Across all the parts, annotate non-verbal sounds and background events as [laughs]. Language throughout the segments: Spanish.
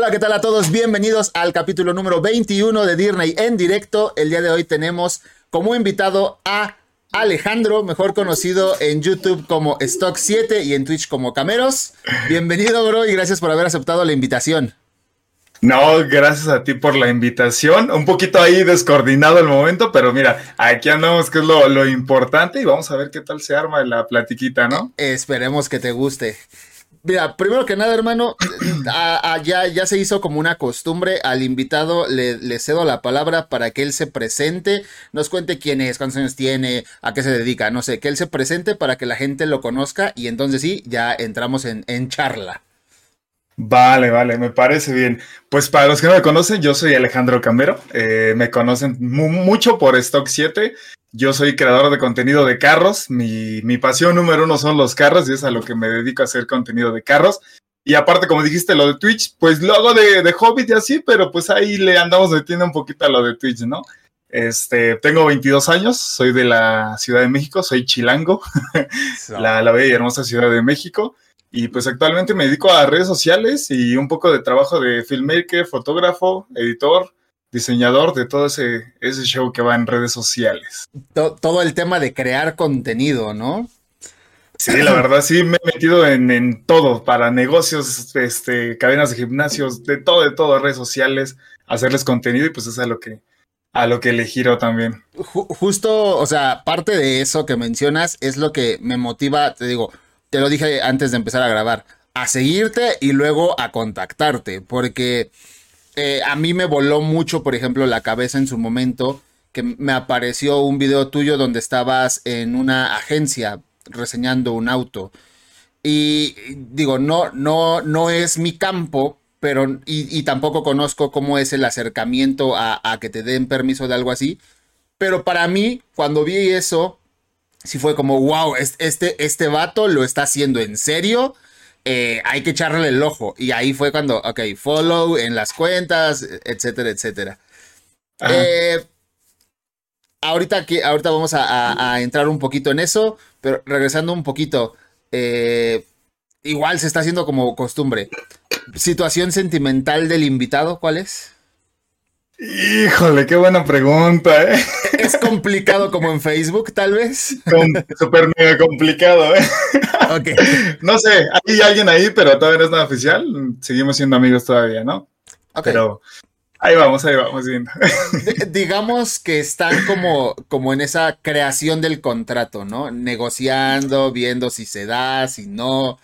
Hola, ¿qué tal a todos? Bienvenidos al capítulo número 21 de Disney en directo. El día de hoy tenemos como invitado a Alejandro, mejor conocido en YouTube como Stock 7 y en Twitch como Cameros. Bienvenido, bro, y gracias por haber aceptado la invitación. No, gracias a ti por la invitación. Un poquito ahí descoordinado el momento, pero mira, aquí andamos, que es lo, lo importante, y vamos a ver qué tal se arma la platiquita, ¿no? Esperemos que te guste. Mira, primero que nada, hermano, ya, ya se hizo como una costumbre. Al invitado le, cedo la palabra para que él se presente, nos cuente quién es, cuántos años tiene, a qué se dedica, no sé, que él se presente para que la gente lo conozca y entonces sí, ya entramos en, en charla. Vale, vale, me parece bien. Pues para los que no me conocen, yo soy Alejandro Camero. Eh, me conocen mucho por Stock 7. Yo soy creador de contenido de carros. Mi, mi, pasión número uno son los carros y es a lo que me dedico a hacer contenido de carros. Y aparte, como dijiste, lo de Twitch, pues lo hago de, de Hobbit y así, pero pues ahí le andamos metiendo un poquito a lo de Twitch, ¿no? Este, tengo 22 años, soy de la Ciudad de México, soy chilango, [laughs] la, la bella y hermosa Ciudad de México. Y pues actualmente me dedico a redes sociales y un poco de trabajo de filmmaker, fotógrafo, editor, diseñador de todo ese, ese show que va en redes sociales. Todo el tema de crear contenido, ¿no? Sí, la verdad sí me he metido en, todo, para negocios, este, cadenas de gimnasios, de todo, de todo, redes sociales, hacerles contenido y pues es a lo que, a lo que le giro también. Justo, o sea, parte de eso que mencionas es lo que me motiva, te digo, te lo dije antes de empezar a grabar, a seguirte y luego a contactarte, porque eh, a mí me voló mucho, por ejemplo, la cabeza en su momento, que me apareció un video tuyo donde estabas en una agencia reseñando un auto. Y digo, no, no, no es mi campo, pero y, tampoco conozco cómo es el acercamiento a, que te den permiso de algo así. Pero para mí, cuando vi eso, sí fue como, wow, este, este vato lo está haciendo en serio. Eh, hay que echarle el ojo. Y ahí fue cuando, ok, follow en las cuentas, etcétera, etcétera. Eh, ahorita, aquí, ahorita vamos a, entrar un poquito en eso, pero regresando un poquito, eh, igual se está haciendo como costumbre. Situación sentimental del invitado, ¿cuál es? Híjole, qué buena pregunta, ¿eh? ¿Es complicado como en Facebook, tal vez? Súper mega complicado, ¿eh? Ok. No sé, hay alguien ahí, pero todavía no es nada oficial. Seguimos siendo amigos todavía, ¿no? Ok. Pero ahí vamos, ahí vamos viendo. digamos que están como, como en esa creación del contrato, ¿no? Negociando, viendo si se da, si no.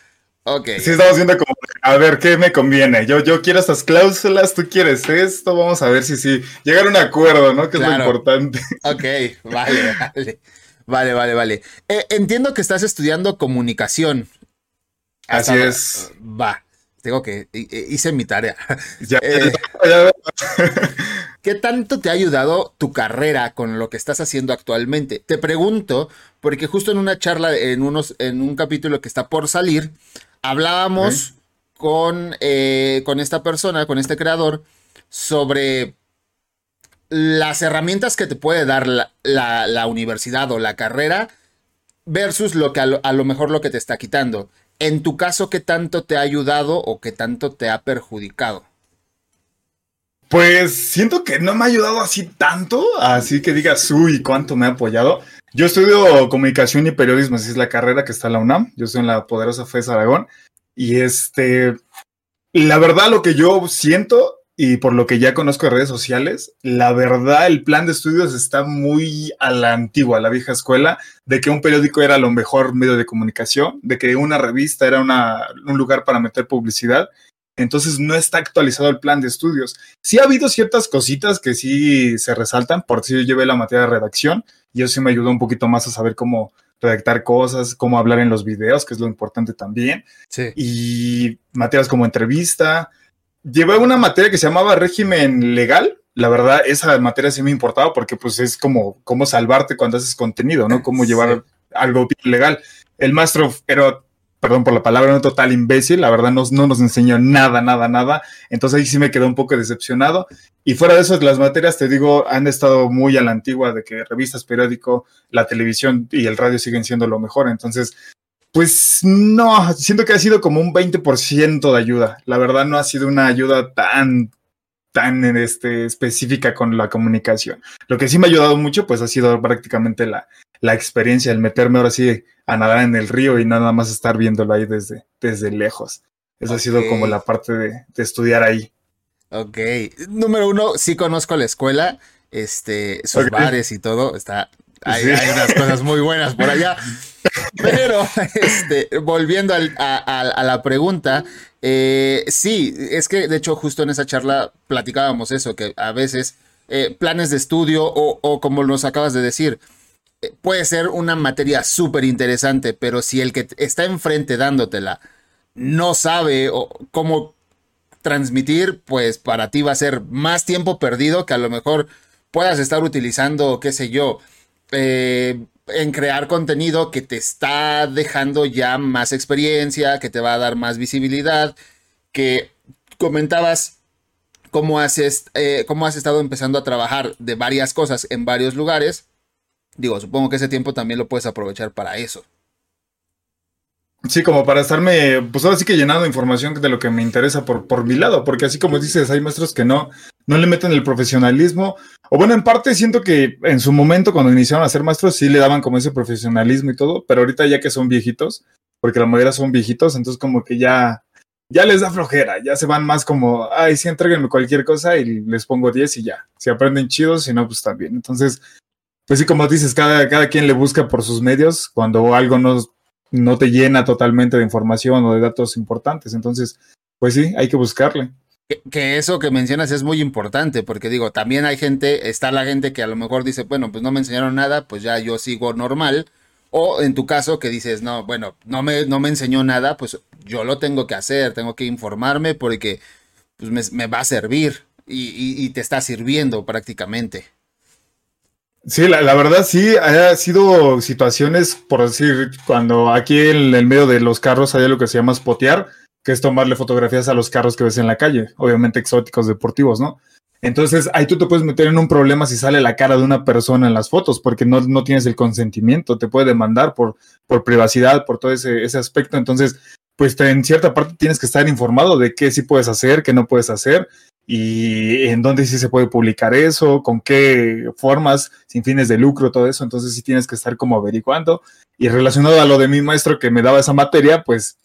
Ok. Sí, estamos viendo como, a ver, ¿qué me conviene? Yo, yo quiero estas cláusulas, tú quieres esto, vamos a ver si sí. Llegar a un acuerdo, ¿no? Que es lo importante. Ok, vale, [laughs] vale. Vale, vale, vale. Eh, entiendo que estás estudiando comunicación. Así es. Va. Tengo que. Hice mi tarea. [laughs] Ya, eh, ¿Qué tanto te ha ayudado tu carrera con lo que estás haciendo actualmente? Te pregunto, porque justo en una charla, en, unos, en un capítulo que está por salir, hablábamos con, eh, con esta persona, con este creador, sobre las herramientas que te puede dar la, universidad o la carrera versus lo que a lo, mejor lo que te está quitando. En tu caso, ¿qué tanto te ha ayudado o qué tanto te ha perjudicado? Pues siento que no me ha ayudado así tanto, así que digas, uy, cuánto me ha apoyado. Yo estudio comunicación y periodismo, así es la carrera que está en la UNAM. Yo estoy en la poderosa FES Aragón. Y este, la verdad, lo que yo siento y por lo que ya conozco de redes sociales, la verdad, el plan de estudios está muy a la antigua, a la vieja escuela, de que un periódico era lo mejor medio de comunicación, de que una revista era un lugar para meter publicidad entonces no está actualizado el plan de estudios. Sí ha habido ciertas cositas que sí se resaltan, por si yo llevé la materia de redacción y eso sí me ayudó un poquito más a saber cómo redactar cosas, cómo hablar en los videos, que es lo importante también. Sí. Y materias como entrevista. Llevé una materia que se llamaba régimen legal. La verdad, esa materia sí me importaba porque pues es como cómo salvarte cuando haces contenido, ¿no? Cómo llevar algo legal. El maestro era perdón por la palabra, un total imbécil, la verdad no, no, nos enseñó nada, nada, nada, entonces ahí sí me quedé un poco decepcionado. Y fuera de eso, las materias, te digo, han estado muy a la antigua de que revistas, periódico, la televisión y el radio siguen siendo lo mejor, entonces Pues no, siento que ha sido como un 20% de ayuda. La verdad no ha sido una ayuda tan, tan este, específica con la comunicación. Lo que sí me ha ayudado mucho, pues ha sido prácticamente la, la experiencia, el meterme ahora sí a nadar en el río y nada más estar viéndolo ahí desde, desde lejos. Esa ha sido como la parte de, de, estudiar ahí. Ok. Número uno, sí conozco la escuela, este, sus bares y todo. Está, hay, hay, unas cosas muy buenas por allá. [laughs] Pero, este, volviendo al, a, a, la pregunta, eh, sí, es que de hecho justo en esa charla platicábamos eso, que a veces eh, planes de estudio o, o, como nos acabas de decir, puede ser una materia súper interesante, pero si el que está enfrente dándotela no sabe o cómo transmitir, pues para ti va a ser más tiempo perdido que a lo mejor puedas estar utilizando, qué sé yo, eh, en crear contenido que te está dejando ya más experiencia, que te va a dar más visibilidad, que comentabas cómo has, eh, cómo has estado empezando a trabajar de varias cosas en varios lugares. Digo, supongo que ese tiempo también lo puedes aprovechar para eso. Sí, como para estarme, pues ahora sí que llenando información de lo que me interesa por, por mi lado, porque así como dices, hay maestros que no, no le meten el profesionalismo, o bueno, en parte siento que en su momento cuando iniciaron a ser maestros sí le daban como ese profesionalismo y todo, pero ahorita ya que son viejitos, porque la mayoría son viejitos, entonces como que ya, ya les da flojera, ya se van más como, ay, sí, entréguenme cualquier cosa y les pongo 10 y ya, si aprenden chidos, si no, pues también. Entonces, pues sí, como dices, cada, cada quien le busca por sus medios, cuando algo no no te llena totalmente de información o de datos importantes. Entonces, pues sí, hay que buscarle. Que, eso que mencionas es muy importante, porque digo, también hay gente, está la gente que a lo mejor dice, bueno, pues no me enseñaron nada, pues ya yo sigo normal. O en tu caso que dices, no, bueno, no me, no me enseñó nada, pues yo lo tengo que hacer, tengo que informarme porque pues me, me va a servir y, y, y te está sirviendo prácticamente. Sí, la, verdad sí, ha sido situaciones, por decir, cuando aquí en el medio de los carros hay lo que se llama spotear, que es tomarle fotografías a los carros que ves en la calle, obviamente exóticos, deportivos, ¿no? Entonces ahí tú te puedes meter en un problema si sale la cara de una persona en las fotos, porque no, no tienes el consentimiento, te puede demandar por, por privacidad, por todo ese, ese aspecto. Entonces, pues en cierta parte tienes que estar informado de qué sí puedes hacer, qué no puedes hacer, y en dónde sí se puede publicar eso, con qué formas, sin fines de lucro, todo eso. Entonces sí tienes que estar como averiguando. Y relacionado a lo de mi maestro que me daba esa materia, pues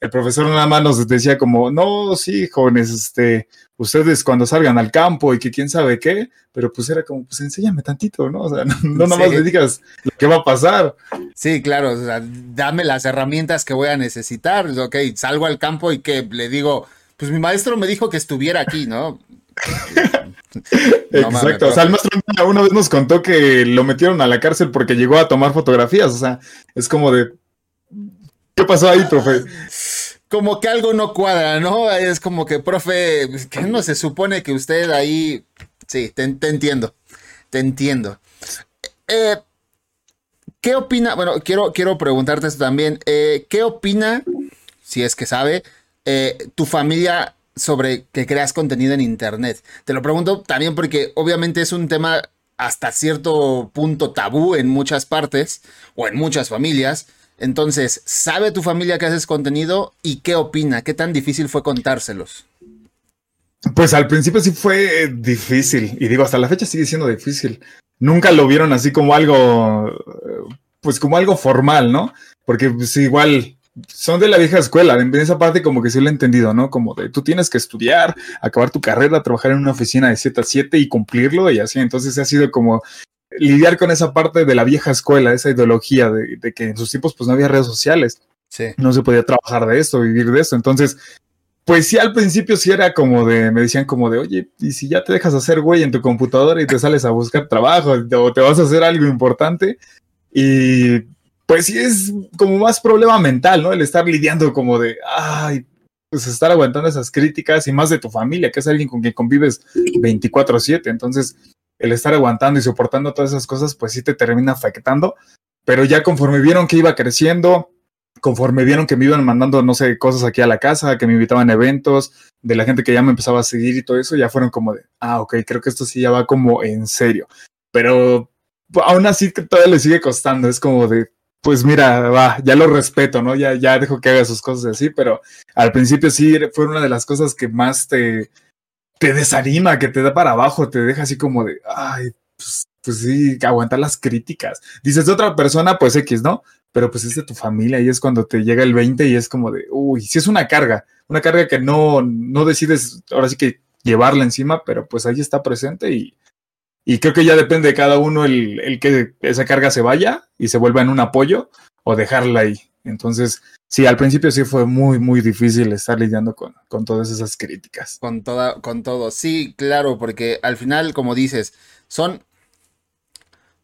el profesor nada más nos decía como, no, sí, jóvenes, este, ustedes cuando salgan al campo y que quién sabe qué, pero pues era como, pues enséñame tantito, ¿no? O sea, [laughs] no, no nada más me digas lo que va a pasar. Sí, claro, o sea, dame las herramientas que voy a necesitar, ok, salgo al campo y que le digo, pues mi maestro me dijo que estuviera aquí, ¿no? [laughs] no Exacto, o sea, el maestro una vez nos contó que lo metieron a la cárcel porque llegó a tomar fotografías, o sea, es como de, ¿qué pasó ahí, profe? [laughs] Como que algo no cuadra, ¿no? Es como que, profe, que no se supone que usted ahí, sí, te, te entiendo, te entiendo. Eh, ¿Qué opina? Bueno, quiero, quiero preguntarte esto también. Eh, ¿Qué opina, si es que sabe, eh, tu familia sobre que creas contenido en Internet? Te lo pregunto también porque obviamente es un tema hasta cierto punto tabú en muchas partes o en muchas familias. Entonces, ¿sabe tu familia que haces contenido y qué opina? ¿Qué tan difícil fue contárselos? Pues al principio sí fue difícil y digo, hasta la fecha sigue siendo difícil. Nunca lo vieron así como algo, pues como algo formal, ¿no? Porque pues igual son de la vieja escuela, en esa parte como que sí lo he entendido, ¿no? Como de tú tienes que estudiar, acabar tu carrera, trabajar en una oficina de 7 a 7 y cumplirlo y así, entonces ha sido como lidiar con esa parte de la vieja escuela, esa ideología de, de que en sus tiempos pues no había redes sociales, sí. no se podía trabajar de esto, vivir de esto, entonces pues sí, al principio sí era como de, me decían como de, oye, y si ya te dejas hacer güey en tu computadora y te sales a buscar trabajo o te vas a hacer algo importante, y pues sí es como más problema mental, ¿no? El estar lidiando como de, ay, pues estar aguantando esas críticas y más de tu familia, que es alguien con quien convives 24/7. Entonces, el estar aguantando y soportando todas esas cosas, pues sí te termina afectando. Pero ya conforme vieron que iba creciendo, conforme vieron que me iban mandando, no sé, cosas aquí a la casa, que me invitaban a eventos, de la gente que ya me empezaba a seguir y todo eso, ya fueron como de, ah, ok, creo que esto sí ya va como en serio. Pero aún así todavía le sigue costando, es como de, pues mira, va, ya lo respeto, ¿no? Ya, ya dejo que haga sus cosas así, pero al principio sí fue una de las cosas que más te, te desanima, que te da para abajo, te deja así como de, ay, pues, pues sí, aguantar las críticas. Dices de otra persona, pues X, ¿no? Pero pues es de tu familia y es cuando te llega el 20 y es como de, uy, sí es una carga, una carga que no, no decides ahora sí que llevarla encima, pero pues ahí está presente y, y creo que ya depende de cada uno el, el, que esa carga se vaya y se vuelva en un apoyo o dejarla ahí. Entonces, sí, al principio sí fue muy, muy difícil estar lidiando con, con todas esas críticas. Con, toda, con todo, sí, claro, porque al final, como dices, son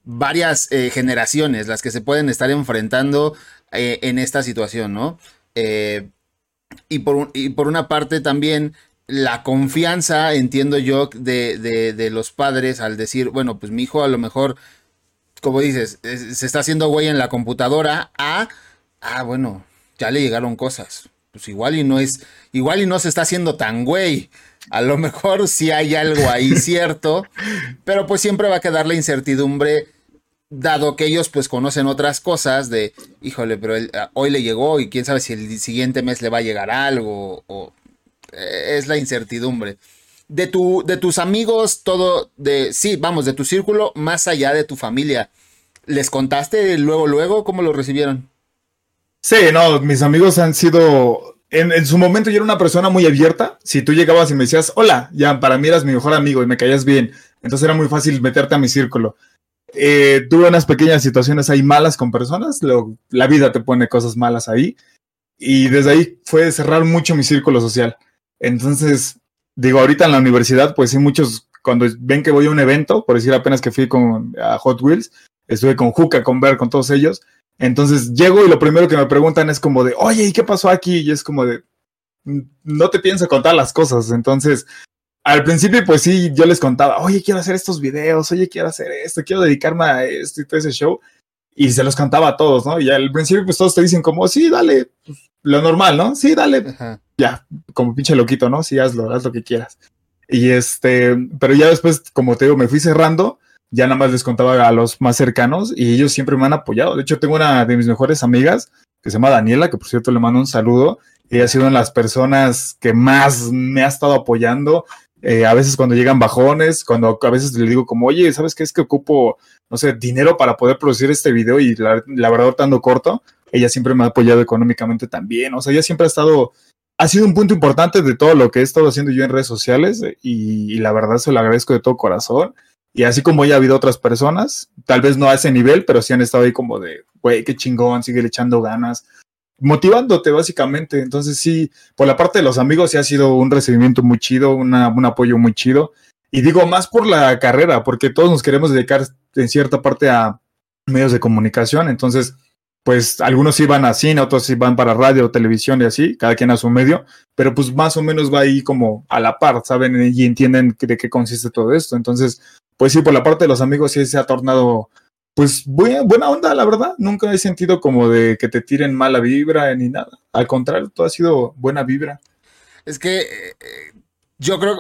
varias eh, generaciones las que se pueden estar enfrentando eh, en esta situación, ¿no? Eh, y, por, y por una parte también la confianza, entiendo yo, de, de, los padres al decir, bueno, pues mi hijo a lo mejor, como dices, se está haciendo güey en la computadora, a, ah, bueno, ya le llegaron cosas. Pues igual y no es, igual y no se está haciendo tan güey. A lo mejor sí hay algo ahí [laughs] cierto, pero pues siempre va a quedar la incertidumbre, dado que ellos pues conocen otras cosas de, híjole, pero ah, hoy le llegó y quién sabe si el siguiente mes le va a llegar algo o es la incertidumbre. De, tu, de tus amigos, todo, de, sí, vamos, de tu círculo, más allá de tu familia. ¿Les contaste luego, luego cómo lo recibieron? Sí, no, mis amigos han sido, en, su momento yo era una persona muy abierta. Si tú llegabas y me decías, hola, ya para mí eras mi mejor amigo y me caías bien, entonces era muy fácil meterte a mi círculo. Eh, tuve unas pequeñas situaciones ahí malas con personas, la vida te pone cosas malas ahí. Y desde ahí fue cerrar mucho mi círculo social. Entonces, digo, ahorita en la universidad, pues sí, muchos, cuando ven que voy a un evento, por decir apenas que fui con a Hot Wheels, estuve con Juca, con Ver, con todos ellos. Entonces llego y lo primero que me preguntan es como de, oye, ¿y qué pasó aquí? Y es como de, no te pienso contar las cosas. Entonces, al principio, pues sí, yo les contaba, oye, quiero hacer estos videos, oye, quiero hacer esto, quiero dedicarme a esto y todo ese show. Y se los contaba a todos, ¿no? Y al principio, pues todos te dicen como, sí, dale, pues, lo normal, ¿no? Sí, dale. Ya, como pinche loquito, ¿no? Sí, hazlo, haz lo que quieras. Y este, pero ya después, como te digo, me fui cerrando, ya nada más les contaba a los más cercanos y ellos siempre me han apoyado. De hecho, tengo una de mis mejores amigas que se llama Daniela, que por cierto le mando un saludo. Ella ha sido una de las personas que más me ha estado apoyando. Eh, a veces cuando llegan bajones, cuando a veces le digo como, oye, ¿sabes qué? Es que ocupo, no sé, dinero para poder producir este video y la, la verdad, estando corto ella siempre me ha apoyado económicamente también, o sea, ella siempre ha estado, ha sido un punto importante de todo lo que he estado haciendo yo en redes sociales y, la verdad se lo agradezco de todo corazón. Y así como ya ha habido otras personas, tal vez no a ese nivel, pero sí han estado ahí como de, güey, qué chingón, sigue echando ganas, motivándote básicamente. Entonces sí, por la parte de los amigos sí ha sido un recibimiento muy chido, un apoyo muy chido. Y digo más por la carrera, porque todos nos queremos dedicar en cierta parte a medios de comunicación. Entonces, pues algunos iban a cine, otros iban para radio, televisión y así, cada quien a su medio, pero pues más o menos va ahí como a la par, ¿saben? Y entienden de qué consiste todo esto. Entonces, pues sí, por la parte de los amigos sí se ha tornado, pues buena, onda, la verdad. Nunca he sentido como de que te tiren mala vibra ni nada. Al contrario, todo ha sido buena vibra. Es que eh, yo creo,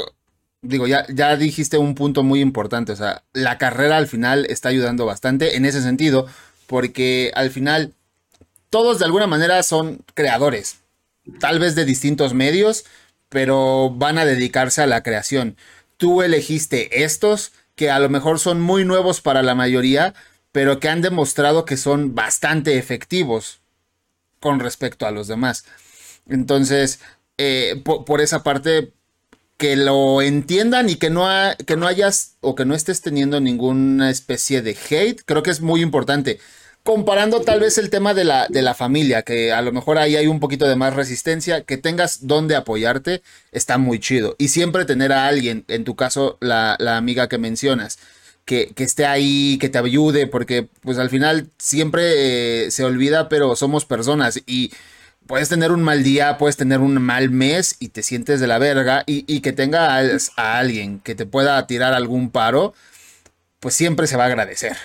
digo, ya, ya dijiste un punto muy importante, o sea, la carrera al final está ayudando bastante en ese sentido porque al final todos de alguna manera son creadores, tal vez de distintos medios, pero van a dedicarse a la creación. Tú elegiste estos que a lo mejor son muy nuevos para la mayoría, pero que han demostrado que son bastante efectivos con respecto a los demás. Entonces, eh, por, esa parte, que lo entiendan y que no, que no hayas o que no estés teniendo ninguna especie de hate, creo que es muy importante comparando tal vez el tema de la, de la familia, que a lo mejor ahí hay un poquito de más resistencia, que tengas donde apoyarte, está muy chido. Y siempre tener a alguien, en tu caso, la, amiga que mencionas, que, esté ahí, que te ayude, porque pues al final siempre eh, se olvida, pero somos personas y puedes tener un mal día, puedes tener un mal mes y te sientes de la verga y, y que tengas a alguien que te pueda tirar algún paro, pues siempre se va a agradecer.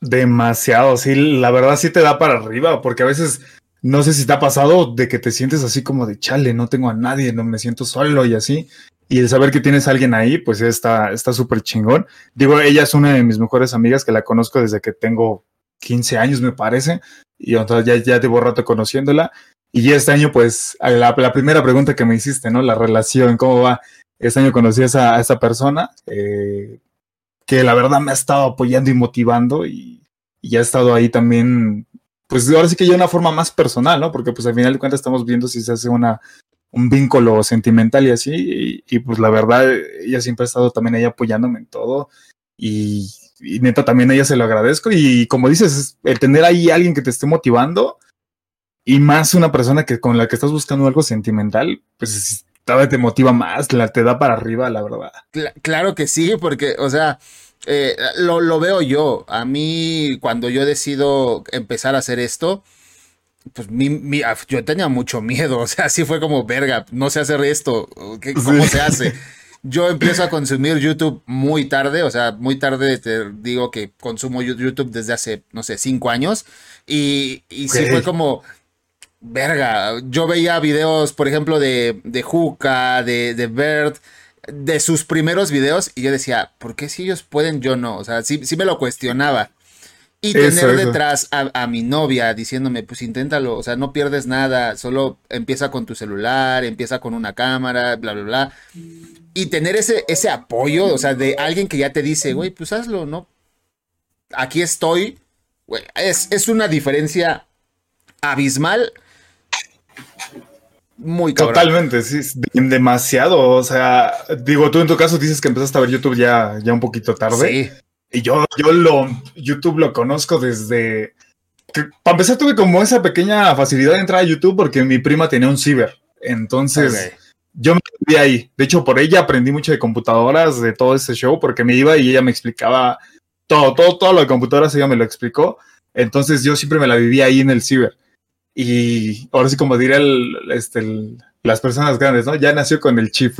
Demasiado, sí, la verdad sí te da para arriba, porque a veces no sé si te ha pasado de que te sientes así como de chale, no tengo a nadie, no me siento solo y así. Y el saber que tienes a alguien ahí, pues está súper chingón. Digo, ella es una de mis mejores amigas que la conozco desde que tengo 15 años, me parece. Y entonces ya, ya llevo rato conociéndola. Y este año, pues, la, la, primera pregunta que me hiciste, ¿no? La relación, ¿cómo va? Este año conocí a esa, a esa persona eh, que la verdad me ha estado apoyando y motivando y, y ha estado ahí también, pues ahora sí que ya una forma más personal, ¿no? Porque pues al final de cuentas estamos viendo si se hace una, un vínculo sentimental y así, y, y, pues la verdad ella siempre ha estado también ahí apoyándome en todo y, y, neta también ella se lo agradezco y como dices, el tener ahí alguien que te esté motivando y más una persona que con la que estás buscando algo sentimental, pues todavía te motiva más, la te da para arriba, la verdad. Claro que sí, porque, o sea, eh, lo, lo, veo yo. A mí, cuando yo decido empezar a hacer esto, pues mi, mi, yo tenía mucho miedo. [laughs] O sea, así fue como, verga, no sé hacer esto. ¿Qué, [laughs] ¿Cómo sí. se hace? Yo empiezo a consumir YouTube muy tarde, o sea, muy tarde te digo que consumo YouTube desde hace, no sé, cinco años. Y, y okay. sí fue como, verga, yo veía videos, por ejemplo, de, de Juca, de, de Bert, de sus primeros videos, y yo decía, ¿por qué si ellos pueden, yo no? O sea, sí, sí me lo cuestionaba. Y tener eso, eso. detrás a, a, mi novia diciéndome, pues inténtalo, o sea, no pierdes nada, solo empieza con tu celular, empieza con una cámara, bla, bla, bla. Y tener ese, ese apoyo, o sea, de alguien que ya te dice, güey, pues hazlo, ¿no? Aquí estoy. Güey, es, es una diferencia abismal muy cabrón. Totalmente, sí, demasiado. O sea, digo, tú en tu caso dices que empezaste a ver YouTube ya, ya un poquito tarde. Sí. Y yo, yo lo, YouTube lo conozco desde. Que, para empezar, tuve como esa pequeña facilidad de entrar a YouTube porque mi prima tenía un ciber. Entonces, okay. yo me quedé ahí. De hecho, por ella aprendí mucho de computadoras, de todo ese show, porque me iba y ella me explicaba todo, todo, todo lo de computadoras, ella me lo explicó. Entonces, yo siempre me la vivía ahí en el ciber. Y ahora sí, como diría el, este, el, las personas grandes, ¿no? Ya nació con el chip.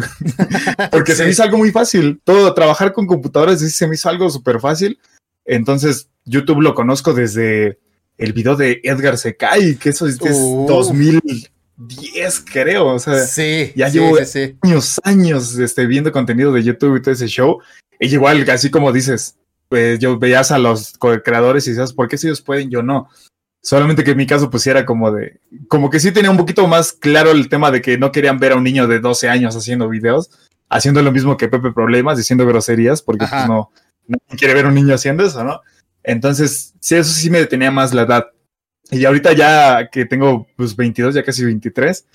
[laughs] Porque sí. se me hizo algo muy fácil. Todo, trabajar con computadoras sí se me hizo algo súper fácil. Entonces, YouTube lo conozco desde el video de Edgar Secai, que eso es, es uh. 2010, creo. O sea, sí, ya sí, llevo sí, años, años este, viendo contenido de YouTube y todo ese show. Y igual, así como dices, pues yo veías a los creadores y decías, ¿por qué si ellos pueden, yo no? Solamente que en mi caso, pues era como de. Como que sí tenía un poquito más claro el tema de que no querían ver a un niño de 12 años haciendo videos, haciendo lo mismo que Pepe Problemas, diciendo groserías, porque pues no, no quiere ver a un niño haciendo eso, ¿no? Entonces, sí, eso sí me detenía más la edad. Y ahorita ya que tengo pues 22, ya casi 23,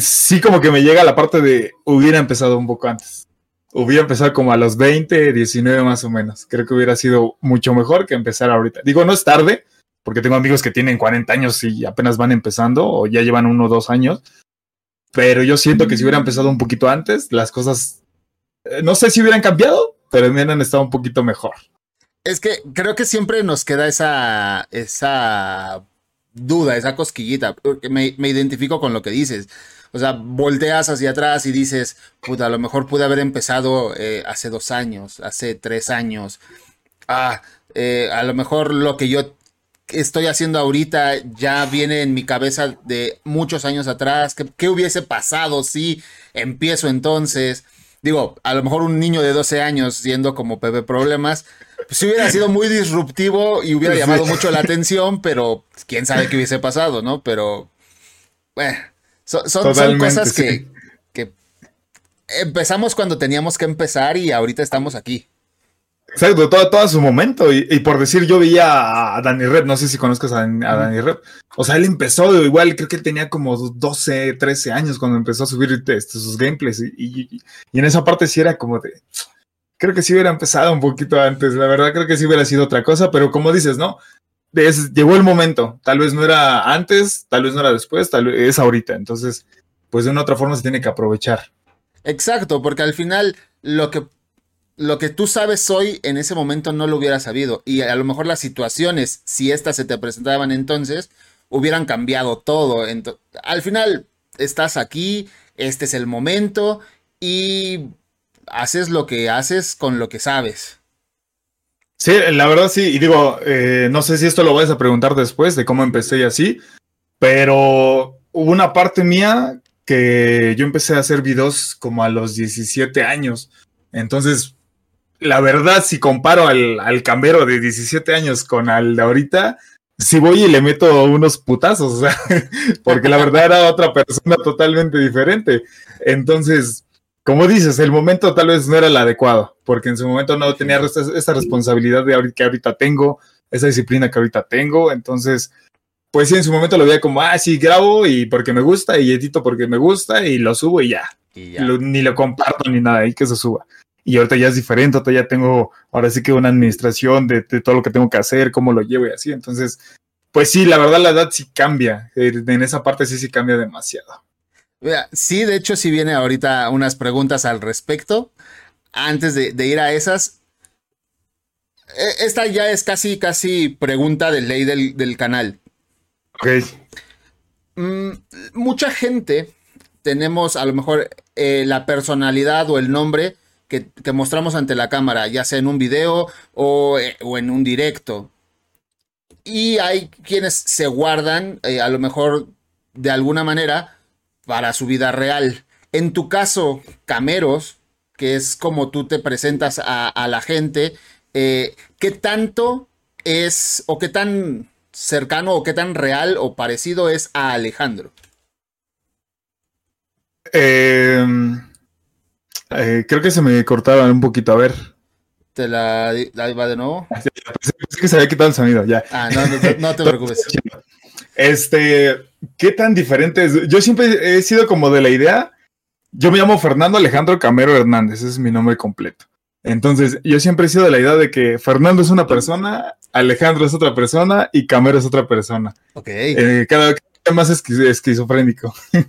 sí como que me llega la parte de hubiera empezado un poco antes. Hubiera empezado como a los 20, 19 más o menos. Creo que hubiera sido mucho mejor que empezar ahorita. Digo, no es tarde, porque tengo amigos que tienen 40 años y apenas van empezando o ya llevan uno o dos años. Pero yo siento que si hubiera empezado un poquito antes, las cosas, eh, no sé si hubieran cambiado, pero hubieran estado un poquito mejor. Es que creo que siempre nos queda esa, esa duda, esa cosquillita, me, me identifico con lo que dices. O sea, volteas hacia atrás y dices, puta, a lo mejor pude haber empezado eh, hace dos años, hace tres años. Ah, eh, a lo mejor lo que yo estoy haciendo ahorita ya viene en mi cabeza de muchos años atrás. ¿Qué, qué hubiese pasado si empiezo entonces? Digo, a lo mejor un niño de 12 años siendo como Pepe Problemas, pues hubiera sido muy disruptivo y hubiera llamado mucho la atención, pero quién sabe qué hubiese pasado, ¿no? Pero, bueno, son, son, son cosas que, sí. que empezamos cuando teníamos que empezar y ahorita estamos aquí. Exacto, todo, todo a su momento. Y, y, por decir, yo veía a Danny Red, no sé si conozcas a, a Danny Red. O sea, él empezó, igual creo que él tenía como 12, 13 años cuando empezó a subir este, sus gameplays. Y, y, y, en esa parte sí era como de. Creo que sí hubiera empezado un poquito antes. La verdad, creo que sí hubiera sido otra cosa. Pero como dices, ¿no? Es, llegó el momento. Tal vez no era antes, tal vez no era después, tal vez es ahorita. Entonces, pues de una otra forma se tiene que aprovechar. Exacto, porque al final lo que lo que tú sabes hoy en ese momento no lo hubieras sabido. Y a lo mejor las situaciones, si estas se te presentaban entonces, hubieran cambiado todo. Ent al final, estás aquí, este es el momento y haces lo que haces con lo que sabes. Sí, la verdad sí. Y digo, eh, no sé si esto lo vas a preguntar después de cómo empecé y así, pero hubo una parte mía que yo empecé a hacer videos como a los 17 años. Entonces, la verdad, si comparo al, al cambero de 17 años con al de ahorita, si voy y le meto unos putazos, o sea, [laughs] porque la verdad era otra persona totalmente diferente. Entonces, como dices, el momento tal vez no era el adecuado, porque en su momento no tenía esa, responsabilidad de ahorita, que ahorita tengo, esa disciplina que ahorita tengo. Entonces, pues sí, en su momento lo veía como, ah, sí, grabo y porque me gusta, y edito porque me gusta, y lo subo y ya. ni lo comparto ni nada, y que se suba. Y ahorita ya es diferente, ahorita ya tengo, ahora sí que una administración de, todo lo que tengo que hacer, cómo lo llevo y así. Entonces, pues sí, la verdad la edad sí cambia. En esa parte sí, sí cambia demasiado. Sí, de hecho, sí viene ahorita unas preguntas al respecto. Antes de, ir a esas, e, esta ya es casi, casi pregunta de ley del, canal. Ok. Mm, mucha gente tenemos a lo mejor eh, la personalidad o el nombre que, mostramos ante la cámara, ya sea en un video o, eh, en un directo. Y hay quienes se guardan, eh, a lo mejor de alguna manera, para su vida real. En tu caso, Cameros, que es como tú te presentas a, la gente, eh, ¿qué tanto es o qué tan cercano o qué tan real o parecido es a Alejandro? Eh, eh, creo que se me cortaban un poquito, a ver. ¿Te la, la iba de nuevo? Es que se había quitado el sonido, ya. Ah, no, no, te [laughs] [laughs] preocupes. Este, ¿qué tan diferente es? Yo siempre he sido como de la idea. Yo me llamo Fernando Alejandro Camero Hernández, ese es mi nombre completo. Entonces, yo siempre he sido de la idea de que Fernando es una persona, Alejandro es otra persona y Camero es otra persona. Ok. Eh, cada vez más esquizofrénico. [laughs]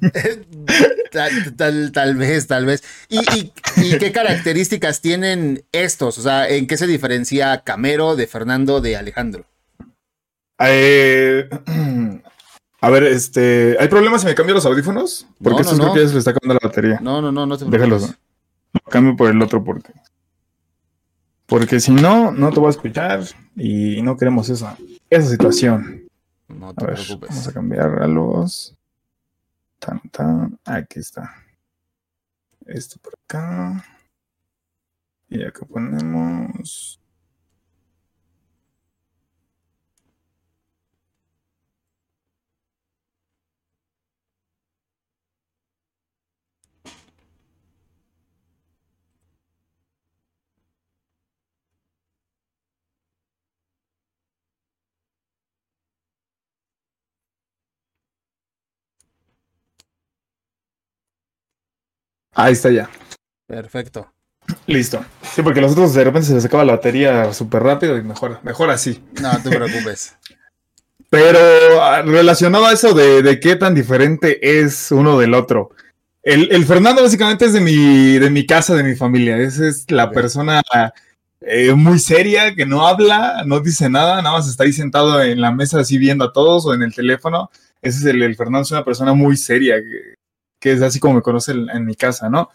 Tal, tal, vez, tal vez. ¿Y, qué características tienen estos? O sea, ¿en qué se diferencia Camero de Fernando de Alejandro? Eh, [clears throat] a ver, este. ¿Hay problemas si me cambio los audífonos? Porque no, no, estos se le está acabando la batería. No, no, no, no te preocupes. Déjalos. cambio por el otro porque. Porque si no, no te voy a escuchar y no queremos esa, esa situación. No te preocupes. Vamos a cambiar a los. Tan, tan. Aquí está. Esto por acá. Y acá ponemos. Ahí está ya. Perfecto. Listo. Sí, porque los otros de repente se les acaba la batería súper rápido y mejor, mejor así. No, te preocupes. [laughs] Pero ah, relacionado a eso de, qué tan diferente es uno del otro. El, Fernando básicamente es de mi, de mi casa, de mi familia. Esa es la persona eh, muy seria, que no habla, no dice nada, nada más está ahí sentado en la mesa así viendo a todos o en el teléfono. Ese es el, el Fernando, es una persona muy seria, que es así como me conoce en, mi casa, ¿no?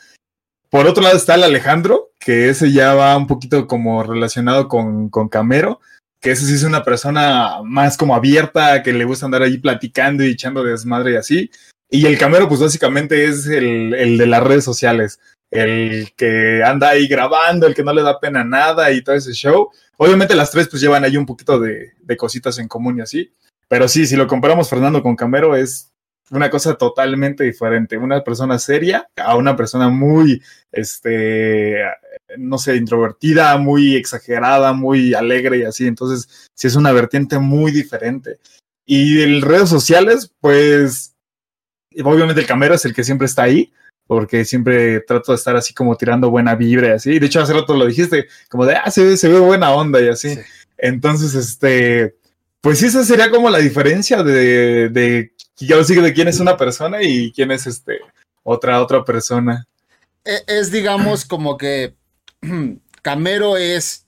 Por otro lado está el Alejandro, que ese ya va un poquito como relacionado con, con Camero, que ese sí es una persona más como abierta, que le gusta andar ahí platicando y echando desmadre y así. Y el Camero, pues básicamente es el, el, de las redes sociales, el que anda ahí grabando, el que no le da pena nada y todo ese show. Obviamente las tres pues llevan ahí un poquito de, de cositas en común y así. Pero sí, si lo comparamos Fernando con Camero, es una cosa totalmente diferente. Una persona seria a una persona muy, este, no sé, introvertida, muy exagerada, muy alegre y así. Entonces, sí es una vertiente muy diferente. Y en redes sociales, pues, obviamente el camero es el que siempre está ahí, porque siempre trato de estar así como tirando buena vibra y así. De hecho, hace rato lo dijiste, como de, ah, se ve, se ve buena onda y así. Entonces, este, pues sí, esa sería como la diferencia de, de yo sigo de quién es una persona y quién es este otra otra persona. E, es, digamos como que [clears throat] Camero es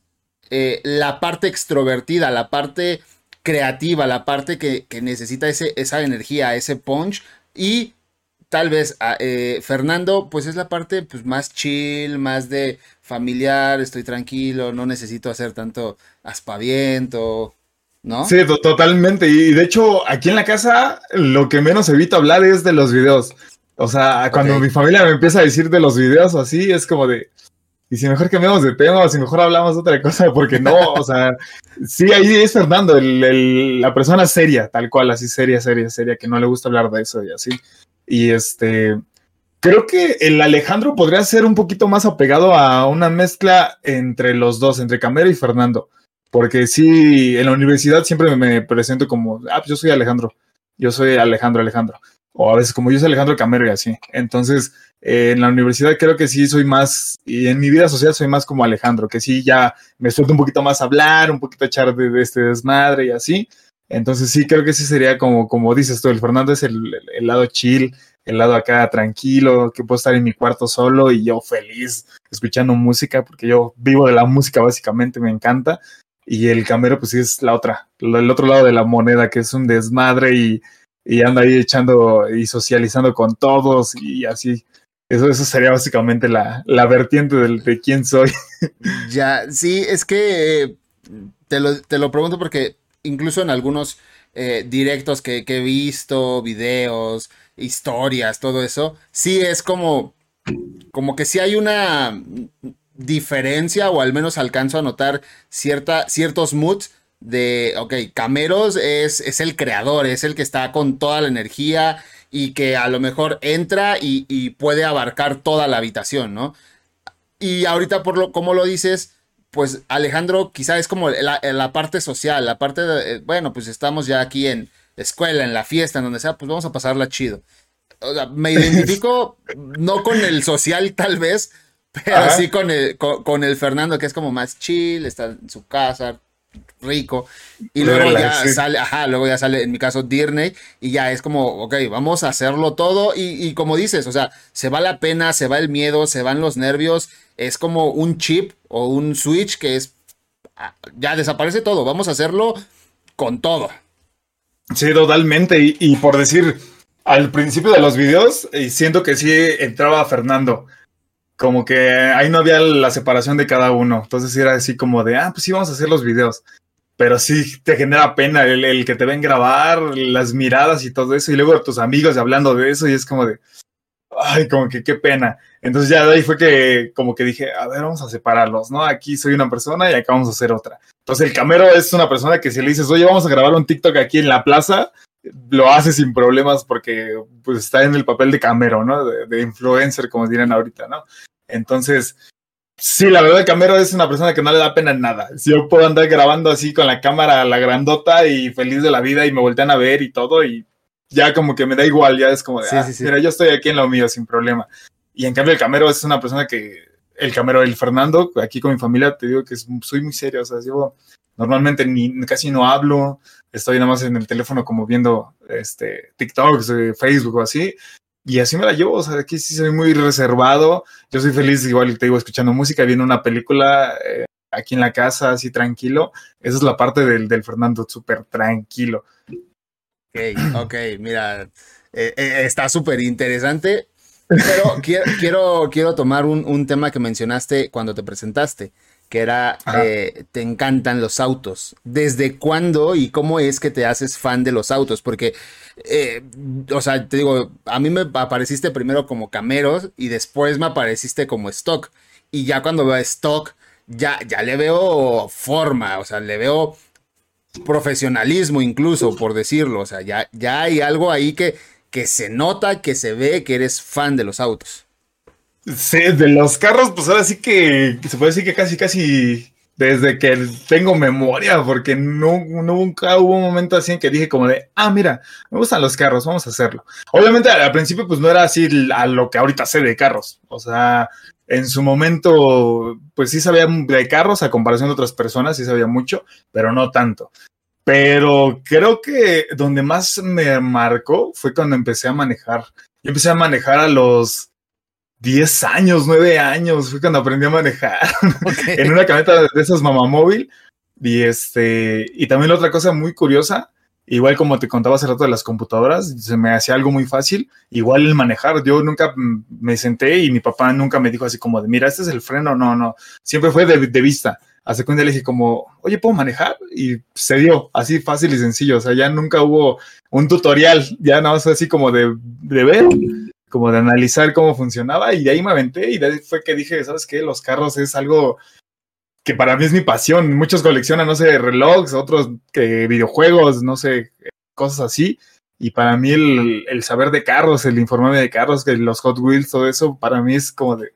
eh, la parte extrovertida, la parte creativa, la parte que, necesita ese, esa energía, ese punch y tal vez eh, Fernando pues es la parte pues, más chill, más de familiar, estoy tranquilo, no necesito hacer tanto aspaviento, ¿no? Sí, totalmente. Y de hecho, aquí en la casa, lo que menos evito hablar es de los videos. O sea, cuando mi familia me empieza a decir de los videos así, es como de. y si mejor cambiamos de tema o si mejor hablamos de otra cosa, [laughs] porque no, o sea, sí, ahí es Fernando, la persona seria, tal cual, así seria, seria, seria, que no le gusta hablar de eso y así. Y este, creo que el Alejandro podría ser un poquito más apegado a una mezcla entre los dos, entre Camero y Fernando, porque sí, en la universidad siempre me presento como, ah, pues yo soy Alejandro, yo soy Alejandro, Alejandro o a veces como yo soy Alejandro Camero y así. Entonces, eh, en la universidad creo que sí soy más, y en mi vida social soy más como Alejandro, que sí ya me suelto un poquito más a hablar, un poquito a echar de, este desmadre y así. Entonces sí, creo que sí sería como, como dices tú, el Fernando es el, el, lado chill, el lado acá tranquilo, que puedo estar en mi cuarto solo y yo feliz escuchando música, porque yo vivo de la música básicamente, me encanta. Y el Camero pues sí es la otra, el otro lado de la moneda, que es un desmadre y y anda ahí echando y socializando con todos y así. Eso, eso sería básicamente la, la vertiente de quién soy. [laughs] Ya, sí, es que eh, te, lo, te lo pregunto porque incluso en algunos eh, directos que, que, he visto, videos, historias, todo eso, sí es como, como que sí hay una diferencia o al menos alcanzo a notar cierta, ciertos moods de, ok, Cameros es, es, el creador, es el que está con toda la energía y que a lo mejor entra y, puede abarcar toda la habitación, ¿no? Y ahorita, por lo, como lo dices, pues Alejandro quizá es como la, la parte social, la parte de, eh, bueno, pues estamos ya aquí en escuela, en la fiesta, en donde sea, pues vamos a pasarla chido. O sea, me [laughs] identifico no con el social tal vez, [laughs] pero sí con el, con el Fernando, que es como más chill, está en su casa, rico. Y luego ya sale, ajá, luego ya sale, en mi caso, Disney, y ya es como, ok, vamos a hacerlo todo. Y, como dices, o sea, se va la pena, se va el miedo, se van los nervios. Es como un chip o un switch que es, ah, ya desaparece todo, vamos a hacerlo con todo. Sí, totalmente. Y, por decir, al principio de los videos, eh, siento que sí entraba Fernando como que ahí no había la separación de cada uno. Entonces era así como de, ah, pues sí, vamos a hacer los videos. Pero sí te genera pena el, que te ven grabar, las miradas y todo eso. Y luego tus amigos hablando de eso y es como de, ay, como que qué pena. Entonces ya de ahí fue que como que dije, a ver, vamos a separarlos, ¿no? Aquí soy una persona y acá vamos a hacer otra. Entonces el camero es una persona que si le dices, oye, vamos a grabar un TikTok aquí en la plaza, lo hace sin problemas porque pues está en el papel de camero, ¿no? De, influencer, como dirán ahorita, ¿no? Entonces, sí, la verdad, Camero es una persona que no le da pena en nada. Si yo puedo andar grabando así con la cámara, la grandota y feliz de la vida y me voltean a ver y todo y ya como que me da igual, ya es como de, ah, mira, yo estoy aquí en lo mío sin problema. Y en cambio el Camero es una persona que, el Camero, el Fernando, aquí con mi familia, te digo que soy muy serio, o sea, yo normalmente ni, casi no hablo, estoy nada más en el teléfono como viendo este, TikToks, eh, Facebook o así, y así me la llevo, o sea, aquí sí soy muy reservado, yo soy feliz igual te digo escuchando música, viendo una película eh, aquí en la casa, así tranquilo, esa es la parte del, del Fernando, súper tranquilo. Ok, [clears throat] ok, mira, eh, eh, está súper interesante, pero quiero, quiero, quiero tomar un, un tema que mencionaste cuando te presentaste que era eh, te encantan los autos. ¿Desde cuándo y cómo es que te haces fan de los autos? Porque, eh, o sea, te digo, a mí me apareciste primero como cameros y después me apareciste como stock. Y ya cuando veo stock, ya, ya le veo forma, o sea, le veo profesionalismo incluso, por decirlo. O sea, ya, ya hay algo ahí que, que se nota, que se ve que eres fan de los autos. Sí, de los carros, pues ahora sí que se puede decir que casi, casi desde que tengo memoria, porque no, nunca hubo un momento así en que dije como de, ah, mira, me gustan los carros, vamos a hacerlo. Obviamente al principio pues no era así a lo que ahorita sé de carros, o sea, en su momento pues sí sabía de carros a comparación de otras personas, sí sabía mucho, pero no tanto. Pero creo que donde más me marcó fue cuando empecé a manejar. Yo empecé a manejar a los 10 años, 9 años, fue cuando aprendí a manejar. [laughs] En una camioneta de esas mamamóvil. Y este, y también la otra cosa muy curiosa, igual como te contaba hace rato de las computadoras, se me hacía algo muy fácil, igual el manejar, yo nunca me senté y mi papá nunca me dijo así como de, mira, este es el freno, no, no, siempre fue de, vista. Hace cuando le dije como, oye, ¿puedo manejar? Y se dio, así fácil y sencillo, o sea, ya nunca hubo un tutorial, ya nada más así como de, de ver como de analizar cómo funcionaba y de ahí me aventé y fue que dije, ¿sabes qué? Los carros es algo que para mí es mi pasión. Muchos coleccionan, no sé, relojes, otros videojuegos, no sé, cosas así. Y para mí el, saber de carros, el informarme de carros, que los Hot Wheels, todo eso, para mí es como de,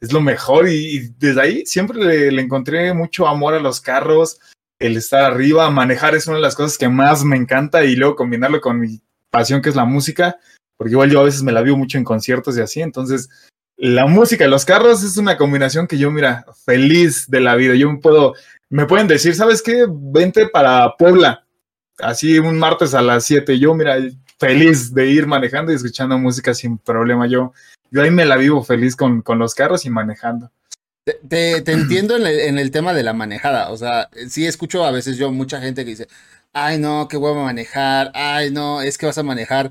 es lo mejor. Y, y desde ahí siempre le, le, encontré mucho amor a los carros, el estar arriba, manejar es una de las cosas que más me encanta y luego combinarlo con mi pasión que es la música porque igual yo a veces me la vivo mucho en conciertos y así, entonces la música y los carros es una combinación que yo, mira, feliz de la vida. Yo puedo, me pueden decir, ¿sabes qué? Vente para Puebla, así un martes a las 7. Yo, mira, feliz de ir manejando y escuchando música sin problema. Yo, yo ahí me la vivo feliz con, con los carros y manejando. Te, te, te [clears throat] entiendo en el, en el, tema de la manejada. O sea, sí escucho a veces yo mucha gente que dice, ay no, qué huevo manejar, ay no, es que vas a manejar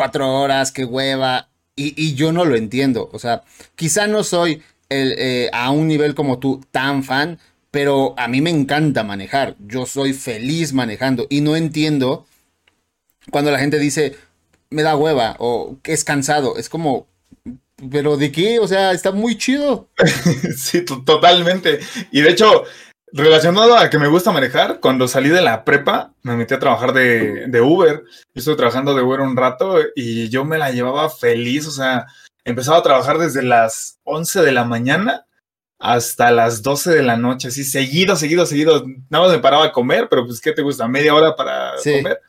cuatro horas, qué hueva. Y, y, yo no lo entiendo. O sea, quizá no soy el, eh, a un nivel como tú tan fan, pero a mí me encanta manejar. Yo soy feliz manejando y no entiendo cuando la gente dice, me da hueva o que es cansado. Es como, pero ¿de qué? O sea, está muy chido. [laughs] sí, totalmente. Y de hecho, Relacionado a que me gusta manejar, cuando salí de la prepa, me metí a trabajar de, de, Uber. Yo estuve trabajando de Uber un rato y yo me la llevaba feliz. O sea, empezaba a trabajar desde las 11 de la mañana hasta las 12 de la noche, así seguido, seguido, seguido. Nada más me paraba a comer, pero pues, ¿qué te gusta? Media hora para sí. comer.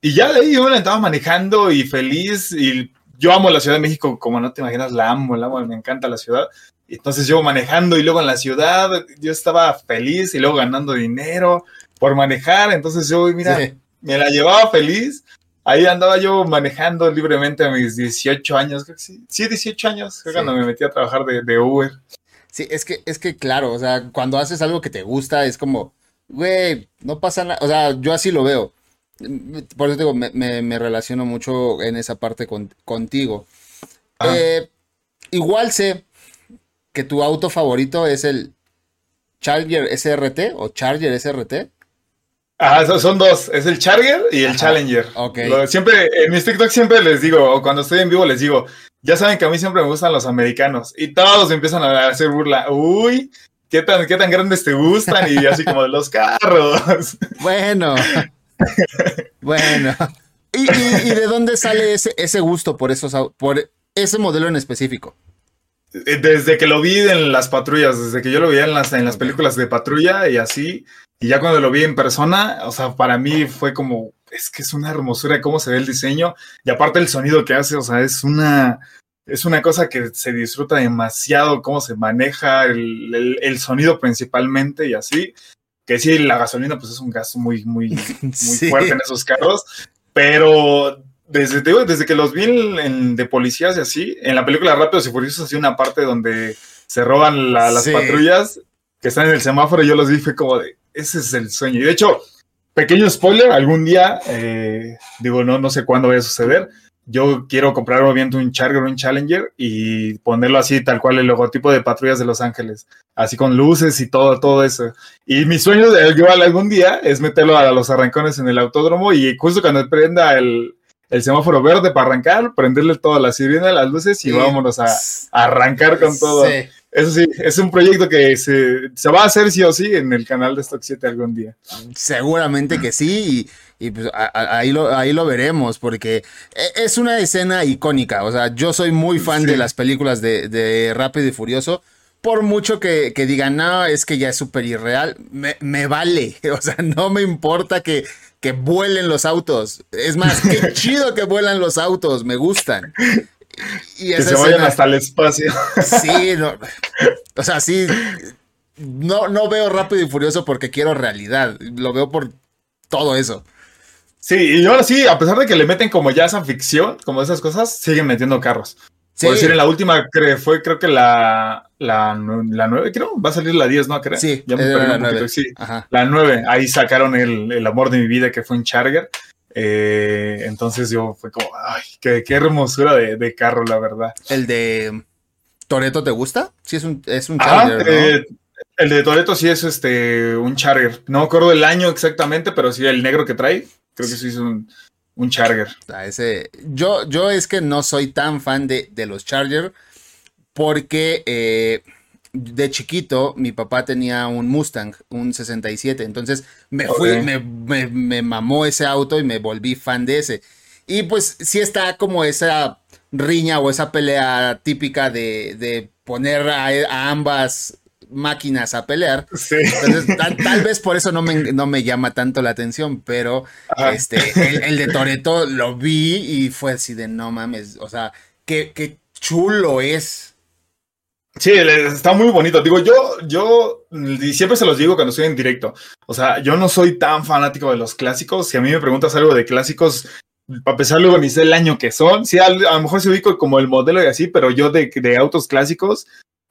Y ya de ahí yo me la estaba manejando y feliz. Y yo amo la Ciudad de México, como no te imaginas, la amo, la amo, me encanta la ciudad. Entonces yo manejando y luego en la ciudad, yo estaba feliz y luego ganando dinero por manejar. Entonces yo, mira, sí. me la llevaba feliz. Ahí andaba yo manejando libremente a mis 18 años, creo que sí. Sí, 18 años, sí. cuando me metí a trabajar de, de, Uber. Sí, es que, es que claro, o sea, cuando haces algo que te gusta, es como, güey, no pasa nada. O sea, yo así lo veo. Por eso digo, me, me, me relaciono mucho en esa parte con, contigo. Ah. Eh, igual sé que tu auto favorito es el Charger SRT o Charger SRT. Ah, son dos, es el Charger y el Ajá. Challenger. Okay. Siempre, en mis TikTok siempre les digo, o cuando estoy en vivo les digo, ya saben que a mí siempre me gustan los americanos. Y todos empiezan a hacer burla. Uy, ¿qué tan, qué tan grandes te gustan? Y así como los carros. [laughs] Bueno. bueno. ¿Y, y, y de dónde sale ese, ese gusto por, esos, por ese modelo en específico? Desde que lo vi en las patrullas, desde que yo lo veía en las, en las películas de patrulla y así, y ya cuando lo vi en persona, o sea, para mí fue como, es que es una hermosura cómo se ve el diseño, y aparte el sonido que hace, o sea, es una, es una cosa que se disfruta demasiado, cómo se maneja el, el, el sonido principalmente y así, que sí, la gasolina pues es un gasto muy, muy, muy [laughs] sí. fuerte en esos carros, pero desde, digo, desde que los vi en, en, de policías y así, en la película Rápidos y Furiosos así una parte donde se roban la, las sí. patrullas que están en el semáforo y yo los vi fue como de, ese es el sueño. Y de hecho, pequeño spoiler, algún día, eh, digo, no, no sé cuándo vaya a suceder, yo quiero comprar obviamente un Charger o un Challenger y ponerlo así, tal cual, el logotipo de Patrullas de Los Ángeles, así con luces y todo, todo eso. Y mi sueño de igual algún día es meterlo a los arrancones en el autódromo y justo cuando prenda el, el semáforo verde para arrancar, prenderle toda la sirena, las luces y sí. vámonos a, a, arrancar con todo. Sí. Eso sí, es un proyecto que se, se, va a hacer sí o sí en el canal de Stock 7 algún día. Seguramente que sí, y, y pues a, a, ahí, lo, ahí lo veremos, porque e, es una escena icónica. O sea, yo soy muy fan sí. de las películas de, de Rápido y Furioso. Por mucho que, que digan, no, es que ya es súper irreal, me, me vale. [laughs] O sea, no me importa que, que vuelen los autos. Es más, qué [laughs] chido que vuelan los autos, me gustan. Y que se escena, vayan hasta el espacio. Sí, [laughs] no, o sea, sí, no, no veo rápido y furioso porque quiero realidad, lo veo por todo eso. Sí, y ahora sí, a pesar de que le meten como ya esa ficción, como esas cosas, siguen metiendo carros. Sí. Por decir, en la última fue creo que la, la, la 9, creo, va a salir la 10, ¿no? Creo. Sí, ya me perdí un poquito. Sí, Ajá. la 9, ahí sacaron el, el, amor de mi vida que fue un Charger. Eh, entonces yo fue como, ay, qué, qué hermosura de, de, carro, la verdad. ¿El de Toreto te gusta? Sí, es un, es un Charger, ah, ¿no? eh, el de Toreto sí es este un Charger. No me acuerdo del año exactamente, pero sí el negro que trae. Creo que sí es un, un Charger. ese, yo, yo es que no soy tan fan de, de los Charger porque eh, de chiquito mi papá tenía un Mustang, un 67, entonces me fui, me, me, mamó ese auto y me volví fan de ese. Y pues sí está como esa riña o esa pelea típica de, de poner a, ambas máquinas a pelear. Entonces, [laughs] tal, vez por eso no me, no me llama tanto la atención, pero este, el, de Toreto lo vi y fue así de no mames, o sea, qué, qué chulo es. Sí, está muy bonito. Digo, yo, yo siempre se los digo cuando estoy en directo. O sea, yo no soy tan fanático de los clásicos. Si a mí me preguntas algo de clásicos, a pesar luego ni sé el año que son. Sí, a, lo mejor se ubico como el modelo y así, pero yo de, de autos clásicos,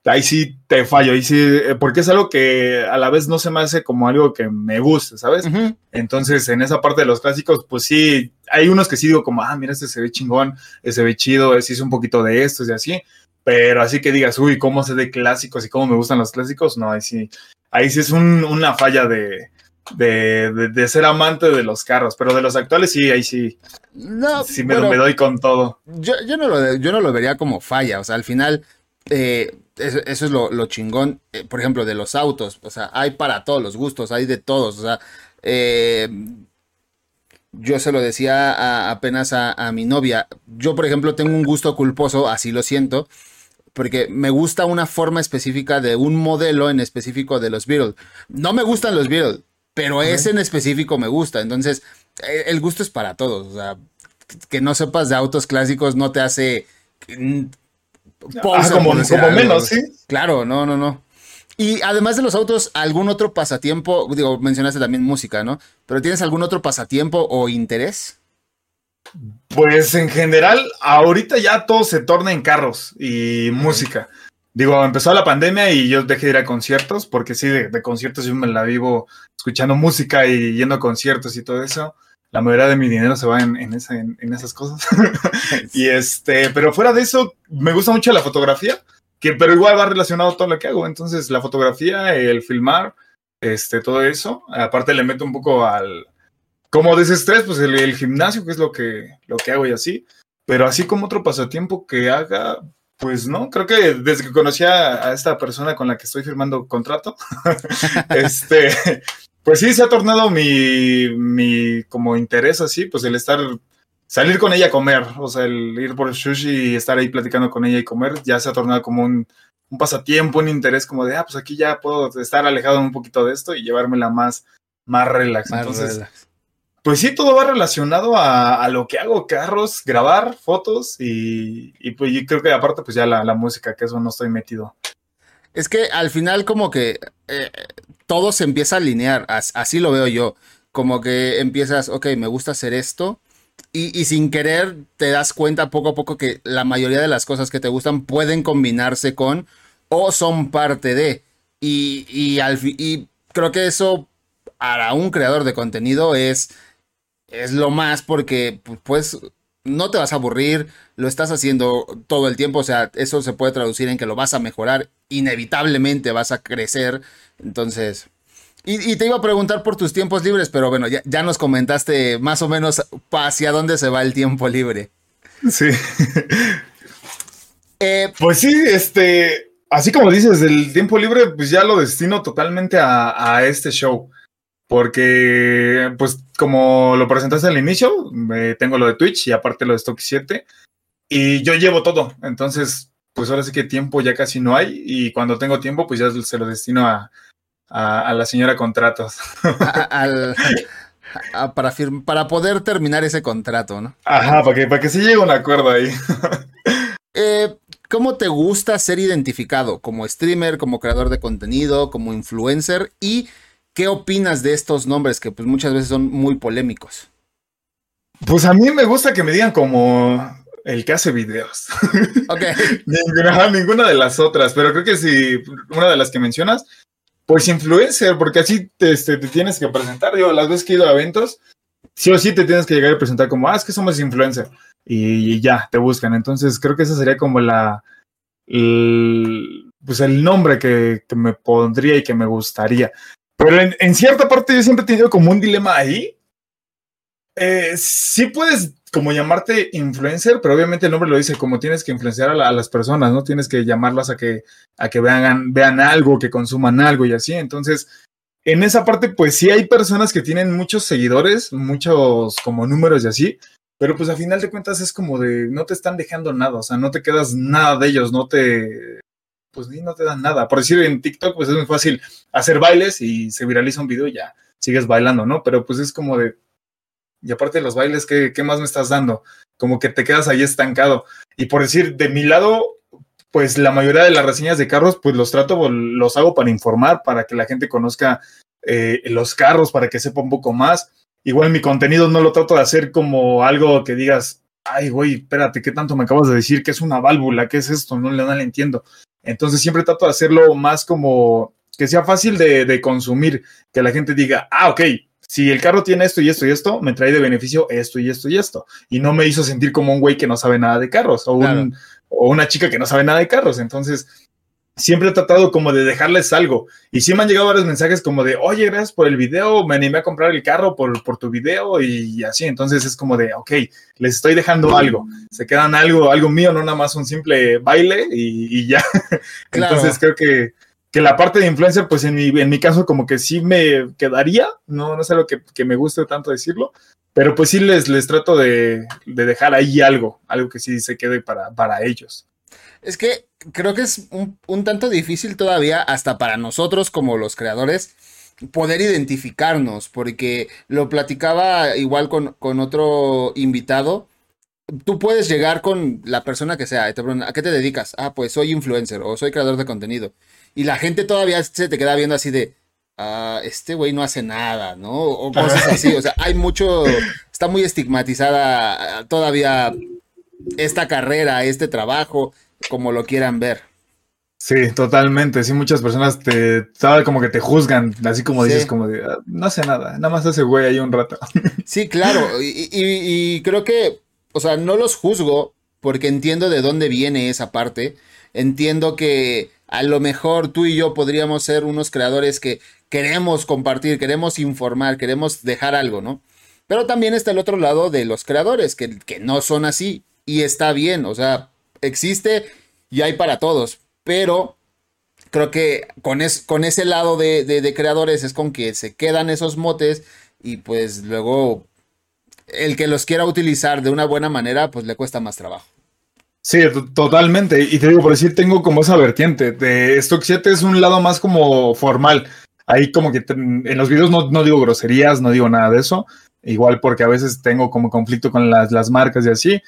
ahí sí te fallo, ahí sí, eh, porque es algo que a la vez no se me hace como algo que me guste, ¿sabes? Entonces, en esa parte de los clásicos, pues sí, hay unos que sí digo como, ah, mira, este se ve chingón, este se ve chido, ese es un poquito de esto y así, pero así que digas, uy, ¿cómo sé de clásicos y cómo me gustan los clásicos? No, ahí sí, ahí sí es una falla de, de, ser amante de los carros, pero de los actuales sí, ahí sí. No, sí me, doy con todo. Yo, yo, no lo, yo no lo vería como falla, o sea, al final, eh, eso, es lo, chingón, eh, por ejemplo, de los autos, o sea, hay para todos los gustos, hay de todos, o sea, eh, yo se lo decía apenas a, a, mi novia, yo por ejemplo tengo un gusto culposo, así lo siento, porque me gusta una forma específica de un modelo en específico de los Beatles. No me gustan los Beatles, pero ese en específico me gusta. Entonces, e, el gusto es para todos. O sea, que no sepas de autos clásicos no te hace. Ah, como, menos, sí. Claro, no, no, no. Y además de los autos, ¿algún otro pasatiempo? Digo, mencionaste también música, ¿no? Pero ¿tienes algún otro pasatiempo o interés? Pues en general, ahorita ya todo se torna en carros y música. Digo, empezó la pandemia y yo dejé de ir a conciertos, porque sí, de, conciertos yo me la vivo escuchando música y yendo a conciertos y todo eso. La mayoría de mi dinero se va en, en, esas cosas. [laughs] y este, pero fuera de eso, me gusta mucho la fotografía, que pero igual va relacionado a todo lo que hago. Entonces, la fotografía, el filmar, este, todo eso. Aparte le meto un poco al, como desestrés, pues el, gimnasio, que es lo que, lo que hago y así. Pero así como otro pasatiempo que haga, pues no, creo que desde que conocí a, esta persona con la que estoy firmando contrato, [laughs] este, pues sí se ha tornado mi, mi como interés así, pues el estar, salir con ella a comer, o sea, el ir por el sushi y estar ahí platicando con ella y comer, ya se ha tornado como un, un pasatiempo, un interés como de, ah, pues aquí ya puedo estar alejado un poquito de esto y llevármela más, más relax. Más relax. Pues sí, todo va relacionado a, lo que hago, carros, grabar, fotos y, pues yo creo que aparte pues ya la, música, que eso no estoy metido. Es que al final como que eh, todo se empieza a alinear, así lo veo yo, como que empiezas, ok, me gusta hacer esto y, sin querer te das cuenta poco a poco que la mayoría de las cosas que te gustan pueden combinarse con o son parte de. Y, y, al, y creo que eso para un creador de contenido es es lo más porque pues no te vas a aburrir, lo estás haciendo todo el tiempo, o sea, eso se puede traducir en que lo vas a mejorar, inevitablemente vas a crecer, entonces... Y, te iba a preguntar por tus tiempos libres, pero bueno, ya, ya nos comentaste más o menos hacia dónde se va el tiempo libre. Sí. [laughs] Eh, pues sí, este, así como dices, el tiempo libre, pues ya lo destino totalmente a, a este show. Porque, pues, como lo presentaste al inicio, tengo lo de Twitch y aparte lo de Stock 7. Y yo llevo todo. Entonces, pues ahora sí que tiempo ya casi no hay. Y cuando tengo tiempo, pues ya se lo destino a, a, la señora contratos. para, para poder terminar ese contrato, ¿no? Ajá, para que, para que se llegue a un acuerdo ahí. [laughs] eh, ¿Cómo te gusta ser identificado como streamer, como creador de contenido, como influencer? Y ¿Qué opinas de estos nombres que pues muchas veces son muy polémicos? Pues a mí me gusta que me digan como el que hace videos. [laughs] Ok. ninguna, ninguna, de las otras, pero creo que si una de las que mencionas, pues influencer, porque así te, este, te, tienes que presentar. Digo, las veces que he ido a eventos, sí o sí te tienes que llegar a presentar como, ah, es que somos influencer. Y, ya, te buscan. Entonces creo que esa sería como la... pues el nombre que, que me pondría y que me gustaría. Pero en, cierta parte yo siempre he tenido como un dilema ahí. Eh, sí puedes como llamarte influencer, pero obviamente el nombre lo dice, como tienes que influenciar a, las personas, ¿no? Tienes que llamarlas a que, a que vean, vean algo, que consuman algo y así. Entonces, en esa parte, pues sí hay personas que tienen muchos seguidores, muchos como números y así, pero pues a final de cuentas es como de, no te están dejando nada, o sea, no te quedas nada de ellos, no te, pues no te dan nada. Por decir, en TikTok, pues es muy fácil hacer bailes y se viraliza un video y ya sigues bailando, ¿no? Pero pues es como de, y aparte de los bailes, ¿qué, ¿qué más me estás dando? Como que te quedas ahí estancado. Y por decir, de mi lado, pues la mayoría de las reseñas de carros, pues los trato, los hago para informar, para que la gente conozca eh, los carros, para que sepa un poco más. Igual mi contenido no lo trato de hacer como algo que digas, ay, güey, espérate, ¿qué tanto me acabas de decir? ¿Qué es una válvula? ¿Qué es esto? No, no le entiendo. Entonces siempre trato de hacerlo más como que sea fácil de, de consumir, que la gente diga, ah, ok, si el carro tiene esto y esto y esto, me trae de beneficio esto y esto y esto. Y no me hizo sentir como un güey que no sabe nada de carros o, o una chica que no sabe nada de carros. Entonces, siempre he tratado como de dejarles algo. Y sí me han llegado varios mensajes como de, oye, gracias por el video, me animé a comprar el carro por, por tu video y así. Entonces es como de, ok, les estoy dejando algo. Se quedan algo, algo mío, no nada más un simple baile y, ya. [laughs] Entonces creo que que la parte de influencer, pues en mi, en mi caso como que sí me quedaría, no, no es algo que, que me guste tanto decirlo, pero pues sí les, les trato de, de, dejar ahí algo, algo que sí se quede para, para ellos. Es que creo que es un, un, tanto difícil todavía, hasta para nosotros como los creadores, poder identificarnos, porque lo platicaba igual con, con otro invitado. Tú puedes llegar con la persona que sea, te ¿a qué te dedicas? Ah, pues soy influencer o soy creador de contenido. Y la gente todavía se te queda viendo así de, ah, este güey no hace nada, ¿no? O cosas así. O sea, hay mucho, está muy estigmatizada todavía esta carrera, este trabajo, como lo quieran ver. Sí, totalmente. Sí, muchas personas te, como que te juzgan, así como dices, como de, ah, no hace nada, nada más hace güey ahí un rato. [laughs] Sí, claro. Y, y, creo que, o sea, no los juzgo porque entiendo de dónde viene esa parte. Entiendo que a lo mejor tú y yo podríamos ser unos creadores que queremos compartir, queremos informar, queremos dejar algo, ¿no? Pero también está el otro lado de los creadores, que, que no son así. Y está bien, o sea, existe y hay para todos. Pero creo que con, es, con ese lado de, de creadores es con que se quedan esos motes y pues luego el que los quiera utilizar de una buena manera, pues le cuesta más trabajo. Sí, totalmente. Y te digo, por decir, tengo como esa vertiente. De Stock 7 es un lado más como formal. Ahí como que en los videos no, digo groserías, no digo nada de eso. Igual porque a veces tengo como conflicto con las, las marcas y así.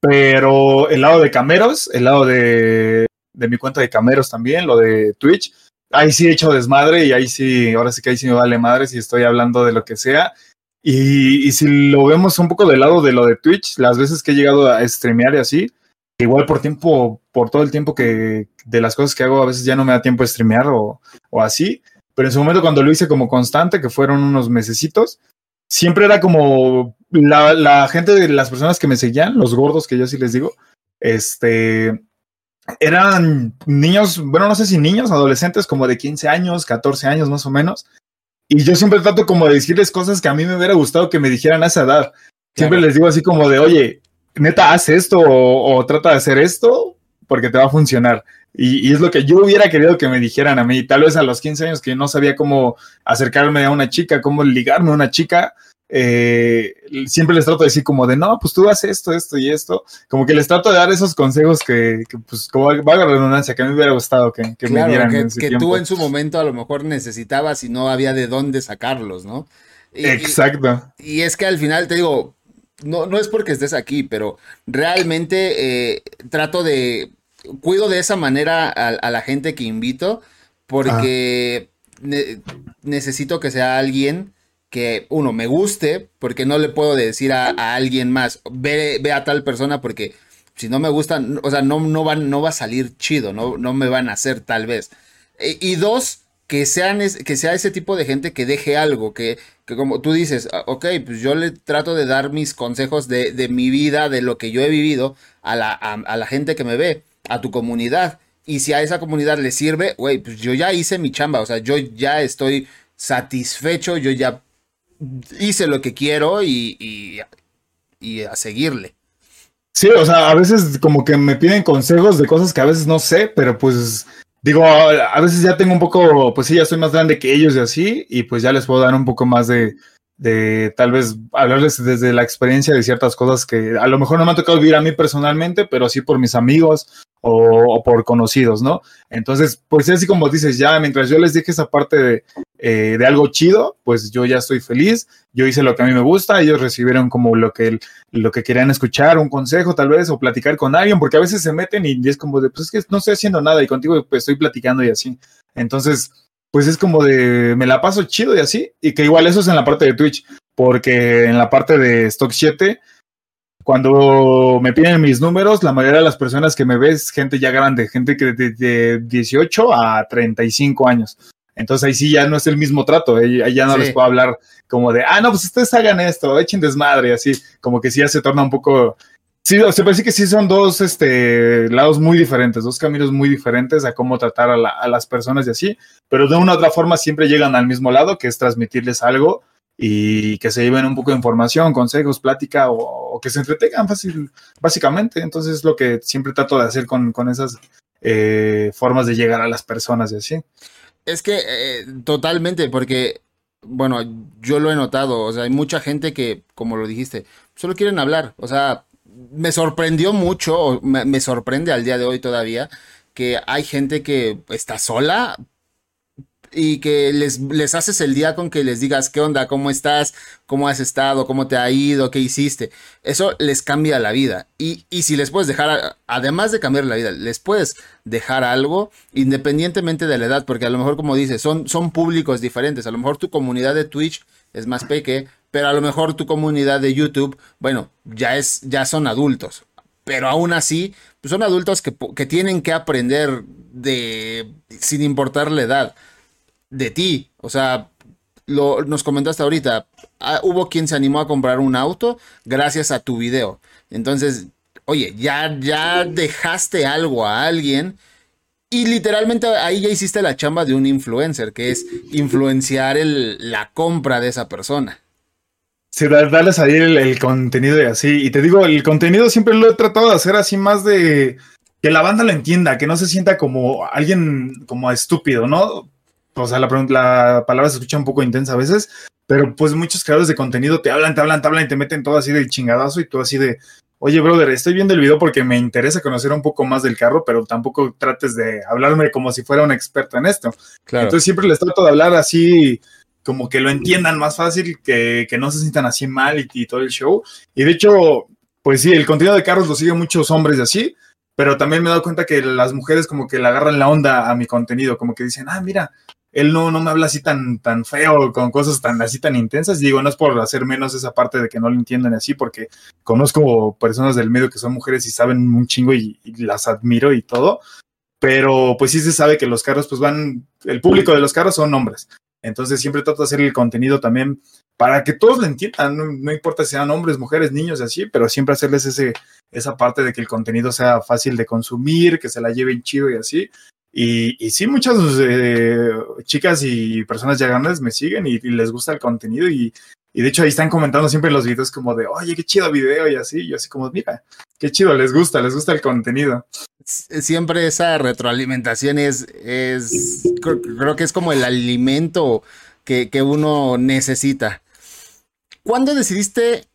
Pero el lado de cameros, el lado de, de mi cuenta de cameros también, lo de Twitch, ahí sí he hecho desmadre y ahí sí, ahora sí que ahí sí me vale madre si estoy hablando de lo que sea. Y, si lo vemos un poco del lado de lo de Twitch, las veces que he llegado a streamear y así, igual por tiempo, por todo el tiempo que de las cosas que hago, a veces ya no me da tiempo de streamear o, o así. Pero en su momento cuando lo hice como constante, que fueron unos mesecitos, siempre era como la, la, gente de las personas que me seguían, los gordos que yo sí les digo, este, eran niños, bueno, no sé si niños, adolescentes como de 15 años, 14 años más o menos. Y yo siempre trato como de decirles cosas que a mí me hubiera gustado que me dijeran a esa edad. Siempre les digo así como de, oye, neta, haz esto o, trata de hacer esto porque te va a funcionar. Y, es lo que yo hubiera querido que me dijeran a mí, tal vez a los 15 años que no sabía cómo acercarme a una chica, cómo ligarme a una chica, eh, siempre les trato de decir como de, no, pues tú haces esto, esto y esto, como que les trato de dar esos consejos que, pues, como va a redundancia, que a mí me hubiera gustado que, me dieran. Que, que tú en su momento a lo mejor necesitabas y no había de dónde sacarlos, ¿no? Exacto. y, es que al final te digo, no, no es porque estés aquí, pero realmente eh, trato de, cuido de esa manera a, la gente que invito, porque necesito que sea alguien que, uno, me guste, porque no le puedo decir a, alguien más, ve, ve, a tal persona, porque si no me gusta, o sea, no, no, va, no va a salir chido, no, no me van a hacer tal vez. E, y dos, que, sean que sea ese tipo de gente que deje algo, que, que como tú dices, ah, ok, pues yo le trato de dar mis consejos de, de mi vida, de lo que yo he vivido a la, a, la, gente que me ve, a tu comunidad. Y si a esa comunidad le sirve, güey, pues yo ya hice mi chamba, o sea, yo ya estoy satisfecho, yo ya hice lo que quiero y, y, a seguirle. Sí, o sea, a veces como que me piden consejos de cosas que a veces no sé, pero pues digo, a veces ya tengo un poco, pues sí, ya soy más grande que ellos y así, y pues ya les puedo dar un poco más de, de tal vez hablarles desde la experiencia de ciertas cosas que a lo mejor no me ha tocado vivir a mí personalmente, pero sí por mis amigos o, por conocidos, ¿no? Entonces, pues así como dices, ya mientras yo les dije esa parte de, eh, de, algo chido, pues yo ya estoy feliz, yo hice lo que a mí me gusta, ellos recibieron como lo que, lo que querían escuchar, un consejo tal vez, o platicar con alguien, porque a veces se meten y es como de, pues es que no estoy haciendo nada y contigo pues, estoy platicando y así. Entonces, pues es como de, me la paso chido y así, y que igual eso es en la parte de Twitch, porque en la parte de Stock 7, cuando me piden mis números, la mayoría de las personas que me ves, gente ya grande, gente que de, 18 a 35 años. Entonces ahí sí ya no es el mismo trato, ahí, ya no les puedo hablar como de, ah, no, pues ustedes hagan esto, echen desmadre, así, como que sí ya se torna un poco Sí, se parece que sí son dos este, lados muy diferentes, dos caminos muy diferentes a cómo tratar a, las personas y así, pero de una u otra forma siempre llegan al mismo lado, que es transmitirles algo y que se lleven un poco de información, consejos, plática o, que se entretengan fácil, básicamente. Entonces es lo que siempre trato de hacer con, esas eh, formas de llegar a las personas y así. Es que eh, totalmente, porque, bueno, yo lo he notado, o sea, hay mucha gente que, como lo dijiste, solo quieren hablar, o sea, me sorprendió mucho, me, sorprende al día de hoy todavía, que hay gente que está sola y que les, les haces el día con que les digas qué onda, cómo estás, cómo has estado, cómo te ha ido, qué hiciste. Eso les cambia la vida. Y, y si les puedes dejar, además de cambiar la vida, les puedes dejar algo independientemente de la edad, porque a lo mejor, como dices, son, son públicos diferentes. A lo mejor tu comunidad de Twitch es más peque, pero a lo mejor tu comunidad de YouTube, bueno, ya, es, ya son adultos. Pero aún así, pues son adultos que, tienen que aprender de, sin importar la edad, de ti. O sea, lo, nos comentaste ahorita, ah, hubo quien se animó a comprar un auto gracias a tu video. Entonces, oye, ya, ya dejaste algo a alguien y literalmente ahí ya hiciste la chamba de un influencer, que es influenciar la compra de esa persona. Sí, darles ahí el, el, contenido y así. Y te digo, el contenido siempre lo he tratado de hacer así más de que la banda lo entienda, que no se sienta como alguien como estúpido, ¿no? O sea, la, la palabra se escucha un poco intensa a veces, pero pues muchos creadores de contenido te hablan, te hablan, te hablan y te meten todo así de chingadazo y todo así de, oye, brother, estoy viendo el video porque me interesa conocer un poco más del carro, pero tampoco trates de hablarme como si fuera un experto en esto. Claro. Entonces siempre les trato de hablar así como que lo entiendan más fácil, que, no se sientan así mal y, todo el show. Y de hecho, pues sí, el contenido de carros lo siguen muchos hombres así, pero también me he dado cuenta que las mujeres como que le agarran la onda a mi contenido, como que dicen, ah, mira, él no, no me habla así tan, tan feo, con cosas tan así tan intensas. Y digo, no es por hacer menos esa parte de que no lo entiendan así, porque conozco personas del medio que son mujeres y saben un chingo y, y las admiro y todo. Pero pues sí se sabe que los carros pues van, el público de los carros son hombres. Entonces siempre trato de hacer el contenido también para que todos lo entiendan, no, importa si sean hombres, mujeres, niños, así, pero siempre hacerles ese, esa parte de que el contenido sea fácil de consumir, que se la lleven chido y así. Y, sí, muchas eh, chicas y personas ya grandes me siguen y, les gusta el contenido y, de hecho ahí están comentando siempre los videos como de, oye, qué chido video y así, yo así como, mira, qué chido, les gusta, les gusta el contenido siempre esa retroalimentación es, es creo que es como el alimento que, uno necesita. ¿Cuándo decidiste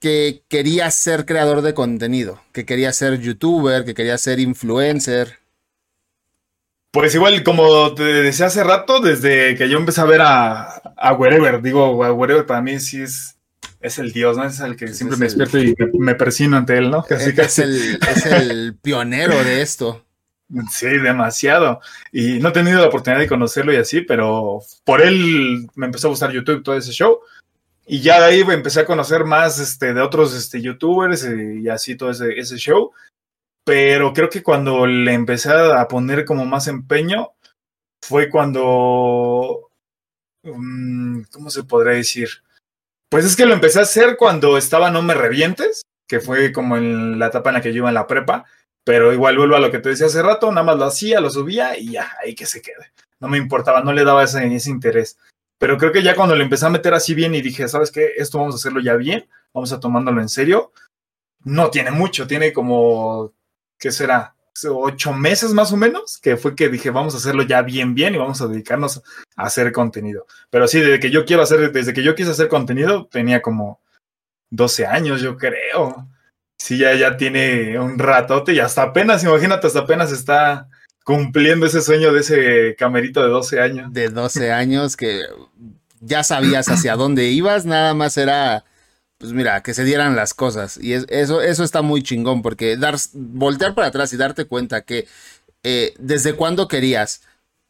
que querías ser creador de contenido? Que querías ser youtuber, que querías ser influencer. Pues igual, como te decía hace rato, desde que yo empecé a ver a, a Wherever, digo, a Wherever para mí sí es es el dios, ¿no? Es el que siempre me despierto y me, persino ante él, ¿no? [laughs] Casi, es, El, es el pionero de esto. [laughs] Sí, demasiado. Y no he tenido la oportunidad de conocerlo y así, pero por él me empezó a gustar YouTube, todo ese show. Y ya de ahí empecé a conocer más este, de otros este, youtubers y así todo ese, ese show. Pero creo que cuando le empecé a poner como más empeño fue cuando... Mm, ¿Cómo se podría decir? Pues es que lo empecé a hacer cuando estaba No Me Revientes, que fue como en la etapa en la que yo iba en la prepa, pero igual vuelvo a lo que te decía hace rato, nada más lo hacía, lo subía y ya, ahí que se quede. No me importaba, no le daba ese, ese interés. Pero creo que ya cuando le empecé a meter así bien y dije, ¿sabes qué? Esto vamos a hacerlo ya bien, vamos a tomándolo en serio. No tiene mucho, tiene como, ¿qué será? Ocho meses más o menos, que fue que dije, vamos a hacerlo ya bien, bien y vamos a dedicarnos a hacer contenido. Pero sí, desde que yo quiero hacer, desde que yo quise hacer contenido, tenía como 12 años, yo creo. Sí, ya, ya tiene un ratote y hasta apenas, imagínate, hasta apenas está cumpliendo ese sueño de ese camerito de 12 años. De 12 años que ya sabías hacia dónde ibas, nada más era, pues mira, que se dieran las cosas. Y eso, eso está muy chingón, porque dar, voltear para atrás y darte cuenta que eh, desde cuándo querías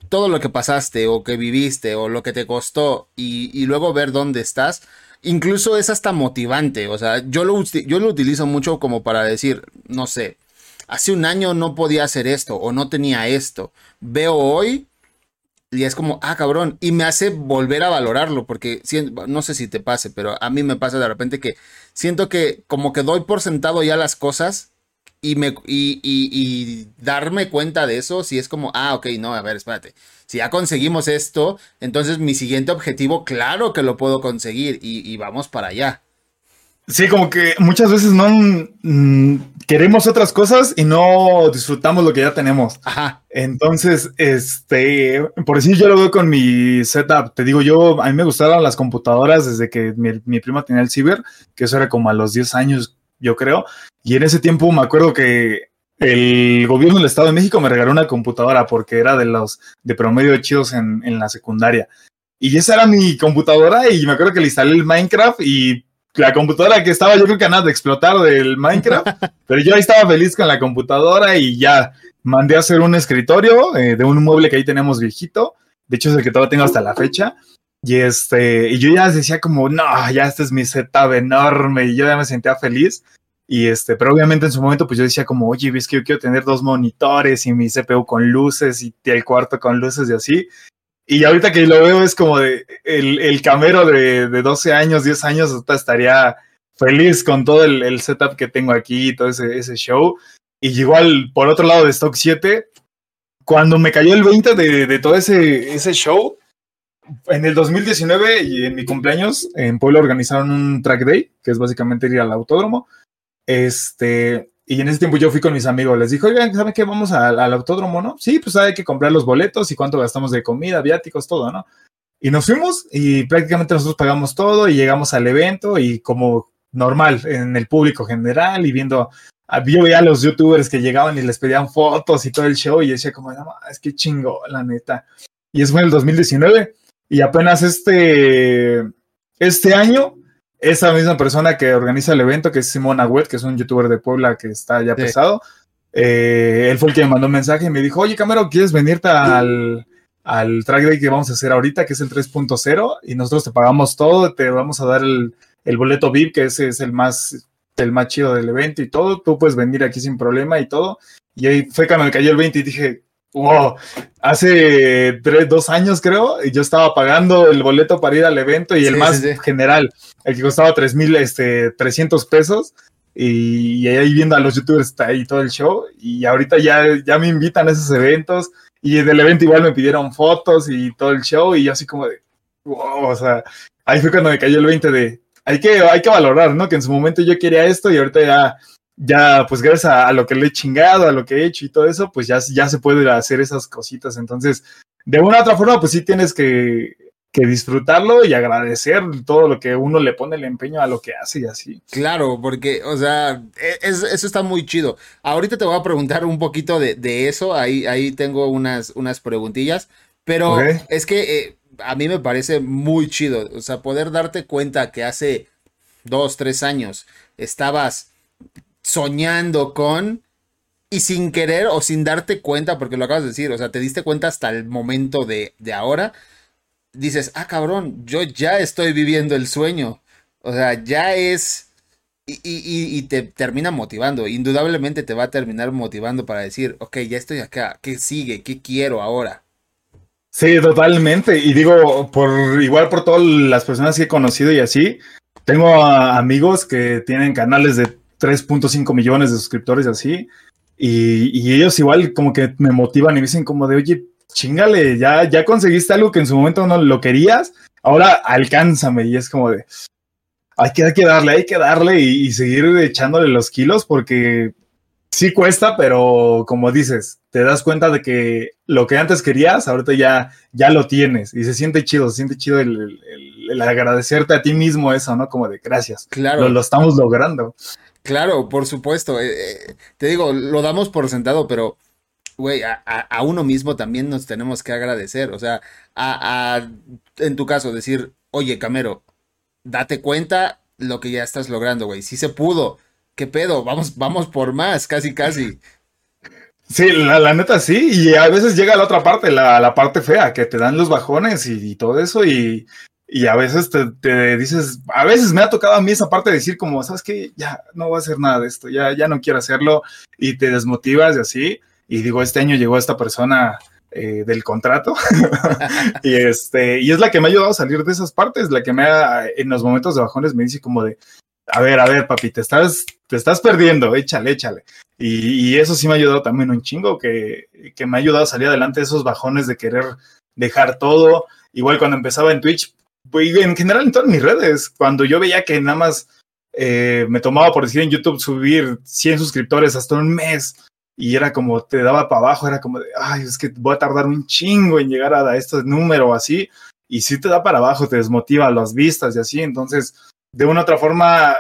todo lo que pasaste o que viviste o lo que te costó y, y luego ver dónde estás, incluso es hasta motivante. O sea, yo lo, yo lo utilizo mucho como para decir, no sé, hace un año no podía hacer esto o no tenía esto. Veo hoy y es como, ah, cabrón, y me hace volver a valorarlo, porque no sé si te pase, pero a mí me pasa de repente que siento que como que doy por sentado ya las cosas y, me, y, y, darme cuenta de eso, si es como, ah, ok, no, a ver, espérate, si ya conseguimos esto, entonces mi siguiente objetivo, claro que lo puedo conseguir y vamos para allá. Sí, como que muchas veces no mm, queremos otras cosas y no disfrutamos lo que ya tenemos. Ajá. Entonces, este, por decir, yo lo veo con mi setup. Te digo, yo, a mí me gustaron las computadoras desde que mi, prima tenía el ciber, que eso era como a los 10 años, yo creo. Y en ese tiempo me acuerdo que el gobierno del Estado de México me regaló una computadora porque era de los de promedio chidos en, en la secundaria. Y esa era mi computadora y me acuerdo que le instalé el Minecraft y la computadora que estaba yo creo que nada de explotar del Minecraft, [laughs] pero yo ahí estaba feliz con la computadora y ya mandé a hacer un escritorio eh, de un mueble que ahí tenemos viejito, de hecho es el que todavía tengo hasta la fecha, y este, y yo ya decía como, no, ya este es mi setup enorme, y yo ya me sentía feliz, y este, pero obviamente en su momento pues yo decía como, oye, ves que yo quiero tener dos monitores y mi CPU con luces y el cuarto con luces y así, y ahorita que lo veo es como de el, el camero de, de, 12 años, 10 años, estaría feliz con todo el, el setup que tengo aquí, todo ese, ese, show. Y igual, por otro lado de Stock 7, cuando me cayó el 20 de, de todo ese, ese show, en el 2019 y en mi cumpleaños, en Puebla organizaron un track day, que es básicamente ir al autódromo. Este, y en ese tiempo yo fui con mis amigos, les dije, oigan, ¿saben qué? Vamos al, autódromo, ¿no? Sí, pues hay que comprar los boletos y cuánto gastamos de comida, viáticos, todo, ¿no? Y nos fuimos y prácticamente nosotros pagamos todo y llegamos al evento y como normal en el público general y viendo, yo veía a los youtubers que llegaban y les pedían fotos y todo el show y decía como, no, es que chingo, la neta. Y eso fue en el 2019 y apenas este, este año esa misma persona que organiza el evento, que es Simón Agüet, que es un youtuber de Puebla que está ya pesado, eh, él fue el que me mandó un mensaje y me dijo, oye, Camero, ¿quieres venirte al, al track day que vamos a hacer ahorita, que es el 3.0? Y nosotros te pagamos todo, te vamos a dar el, el boleto VIP, que ese es el más, el más chido del evento y todo, tú puedes venir aquí sin problema y todo. Y ahí fue cuando me cayó el 20 y dije, wow, hace tres, dos años creo, y yo estaba pagando el boleto para ir al evento y el más general, el que costaba tres mil, este, 300 pesos. Y, ahí viendo a los youtubers está ahí todo el show. Y ahorita ya, ya me invitan a esos eventos. Y del evento igual me pidieron fotos y todo el show. Y yo así como de, wow, o sea, ahí fue cuando me cayó el 20 de, hay que, hay que valorar, ¿no? Que en su momento yo quería esto y ahorita ya ya, pues gracias a, lo que le he chingado, a lo que he hecho y todo eso, pues ya, ya se puede hacer esas cositas. Entonces, de una u otra forma, pues sí tienes que, que disfrutarlo y agradecer todo lo que uno le pone el empeño a lo que hace y así. Claro, porque, o sea, e, eso está muy chido. Ahorita te voy a preguntar un poquito de, de eso, ahí, ahí tengo unas, unas preguntillas, pero es que eh, a mí me parece muy chido, o sea, poder darte cuenta que hace dos, tres años estabas soñando con y sin querer o sin darte cuenta, porque lo acabas de decir, o sea, te diste cuenta hasta el momento de, de ahora, dices, ah, cabrón, yo ya estoy viviendo el sueño. O sea, ya es... Y, y, y, te termina motivando, indudablemente te va a terminar motivando para decir, ok, ya estoy acá, ¿qué sigue? ¿Qué quiero ahora? Sí, totalmente. Y digo, por igual por todas las personas que he conocido y así, tengo amigos que tienen canales de 3.5 millones de suscriptores así. Y, y, ellos igual como que me motivan y me dicen como de, oye, chingale, ya, ya conseguiste algo que en su momento no lo querías, ahora alcánzame. Y es como de, hay que, hay que darle, hay que darle y, seguir echándole los kilos porque sí cuesta, pero como dices, te das cuenta de que lo que antes querías, ahorita ya, ya lo tienes y se siente chido, se siente chido el, agradecerte a ti mismo eso, ¿no? Como de gracias. Claro. Lo, estamos logrando. Claro, por supuesto. Eh, eh, te digo, lo damos por sentado, pero güey, a, uno mismo también nos tenemos que agradecer. O sea, a, en tu caso, decir, oye, Camero, date cuenta lo que ya estás logrando, güey. Si se pudo. ¿Qué pedo? Vamos, vamos por más, casi, casi. Sí, la, neta sí, y a veces llega la otra parte, la, la parte fea, que te dan los bajones y, todo eso, y, y a veces te, dices, a veces me ha tocado a mí esa parte de decir como, ¿sabes qué? Ya no voy a hacer nada de esto, ya, ya no quiero hacerlo, y te desmotivas y así, y digo, este año llegó esta persona eh, del contrato [laughs] y este y es la que me ha ayudado a salir de esas partes, la que me ha en los momentos de bajones me dice como de a ver, a ver, papi, te estás te estás perdiendo, échale, échale. Y, eso sí me ha ayudado también un chingo que, que me ha ayudado a salir adelante de esos bajones de querer dejar todo. Igual cuando empezaba en Twitch, en general en todas mis redes, cuando yo veía que nada más eh, me tomaba por decir en YouTube subir 100 suscriptores hasta un mes y era como te daba para abajo, era como de, ay, es que voy a tardar un chingo en llegar a este número así, y si te da para abajo, te desmotiva las vistas y así, entonces, de una u otra forma,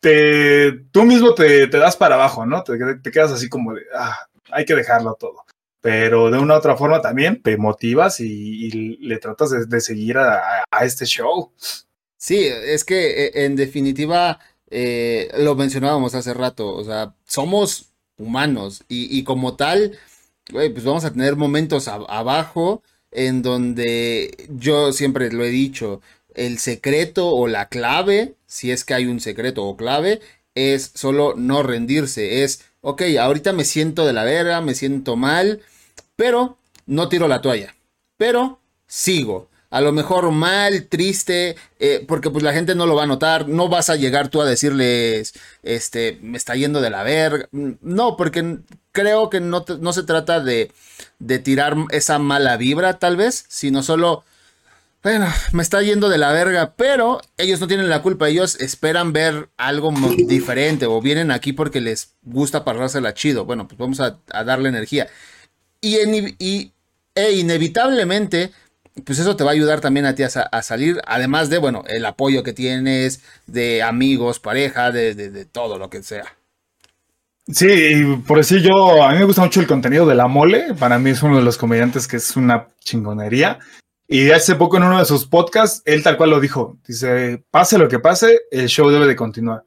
te, tú mismo te, te das para abajo, ¿no? Te, te, quedas así como de, ah, hay que dejarlo todo. Pero de una u otra forma también te motivas y, le tratas de, seguir a, este show. Sí, es que e, en definitiva, eh, lo mencionábamos hace rato, o sea, somos humanos. Y, como tal, pues vamos a tener momentos abajo en donde yo siempre lo he dicho, el secreto o la clave, si es que hay un secreto o clave, es solo no rendirse. Es, ok, ahorita me siento de la verga, me siento mal, pero no tiro la toalla. Pero sigo. A lo mejor mal, triste, eh, porque pues la gente no lo va a notar, no vas a llegar tú a decirles, este, me está yendo de la verga, no, porque creo que no, no se trata de, de tirar esa mala vibra tal vez, sino solo, bueno, me está yendo de la verga, pero ellos no tienen la culpa, ellos esperan ver algo diferente o vienen aquí porque les gusta pasársela chido, bueno, pues vamos a, darle energía. Y, e inevitablemente pues eso te va a ayudar también a ti a, salir, además de, bueno, el apoyo que tienes de amigos, pareja, de, todo lo que sea. Sí, por decir yo, a mí me gusta mucho el contenido de La Mole, para mí es uno de los comediantes que es una chingonería. Y hace poco en uno de sus podcasts, él tal cual lo dijo, dice, pase lo que pase, el show debe de continuar.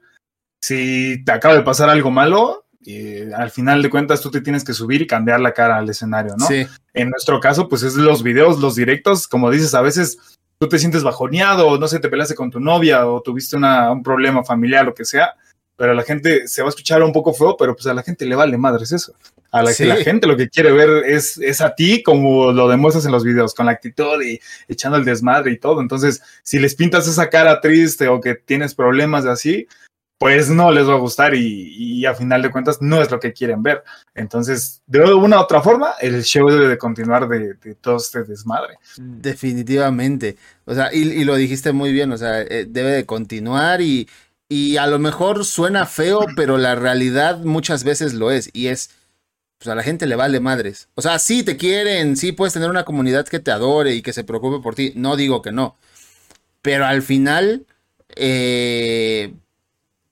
Si te acaba de pasar algo malo, y al final de cuentas tú te tienes que subir y cambiar la cara al escenario, ¿no? Sí. En nuestro caso, pues es los videos, los directos, como dices, a veces tú te sientes bajoneado, no sé, te peleaste con tu novia o tuviste un problema familiar, lo que sea, pero a la gente se va a escuchar un poco feo, pero pues a la gente le vale madres eso. A la, la gente lo que quiere ver es, es a ti como lo demuestras en los videos, con la actitud y echando el desmadre y todo. Entonces, si les pintas esa cara triste o que tienes problemas de así, pues no les va a gustar y, a final de cuentas no es lo que quieren ver. Entonces, de una u otra forma, el show debe de continuar de, todo este desmadre. Definitivamente. O sea, y, lo dijiste muy bien, o sea, eh, debe de continuar y, y a lo mejor suena feo, pero la realidad muchas veces lo es y es pues a la gente le vale madres. O sea, sí te quieren, sí puedes tener una comunidad que te adore y que se preocupe por ti. No digo que no. Pero al final, eh,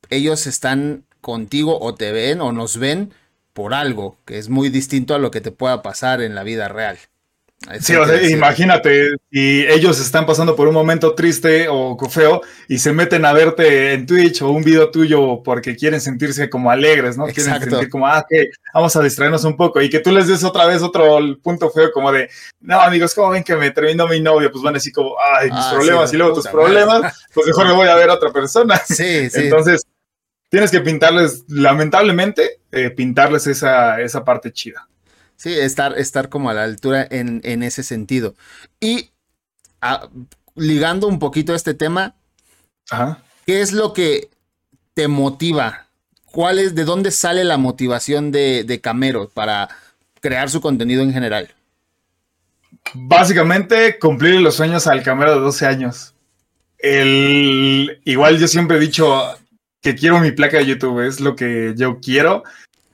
ellos están contigo o te ven o nos ven por algo que es muy distinto a lo que te pueda pasar en la vida real. Sí, o sea, imagínate, si ellos están pasando por un momento triste o feo y se meten a verte en Twitch o un video tuyo porque quieren sentirse como alegres, ¿no? Quieren sentir como, ah, que vamos a distraernos un poco y que tú les des otra vez otro punto feo como de, no, amigos, ¿cómo ven que me terminó mi novio? Pues van así como, ay, mis ah, problemas y luego tus problemas, pues mejor me voy a ver a otra persona. Sí, sí. Entonces, tienes que pintarles, lamentablemente, eh, pintarles esa, esa parte chida. Sí, estar, estar como a la altura en, ese sentido. Y ah, ligando un poquito a este tema, ¿qué es lo que te motiva? ¿Cuál es, de dónde sale la motivación de, de Camero para crear su contenido en general? Básicamente, cumplir los sueños al camero de 12 años. El, igual yo siempre he dicho que quiero mi placa de YouTube, es lo que yo quiero.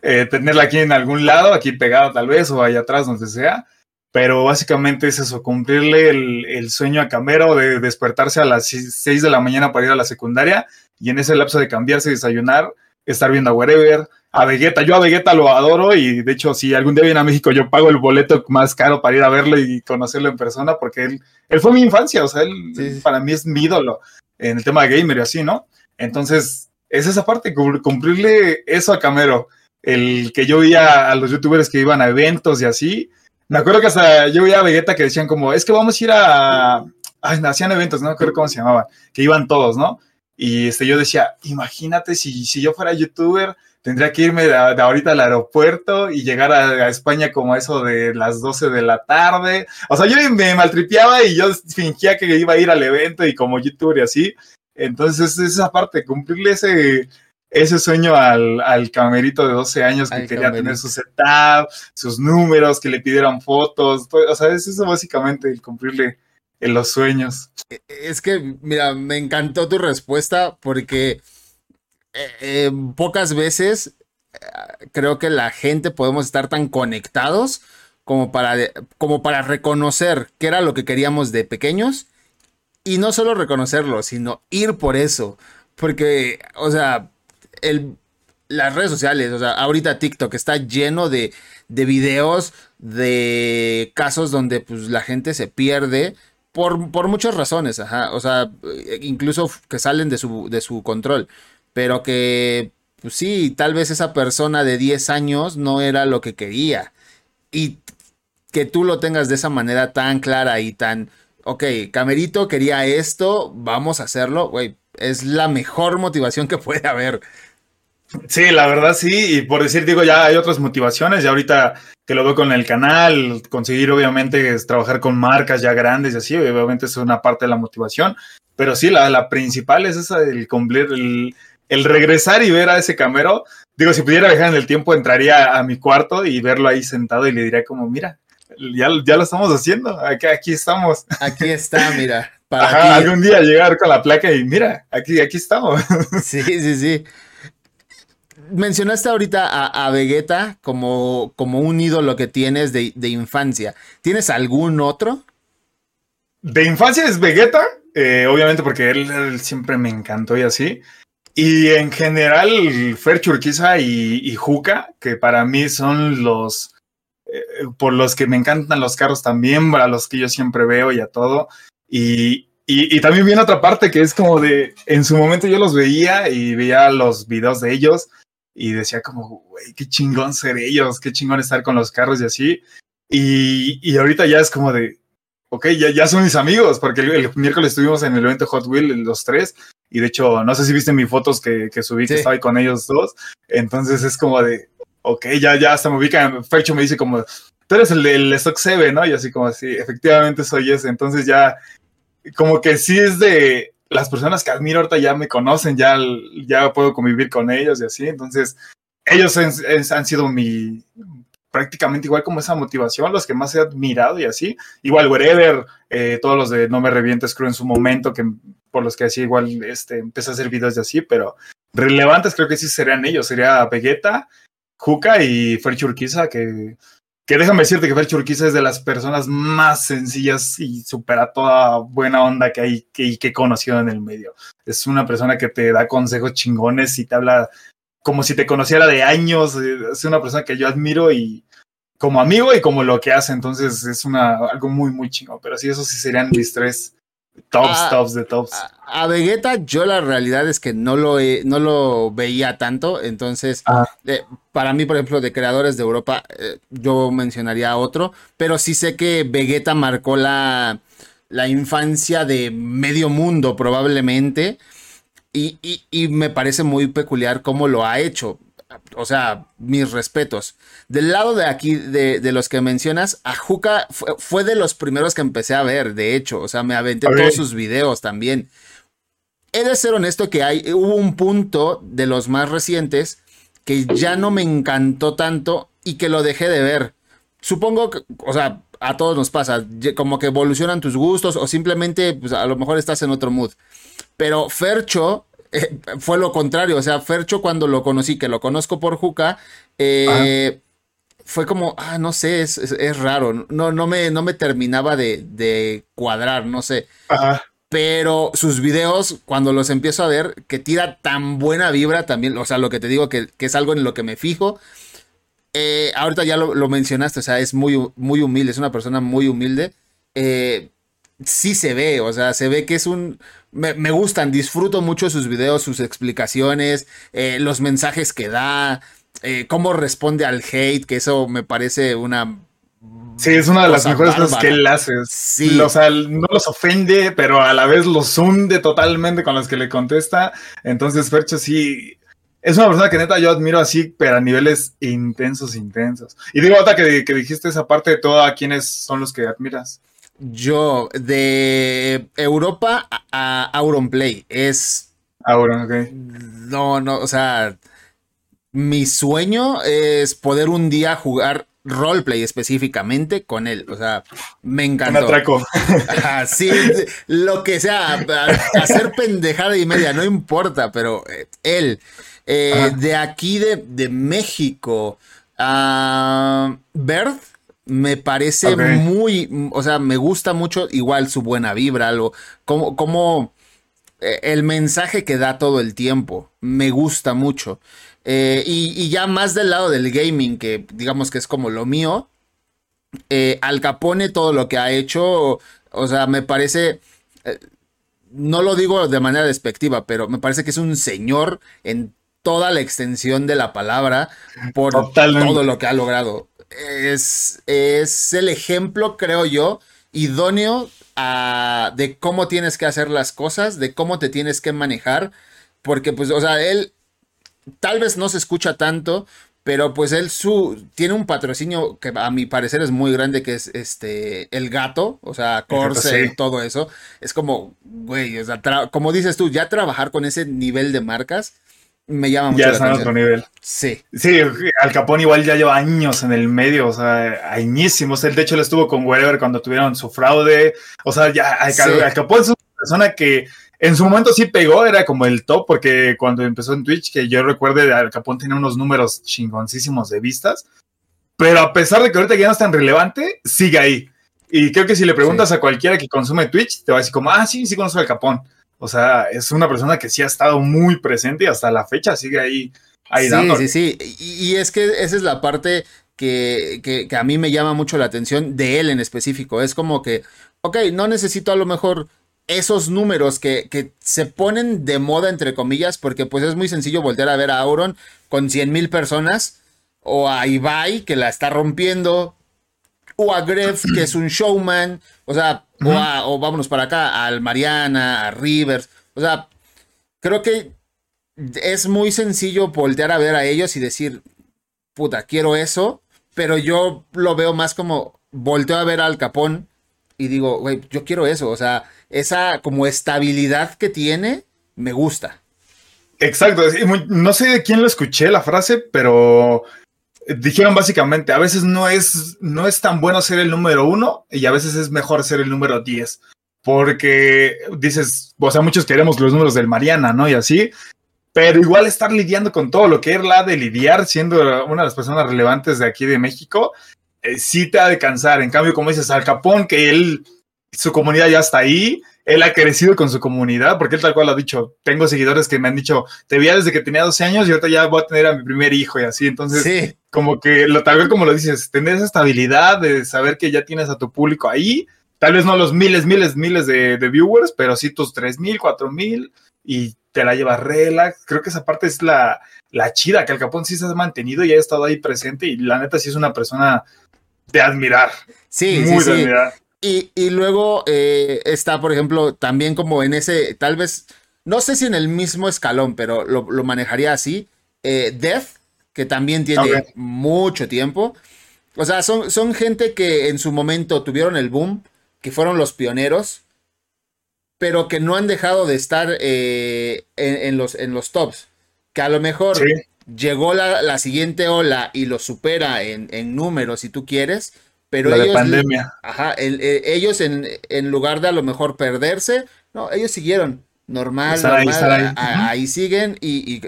Eh, tenerla aquí en algún lado, aquí pegado tal vez, o allá atrás, donde sea. Pero básicamente es eso, cumplirle el, sueño a Camero de despertarse a las 6 de la mañana para ir a la secundaria y en ese lapso de cambiarse desayunar, estar viendo a Wherever, a Vegeta. Yo a Vegeta lo adoro y de hecho si algún día viene a México yo pago el boleto más caro para ir a verlo y conocerlo en persona porque él, él fue mi infancia, o sea, él para mí es mi ídolo en el tema de gamer y así, ¿no? Entonces es esa parte, cumplirle eso a Camero. El que yo veía a los youtubers que iban a eventos y así. Me acuerdo que hasta yo veía a Vegeta que decían como, es que vamos a ir a... Ay, hacían eventos, no me acuerdo cómo se llamaba, que iban todos, ¿no? Y este, yo decía, imagínate si, si yo fuera youtuber, tendría que irme de, ahorita al aeropuerto y llegar a, España como eso de las 12 de la tarde. O sea, yo me maltripeaba y yo fingía que iba a ir al evento y como youtuber y así. Entonces, esa parte, cumplirle ese, ese sueño al, al camerito de 12 años que quería tener su setup, sus números, que le pidieran fotos. o sea, es eso básicamente el cumplirle en los sueños. E, es que, mira, me encantó tu respuesta porque eh, eh, pocas veces eh, creo que la gente podemos estar tan conectados como para, como para reconocer qué era lo que queríamos de pequeños y no solo reconocerlo, sino ir por eso. Porque, o sea, el, las redes sociales, o sea, ahorita TikTok está lleno de, de videos de casos donde pues la gente se pierde por, por muchas razones, ajá, o sea, incluso que salen de su, de su control, pero que pues sí, tal vez esa persona de 10 años no era lo que quería. Y que tú lo tengas de esa manera tan clara y tan ok, Camerito quería esto, vamos a hacerlo, güey, es la mejor motivación que puede haber. Sí, la verdad sí, y por decir, digo, ya hay otras motivaciones, ya ahorita que lo veo con el canal, conseguir obviamente trabajar con marcas ya grandes y así, obviamente es una parte de la motivación, pero sí, la, la principal es esa, el cumplir, el, el regresar y ver a ese camero, digo, si pudiera viajar en el tiempo, entraría a mi cuarto y verlo ahí sentado y le diría como, mira, ya, ya lo estamos haciendo, aquí, aquí estamos. Aquí está, mira. Para algún día llegar con la placa y mira, aquí, aquí estamos. [laughs] Sí, sí, sí. Mencionaste ahorita a, Vegeta como, como un ídolo que tienes de, infancia. ¿Tienes algún otro? De infancia es Vegeta, eh, obviamente porque él, siempre me encantó y así. Y en general, Fer Churquiza y, y Juca, que para mí son los, por los que me encantan los carros también, para los que yo siempre veo y a todo. Y, y, también viene otra parte que es como de, en su momento yo los veía y veía los videos de ellos y decía como, güey, qué chingón ser ellos, qué chingón estar con los carros y así. Y, y ahorita ya es como de, ok, ya, ya son mis amigos, porque el, miércoles estuvimos en el evento Hot Wheels los tres, y de hecho, no sé si viste mis fotos que, que subí, que estaba ahí con ellos dos, entonces es como de, ok, ya, ya hasta me ubica, Fercho me dice como, tú eres el del Stock 7, ¿no? Y así como, sí, efectivamente soy ese, entonces ya, como que sí es de, las personas que admiro ahorita ya me conocen, ya, ya puedo convivir con ellos y así, entonces ellos han, sido mi, prácticamente igual como esa motivación, los que más he admirado y así. Igual Wherever, eh, todos los de No Me Revientes creo en su momento, que por los que así igual este, empecé a hacer videos de así, pero relevantes creo que sí serían ellos, sería Vegeta, Juca y Fer Churquiza, que, que déjame decirte que Fer Churquiza es de las personas más sencillas y supera toda buena onda que hay que, que he conocido en el medio. Es una persona que te da consejos chingones y te habla como si te conociera de años. Es una persona que yo admiro y como amigo y como lo que hace. Entonces es una, algo muy, muy chingón. Pero sí, eso sí serían mis tres Tops, a, tops de tops. A, Vegeta, yo la realidad es que no lo, no lo veía tanto. Entonces, ah. eh, para mí, por ejemplo, de creadores de Europa, eh, yo mencionaría otro. Pero sí sé que Vegeta marcó la, la infancia de medio mundo, probablemente. Y, y, me parece muy peculiar cómo lo ha hecho o sea, mis respetos. Del lado de aquí, de, los que mencionas, a Juca fue, de los primeros que empecé a ver, de hecho, o sea, me aventé todos sus videos también. He de ser honesto que hay, hubo un punto de los más recientes que ya no me encantó tanto y que lo dejé de ver. Supongo que, o sea, a todos nos pasa, como que evolucionan tus gustos o simplemente pues, a lo mejor estás en otro mood. Pero Fercho eh, fue lo contrario, o sea, Fercho cuando lo conocí, que lo conozco por Juca, eh, fue como, ah, no sé, es, es, raro, no, no, me, no me terminaba de, de cuadrar, no sé. Ajá. Pero sus videos, cuando los empiezo a ver, que tira tan buena vibra también, o sea, lo que te digo, que, que es algo en lo que me fijo. Eh, ahorita ya lo, lo, mencionaste, o sea, es muy, muy humilde, es una persona muy humilde. Eh, sí se ve, o sea, se ve que es un... Me, me gustan, disfruto mucho sus videos, sus explicaciones, eh, los mensajes que da, eh, cómo responde al hate, que eso me parece una... Sí, es una de las mejores cosas que él hace. Sí. O sea, no los ofende, pero a la vez los hunde totalmente con las que le contesta. Entonces, Fercho sí, es una persona que neta yo admiro así, pero a niveles intensos, intensos. Y digo, otra que, que dijiste esa parte de todo, ¿a quiénes son los que admiras? Yo, de Europa a Auronplay, es... Auron, ok. No, no, o sea, mi sueño es poder un día jugar roleplay específicamente con él. O sea, me encantó. Un atraco. [laughs] sí, lo que sea, hacer pendejada y media, no importa, pero eh, él, eh, de aquí de, de México, a Bert, me parece muy, o sea, me gusta mucho igual su buena vibra, algo, como, como eh, el mensaje que da todo el tiempo, me gusta mucho. Eh, y, ya más del lado del gaming, que digamos que es como lo mío, eh, Al Capone todo lo que ha hecho, o sea, me parece, eh, no lo digo de manera despectiva, pero me parece que es un señor en toda la extensión de la palabra por todo lo que ha logrado. Es, es el ejemplo, creo yo, idóneo de cómo tienes que hacer las cosas, de cómo te tienes que manejar, porque pues, o sea, él tal vez no se escucha tanto, pero pues él su, tiene un patrocinio que a mi parecer es muy grande, que es este el gato, o sea, Corsair, todo eso. Es como, güey, o sea, como dices tú, ya trabajar con ese nivel de marcas me llama mucho ya está en otro nivel. Sí. Sí, Al Capone igual ya lleva años en el medio, o sea, añísimos. Él de hecho le estuvo con Wherever cuando tuvieron su fraude. O sea, ya Al, Al Capone es una persona que en su momento sí pegó, era como el top, porque cuando empezó en Twitch, que yo recuerde, Al Capón tenía unos números chingoncísimos de vistas, pero a pesar de que ahorita ya no es tan relevante, sigue ahí. Y creo que si le preguntas a cualquiera que consume Twitch, te va a decir como, ah, sí, sí conozco Al Capón. O sea, es una persona que sí ha estado muy presente y hasta la fecha sigue ahí, ahí sí, Sí, sí, y, y, es que esa es la parte que, que, que a mí me llama mucho la atención de él en específico. Es como que, ok, no necesito a lo mejor esos números que, se ponen de moda, entre comillas, porque pues es muy sencillo voltear a ver a Auron con 100 mil personas, o a Ibai, que la está rompiendo, o a Gref, que es un showman, o sea, o, vámonos para acá, al Mariana, a Rivers, o sea, creo que es muy sencillo voltear a ver a ellos y decir, puta, quiero eso, pero yo lo veo más como volteo a ver al Capón y digo, güey, yo quiero eso, o sea, esa como estabilidad que tiene, me gusta. Exacto, no sé de quién lo escuché la frase, pero dijeron básicamente, a veces no es, no es tan bueno ser el número uno y a veces es mejor ser el número diez. Porque dices, o sea, muchos queremos los números del Mariana, ¿no? Y así, pero igual estar lidiando con todo lo que es la de lidiar, siendo una de las personas relevantes de aquí de México, eh, sí te ha de cansar. En cambio, como dices, Al Capón, que él su comunidad ya está ahí, él ha crecido con su comunidad, porque él tal cual lo ha dicho, tengo seguidores que me han dicho, te vi desde que tenía 12 años y ahorita ya voy a tener a mi primer hijo y así, entonces, como que lo, tal vez como lo dices, tener esa estabilidad de saber que ya tienes a tu público ahí, tal vez no los miles, miles, miles de, viewers, pero sí tus 3 mil, 4 mil y te la llevas relax, creo que esa parte es la, la chida, que el Capón sí se ha mantenido y ha estado ahí presente y la neta sí es una persona de admirar. Sí, muy sí, de admirar. Y, luego eh, está, por ejemplo, también como en ese, tal vez, no sé si en el mismo escalón, pero lo, manejaría así. Eh, Death, que también tiene mucho tiempo. O sea, son, son gente que en su momento tuvieron el boom, que fueron los pioneros, pero que no han dejado de estar eh, en, los, en los tops. Que a lo mejor llegó la, la, siguiente ola y lo supera en, en números, si tú quieres, Pero La de ellos, pandemia. Ajá, el- eh, ellos en, en lugar de a lo mejor perderse, no, ellos siguieron normal, ahí, normal, estar ahí. a- a- Ujú. ahí siguen y, y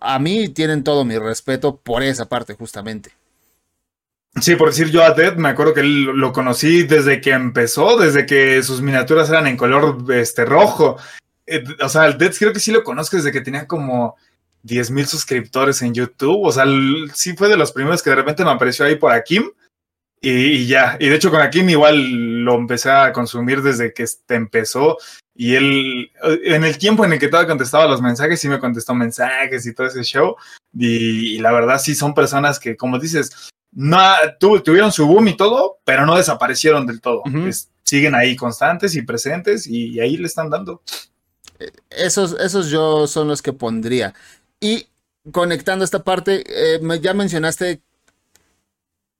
a mí tienen todo mi respeto por esa parte justamente. Sí, por decir yo a Dead, me acuerdo que lo conocí desde que empezó, desde que sus miniaturas eran en color este rojo. Eh, o sea, el Dead creo que sí lo conozco desde que tenía como 10 mil suscriptores en YouTube. O sea, el- sí fue de los primeros que de repente me apareció ahí por Akim. Y, ya, y de hecho con Akim igual lo empecé a consumir desde que este empezó. Y él, eh, en el tiempo en el que todavía contestaba los mensajes, sí me contestó mensajes y todo ese show. Y, y la verdad sí son personas que, como dices, no, tu- tuvieron su boom y todo, pero no desaparecieron del todo. Es- siguen ahí constantes y presentes y, ahí le están dando. Esos, esos yo son los que pondría. Y conectando esta parte, eh, ya mencionaste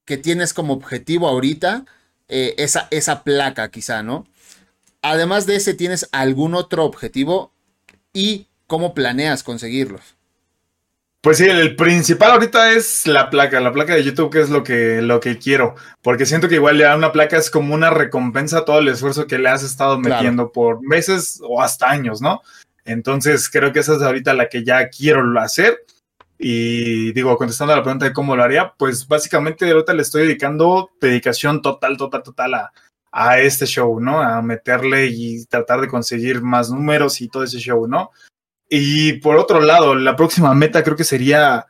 que tienes como objetivo ahorita eh, esa, esa placa, quizá, ¿no? Además de ese, ¿tienes algún otro objetivo? ¿Y cómo planeas conseguirlos? Pues sí, el principal ahorita es la placa, la placa de YouTube, que es lo que, lo que quiero. Porque siento que igual ya una placa es como una recompensa a todo el esfuerzo que le has estado Claro. metiendo por meses o hasta años, ¿no? Entonces creo que esa es ahorita la que ya quiero hacer. Y digo, contestando a la pregunta de cómo lo haría, pues básicamente ahorita le estoy dedicando dedicación total, total, total a, a este show, ¿no? A meterle y tratar de conseguir más números y todo ese show, ¿no? Y por otro lado, la próxima meta creo que sería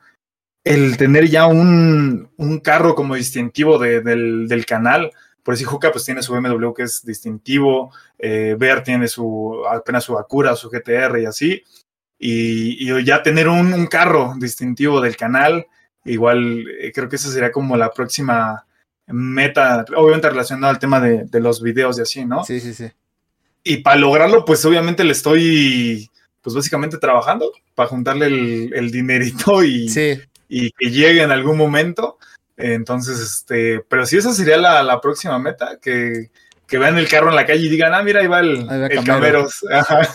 el tener ya un, un carro como distintivo de- del, del canal. Por decir, Juca pues tiene su BMW que es distintivo, eh, Bear tiene su apenas su Acura, su GTR y así. Y, y ya tener un, un carro distintivo del canal, igual eh, creo que esa sería como la próxima meta, obviamente relacionada al tema de, de los videos y así, ¿no? Sí, sí, sí. Y para lograrlo, pues obviamente le estoy, pues básicamente trabajando para juntarle el, el dinerito y, Sí, y que llegue en algún momento. Entonces, este, pero sí, esa sería la, la próxima meta, que, que vean el carro en la calle y digan, ah, mira, ahí va el, Ahí va el Camero. Cameros, [laughs] Ajá.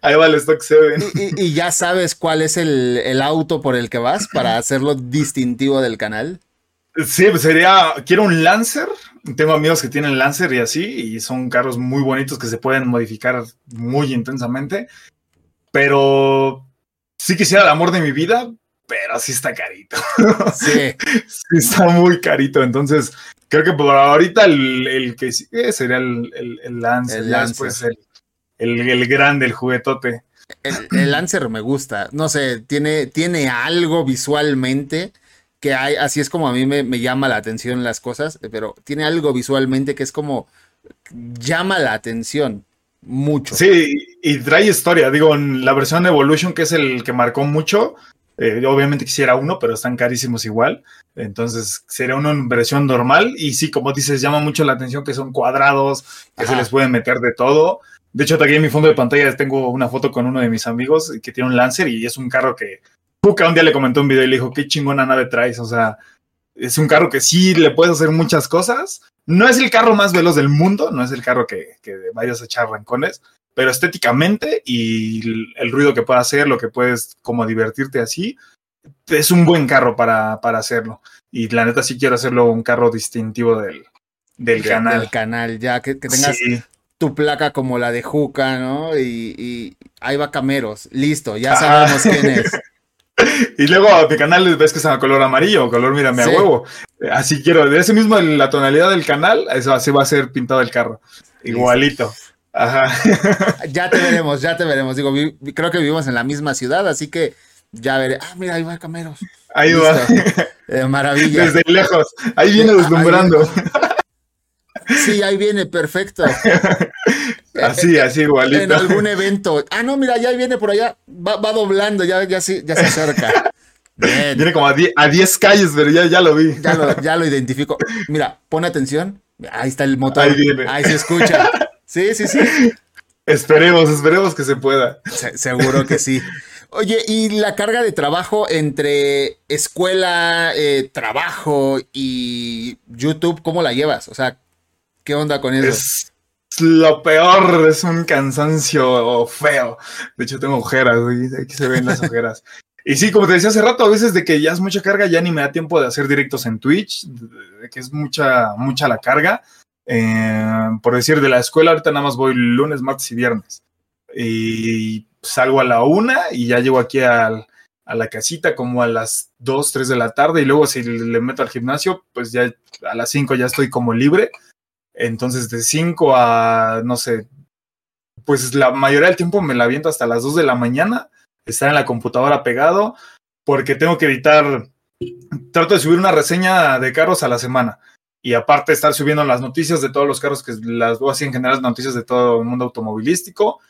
ahí va el Stock 7. y, y- y ya sabes cuál es el, el auto por el que vas para hacerlo distintivo del canal. Sí, pues sería, quiero un Lancer, tengo amigos que tienen Lancer y así, y son carros muy bonitos que se pueden modificar muy intensamente, pero sí quisiera el amor de mi vida, pero sí está carito. Sí, [laughs] Sí, está muy carito. Entonces, creo que por ahorita el, el que sigue sería el, el, el Lancer. El ya Lancer. después el, grande, el juguetote. el, el Lancer me gusta. No sé, tiene, tiene algo visualmente que hay, así es como a mí me, me llama la atención las cosas, pero tiene algo visualmente que es como llama la atención mucho. Sí, y trae historia. Digo, en la versión Evolution, que es el que marcó mucho, eh, obviamente quisiera uno, pero están carísimos igual. Entonces, sería en versión normal. Y sí, como dices, llama mucho la atención que son cuadrados, que se les pueden meter de todo. De hecho, aquí en mi fondo de pantalla tengo una foto con uno de mis amigos que tiene un Lancer y es un carro que Puka un día le comentó un video y le dijo, qué chingona nave traes. O sea, es un carro que sí le puedes hacer muchas cosas. No es el carro más veloz del mundo, no es el carro que, que vayas a echar rancones, pero estéticamente y el, ruido que puede hacer, lo que puedes como divertirte así, es un buen carro para, para hacerlo. Y la neta sí quiero hacerlo un carro distintivo del, del de- canal. Del canal, ya que, que tengas Sí. tu placa como la de Juca, ¿no? Y, y ahí va Cameros. Listo, ya Ah. sabemos quién es. [laughs] Y luego mi canal ves que es a color amarillo, color mírame Sí. a huevo. Así quiero, de ese mismo la tonalidad del canal, eso así va a ser pintado el carro. Igualito. Ajá. Ya te veremos, ya te veremos. Digo, vi- creo que vivimos en la misma ciudad, así que ya veré. Ah, mira, ahí va Cameros. Ahí va. Eh, maravilla. Desde lejos. Ahí viene Ah, deslumbrando. Sí, ahí viene, perfecto. [laughs] Así, así En igualito. algún evento. Ah, no, mira, ya viene por allá. Va, va doblando, ya, ya, se- ya se acerca. Bien, Viene como a 10 a 10 calles, pero ya, ya lo vi. ya lo, ya lo identifico. Mira, pon atención. Ahí está el motor. Ahí viene. Ahí se escucha. Sí, sí, sí. [laughs] Esperemos, esperemos que se pueda. Se- seguro que sí. Oye, y la carga de trabajo entre escuela, eh, trabajo y YouTube, ¿cómo la llevas? O sea, ¿qué onda con eso? Es lo peor, es un cansancio feo. De hecho, tengo ojeras, aquí se ven las [laughs] ojeras. Y sí, como te decía hace rato, a veces de que ya es mucha carga, ya ni me da tiempo de hacer directos en Twitch, de que es mucha, mucha la carga. Eh, por decir, de la escuela ahorita nada más voy lunes, martes y viernes. Y salgo a la una y ya llego aquí al, a la casita como a las 2, 3 de la tarde y luego si le meto al gimnasio, pues ya a las 5 ya estoy como libre. Entonces de 5 a, no sé, pues la mayoría del tiempo me la aviento hasta las 2 de la mañana, estar en la computadora pegado, porque tengo que editar, trato de subir una reseña de carros a la semana. Y aparte estar subiendo las noticias de todos los carros que las veo así en general, noticias de todo el mundo automovilístico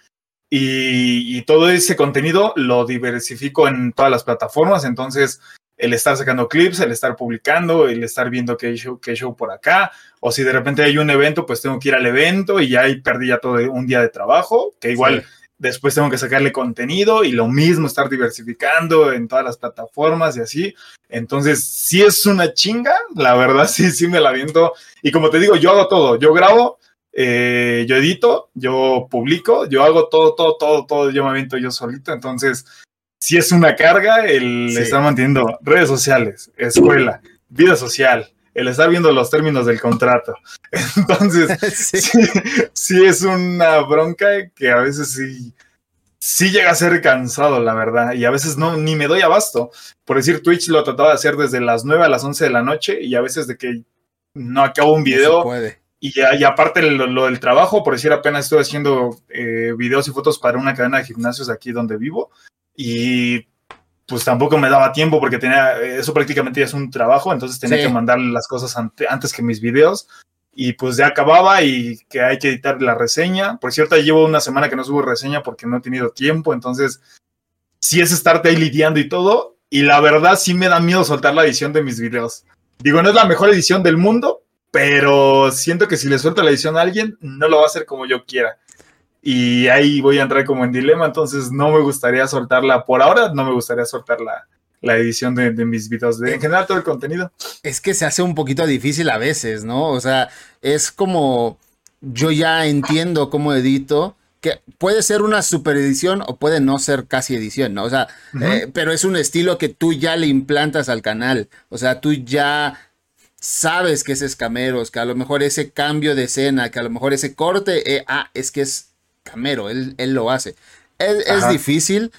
y, todo ese contenido lo diversifico en todas las plataformas, entonces el estar sacando clips, el estar publicando, el estar viendo qué show, qué show por acá, o si de repente hay un evento, pues tengo que ir al evento y ya ahí perdí ya todo un día de trabajo, que igual después tengo que sacarle contenido y lo mismo estar diversificando en todas las plataformas y así. Entonces, si es una chinga, la verdad [laughs] sí, sí me la viento. Y como te digo, yo hago todo, yo grabo, eh, yo edito, yo publico, yo hago todo, todo, todo, todo, yo me aviento yo solito. Entonces, si es una carga el estar manteniendo redes sociales, escuela, vida social, el estar viendo los términos del contrato. [laughs] Entonces, [laughs] sí. es una bronca que a veces sí, sí llega a ser cansado, la verdad, y a veces no, ni me doy abasto. Por decir, Twitch lo trataba de hacer desde las 9 a las 11 de la noche y a veces de que no acabo un video. puede y, y aparte lo, del trabajo, por decir, apenas estoy haciendo eh, videos y fotos para una cadena de gimnasios aquí donde vivo. Y pues tampoco me daba tiempo porque tenía, eso prácticamente ya es un trabajo, entonces tenía que mandar las cosas antes que mis videos. Y pues ya acababa y que hay que editar la reseña. Por cierto, llevo una semana que no subo reseña porque no he tenido tiempo, entonces sí es estarte ahí lidiando y todo. Y la verdad sí me da miedo soltar la edición de mis videos. Digo, no es la mejor edición del mundo, pero siento que si le suelto la edición a alguien, no lo va a hacer como yo quiera. Y ahí voy a entrar como en dilema, entonces no me gustaría soltarla por ahora, no me gustaría soltar la, edición de, mis videos, de, en general todo el contenido. Es que se hace un poquito difícil a veces, ¿no? O sea, es como yo ya entiendo cómo edito, que puede ser una super edición o puede no ser casi edición, ¿no? O sea, eh, pero es un estilo que tú ya le implantas al canal, o sea, tú ya sabes que es escameros, que a lo mejor ese cambio de escena, que a lo mejor ese corte, eh, ah, es que es camero, él, él lo hace. Es, difícil.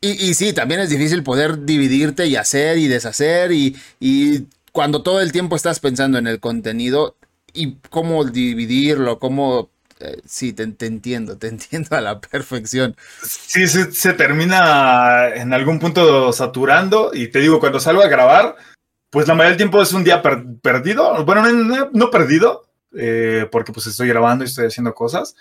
Y, y, sí, también es difícil poder dividirte y hacer y deshacer y, y cuando todo el tiempo estás pensando en el contenido y cómo dividirlo, cómo... Eh, sí, te, entiendo, te [laughs] entiendo a la perfección. Sí, se, se, termina en algún punto saturando y te digo, cuando salgo a grabar, pues la mayoría del tiempo es un día perdido. Bueno, no, perdido, eh, porque pues estoy grabando y estoy haciendo cosas,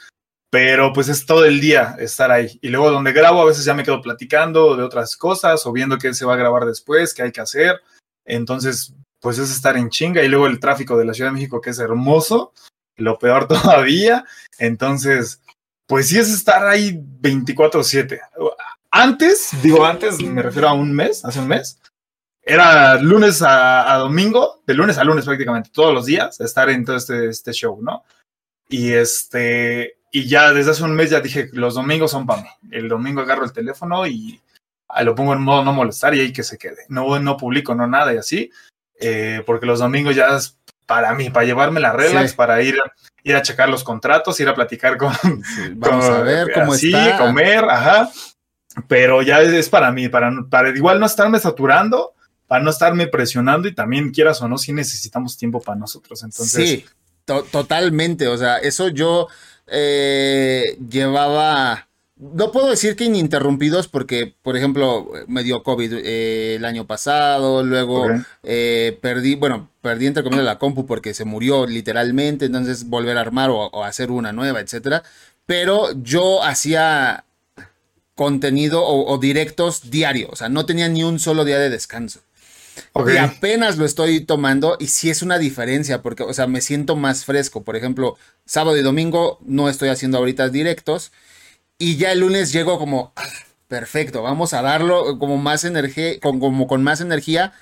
pero pues es todo el día estar ahí. Y luego donde grabo a veces ya me quedo platicando de otras cosas o viendo qué se va a grabar después, qué hay que hacer. Entonces, pues es estar en chinga y luego el tráfico de la Ciudad de México que es hermoso, lo peor [laughs] todavía. Entonces, pues sí es estar ahí 24/7. Antes, digo antes, me refiero a un mes, hace un mes, era lunes a, domingo, de lunes a lunes prácticamente, todos los días, estar en todo este, este show, ¿no? Y este, y ya desde hace un mes ya dije, los domingos son para mí. El domingo agarro el teléfono y lo pongo en modo no molestar y ahí que se quede. No, no publico, no nada y así, eh, porque los domingos ya es para mí, para llevarme las reglas, para ir, ir a checar los contratos, ir a platicar con... [laughs] vamos a ver cómo así, comer, ajá. Pero ya es, para mí, para, para igual no estarme saturando para no estarme presionando y también quieras o no, si necesitamos tiempo para nosotros. Entonces, sí, totalmente. O sea, eso yo eh, llevaba, no puedo decir que ininterrumpidos porque, por ejemplo, me dio COVID eh, el año pasado, luego eh, perdí, bueno, perdí entre comillas la compu porque se murió literalmente, entonces volver a armar o, hacer una nueva, etcétera. Pero yo hacía contenido o, directos diarios, o sea, no tenía ni un solo día de descanso. Y apenas lo estoy tomando y sí es una diferencia porque, o sea, me siento más fresco. Por ejemplo, sábado y domingo no estoy haciendo ahorita directos y ya el lunes llego como, ah, perfecto, vamos a darlo como más energía, con, como con más energía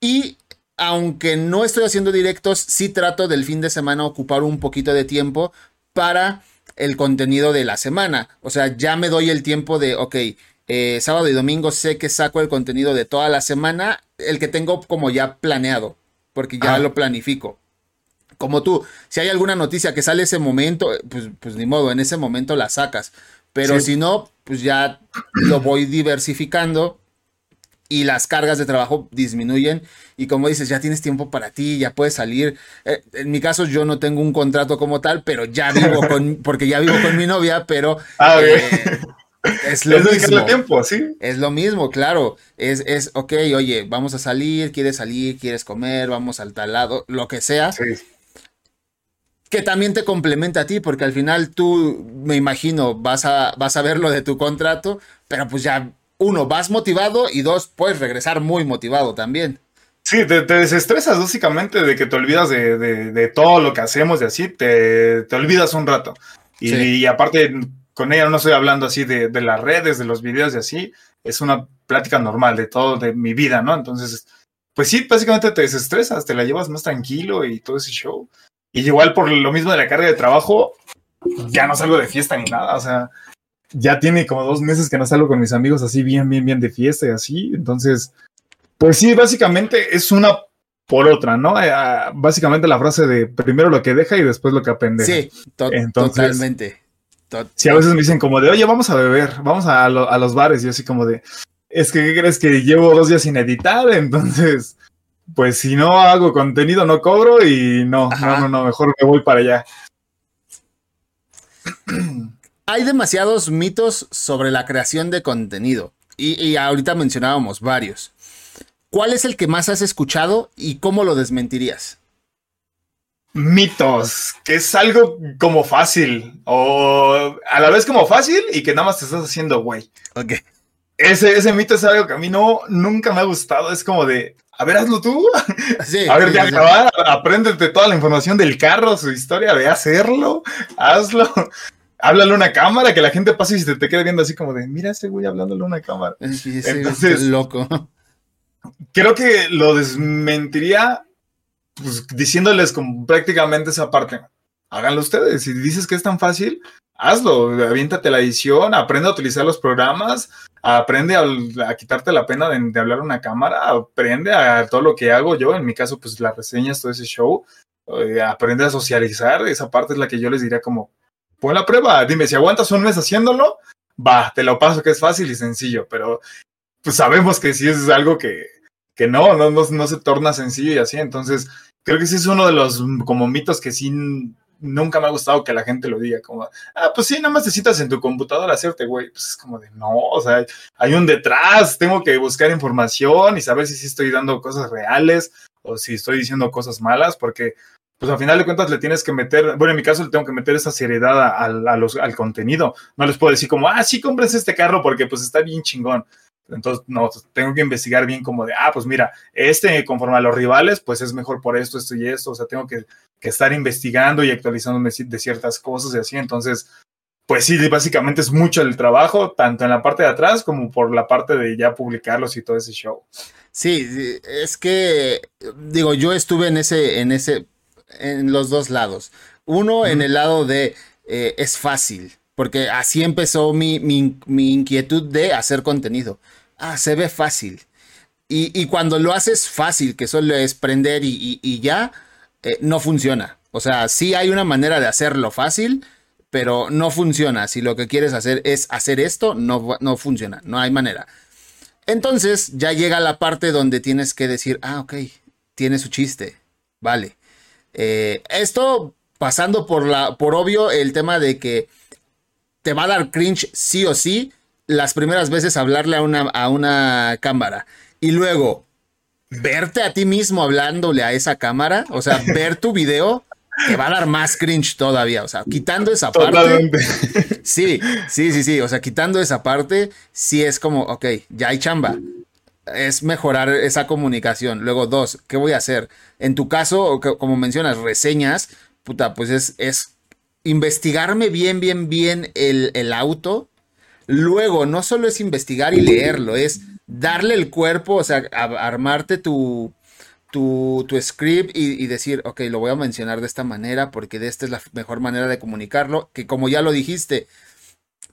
y aunque no estoy haciendo directos, sí trato del fin de semana ocupar un poquito de tiempo para el contenido de la semana. O sea, ya me doy el tiempo de, ok, eh, sábado y domingo sé que saco el contenido de toda la semana, el que tengo como ya planeado, porque ya lo planifico. Como tú, si hay alguna noticia que sale ese momento, pues, pues ni modo, en ese momento la sacas. Pero si no, pues ya lo voy diversificando y las cargas de trabajo disminuyen y como dices, ya tienes tiempo para ti, ya puedes salir. Eh, en mi caso yo no tengo un contrato como tal, pero ya vivo [laughs] con, porque ya vivo con mi novia, pero ah, eh, es [laughs] lo mismo. tiempo, ¿sí? Es lo mismo, claro. Es, es, ok, oye, vamos a salir, quieres salir, quieres comer, vamos al tal lado, lo que sea. Sí. Que también te complementa a ti, porque al final tú, me imagino, vas a, vas a ver lo de tu contrato, pero pues ya uno, vas motivado y dos, puedes regresar muy motivado también. Sí, te, desestresas básicamente de que te olvidas de, todo lo que hacemos y así, te, olvidas un rato. Y, aparte, con ella no estoy hablando así de, las redes, de los videos y así, es una plática normal de todo, de mi vida, ¿no? Entonces, pues sí, básicamente te desestresas, te la llevas más tranquilo y todo ese show. Y igual por lo mismo de la carga de trabajo, ya no salgo de fiesta ni nada, o sea, ya tiene como dos meses que no salgo con mis amigos así bien, bien, bien de fiesta y así. Entonces, pues sí, básicamente es una por otra, ¿no? Eh, ah, básicamente la frase de primero lo que deja y después lo que aprende. Sí, totalmente. Sí, a veces me dicen como de, oye, vamos a beber, vamos a, a los bares y así como de, es que, ¿qué crees que llevo dos días sin editar? [laughs] Entonces, pues si no hago contenido no cobro y no, no, no, no, mejor me voy para allá. [clears throat] hay demasiados mitos sobre la creación de contenido. Y, ahorita mencionábamos varios. ¿Cuál es el que más has escuchado y cómo lo desmentirías? Mitos, que es algo como fácil o a la vez como fácil y que nada más te estás haciendo güey. Ok. Ese, ese mito es algo que a mí no, nunca me ha gustado. Es como de, a ver, hazlo tú. Sí, [laughs] a ver, ya acabar, apréndete toda la información del carro, su historia, de hacerlo, hazlo [laughs] háblale a una cámara, que la gente pase y se te quede viendo así como de, mira ese güey hablándole a una cámara. Sí, Entonces, loco. Creo que lo desmentiría pues, diciéndoles como prácticamente esa parte. Háganlo ustedes. Si dices que es tan fácil, hazlo. Aviéntate la edición, aprende a utilizar los programas, aprende a, quitarte la pena de, hablar a una cámara, aprende a todo lo que hago yo. En mi caso, pues las reseñas, todo ese show. Eh, aprende a socializar. Esa parte es la que yo les diría como, pon la prueba, dime, si aguantas un mes haciéndolo, va, te lo paso que es fácil y sencillo, pero pues sabemos que si es algo que, que no, no, no, se torna sencillo y así, entonces creo que sí es uno de los como mitos que sí nunca me ha gustado que la gente lo diga, como, ah, pues sí, nada más necesitas en tu computadora hacerte, güey, pues es como de, no, o sea, hay un detrás, tengo que buscar información y saber si estoy dando cosas reales o si estoy diciendo cosas malas, porque pues al final de cuentas le tienes que meter, bueno, en mi caso le tengo que meter esa seriedad al contenido. No les puedo decir como, ah, sí, compres este carro porque pues está bien chingón. Entonces, no, tengo que investigar bien como de, ah, pues mira, este conforme a los rivales, pues es mejor por esto, esto y esto. O sea, tengo que, estar investigando y actualizándome de ciertas cosas y así. Entonces, pues sí, básicamente es mucho el trabajo, tanto en la parte de atrás como por la parte de ya publicarlos y todo ese show. Sí, es que, digo, yo estuve en ese, en ese, en los dos lados. Uno en el lado de eh, es fácil, porque así empezó mi, inquietud de hacer contenido. Ah, se ve fácil. Y, cuando lo haces fácil, que solo es prender y, ya, eh, no funciona. O sea, sí hay una manera de hacerlo fácil, pero no funciona. Si lo que quieres hacer es hacer esto, no, no funciona, no hay manera. Entonces ya llega la parte donde tienes que decir, ah, ok, tiene su chiste, vale. Eh, esto pasando por la, por obvio, el tema de que te va a dar cringe sí o sí las primeras veces hablarle a una, a una cámara. Y luego, verte a ti mismo hablándole a esa cámara, o sea, [laughs] ver tu video, te va a dar más cringe todavía. O sea, quitando esa parte. Sí, sí, sí, sí. O sea, quitando esa parte, sí es como, ok, ya hay chamba es mejorar esa comunicación. Luego, dos, ¿qué voy a hacer? En tu caso, como mencionas, reseñas, puta, pues es, es investigarme bien, bien, bien el, auto. Luego, no solo es investigar y leerlo, es darle el cuerpo, o sea, armarte tu, tu, tu script y, y, decir, ok, lo voy a mencionar de esta manera porque de esta es la mejor manera de comunicarlo, que como ya lo dijiste,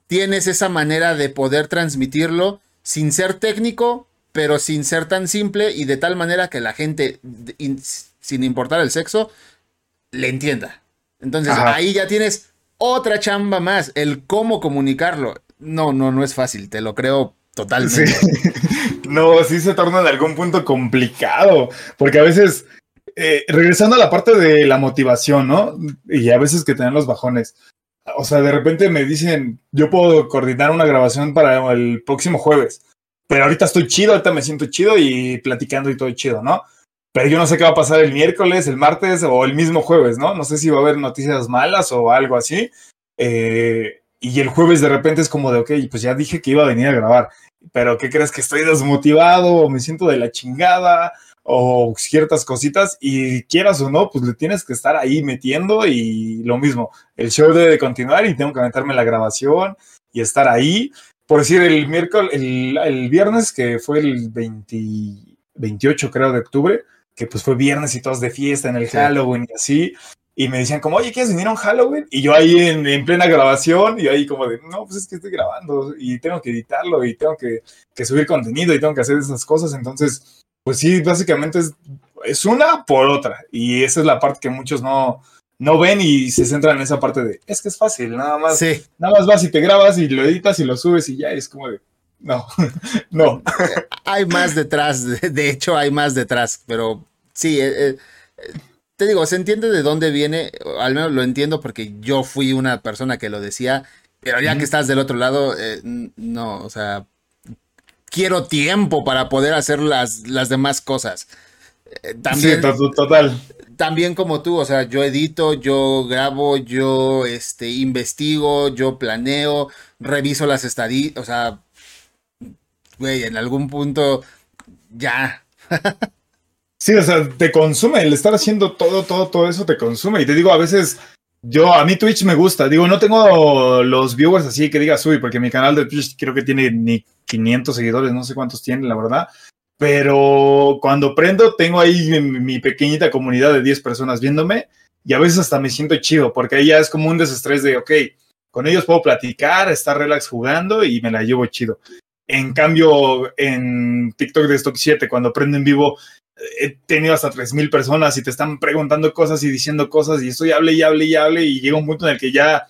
tienes esa manera de poder transmitirlo sin ser técnico, pero sin ser tan simple y de tal manera que la gente, sin importar el sexo, le entienda. Entonces ahí ya tienes otra chamba más, el cómo comunicarlo. No, no, no es fácil, te lo creo totalmente. [laughs] no, sí se torna en algún punto complicado, porque a veces, eh, regresando a la parte de la motivación, ¿no? Y a veces que tienen los bajones. O sea, de repente me dicen, yo puedo coordinar una grabación para el próximo jueves, pero ahorita estoy chido, ahorita me siento chido y platicando y todo chido, ¿no? Pero yo no sé qué va a pasar el miércoles, el martes o el mismo jueves, ¿no? No sé si va a haber noticias malas o algo así. Eh, y el jueves de repente es como de, ok, pues ya dije que iba a venir a grabar, pero ¿qué crees que estoy desmotivado o me siento de la chingada o ciertas cositas y quieras o no, pues le tienes que estar ahí metiendo y lo mismo, el show debe continuar y tengo que meterme la grabación y estar ahí. Por decir, el miércoles, el, viernes, que fue el 28 creo de octubre, que pues fue viernes y todos de fiesta en el Halloween y así. Y me decían como, oye, ¿quieres venir a un Halloween? Y yo ahí en, plena grabación y ahí como de, no, pues es que estoy grabando y tengo que editarlo y tengo que, subir contenido y tengo que hacer esas cosas. Entonces, pues sí, básicamente es, es, una por otra. Y esa es la parte que muchos no, no ven y se centran en esa parte de, es que es fácil, nada más, nada más vas y te grabas y lo editas y lo subes y ya es como de, no, [laughs] no. hay más detrás, de hecho hay más detrás, pero sí, eh, eh, te digo, se entiende de dónde viene, al menos lo entiendo porque yo fui una persona que lo decía, pero ya que estás del otro lado, eh, no, o sea, quiero tiempo para poder hacer las, las demás cosas. También, sí, total. También como tú, o sea, yo edito, yo grabo, yo este, investigo, yo planeo, reviso las estadísticas, o sea, güey, en algún punto ya. [laughs] sí, o sea, te consume, el estar haciendo todo, todo, todo eso te consume. Y te digo, a veces, yo, a mí Twitch me gusta. Digo, no tengo los viewers así que digas, uy, porque mi canal de Twitch creo que tiene ni 500 seguidores, no sé cuántos tiene, la verdad. Pero cuando prendo, tengo ahí mi, pequeñita comunidad de 10 personas viéndome y a veces hasta me siento chido, porque ahí ya es como un desestrés de, ok, con ellos puedo platicar, estar relax jugando y me la llevo chido. En cambio, en TikTok de Stock 7, cuando prendo en vivo, he tenido hasta 3.000 personas y te están preguntando cosas y diciendo cosas y estoy hable y hable y hable y llega un punto en el que ya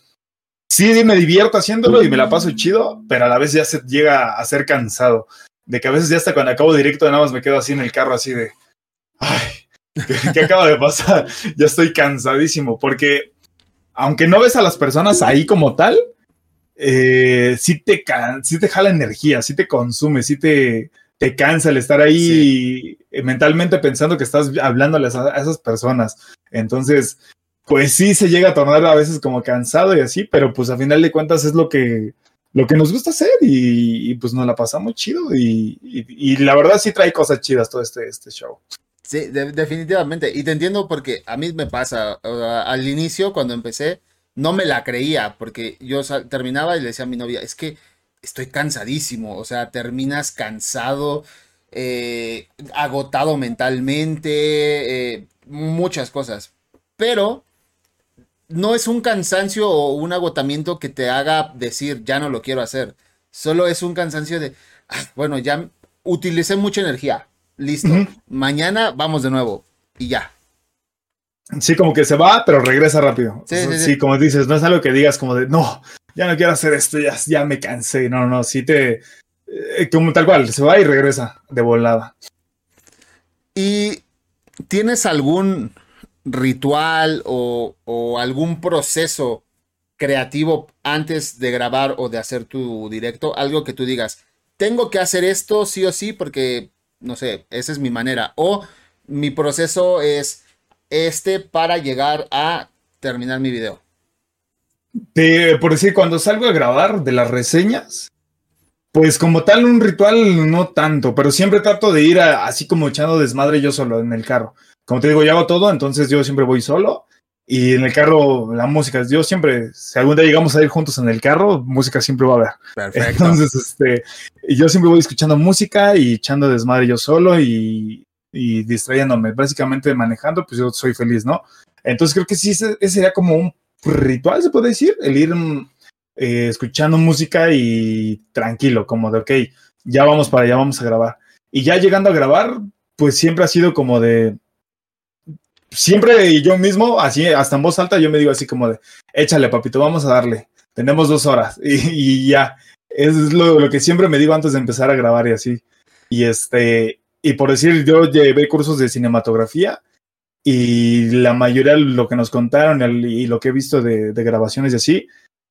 sí me divierto haciendo y me la paso chido, pero a la vez ya se llega a ser cansado. De que a veces ya hasta cuando acabo directo nada más me quedo así en el carro así de, ay, [laughs] ¿qué, acaba de pasar? [laughs] ya estoy cansadísimo porque aunque no ves a las personas ahí como tal, eh, sí, te sí te jala energía, sí te consume, sí te, te cansa el estar ahí mentalmente pensando que estás hablándoles a, esas personas. Entonces, pues sí se llega a tornar a veces como cansado y así, pero pues a final de cuentas es lo que, lo que nos gusta hacer y, pues nos la pasamos chido y, la verdad sí trae cosas chidas todo este, este show. Sí, definitivamente. Y te entiendo porque a mí me pasa, al inicio cuando empecé, no me la creía porque yo terminaba y le decía a mi novia, es que estoy cansadísimo, o sea, terminas cansado, eh, agotado mentalmente, eh, muchas cosas. Pero no es un cansancio o un agotamiento que te haga decir, ya no lo quiero hacer. Solo es un cansancio de, ah, bueno, ya utilicé mucha energía. Listo. Mañana vamos de nuevo. Y ya. Sí, como que se va, pero regresa rápido. Sí, como dices, no es algo que digas como de, no, ya no quiero hacer esto, ya, ya me cansé. No, no, sí te, eh, como tal cual, se va y regresa de volada. ¿Y tienes algún ritual o, o algún proceso creativo antes de grabar o de hacer tu directo? Algo que tú digas, tengo que hacer esto sí o sí porque, no sé, esa es mi manera. O mi proceso es este para llegar a terminar mi video? Por decir, cuando salgo a grabar de las reseñas, pues como tal un ritual no tanto, pero siempre trato de ir así como echando desmadre yo solo en el carro. Como te digo, yo hago todo, entonces yo siempre voy solo. Y en el carro, la música, yo siempre, si algún día llegamos a ir juntos en el carro, música siempre va a haber. Perfecto. Entonces, este, yo siempre voy escuchando música y echando desmadre yo solo y y distrayéndome, básicamente manejando, pues yo soy feliz, ¿no? Entonces creo que sí, ese, sería como un ritual, se puede decir, el ir mm, eh, escuchando música y tranquilo, como de, ok, ya vamos para allá, vamos a grabar. Y ya llegando a grabar, pues siempre ha sido como de, siempre yo mismo, así, hasta en voz alta, yo me digo así como de, échale, papito, vamos a darle. Tenemos dos horas [laughs] y, ya. Es lo, que siempre me digo antes de empezar a grabar y así. Y este, y por decir, yo llevé cursos de cinematografía y la mayoría lo que nos contaron y lo que he visto de, de grabaciones y así,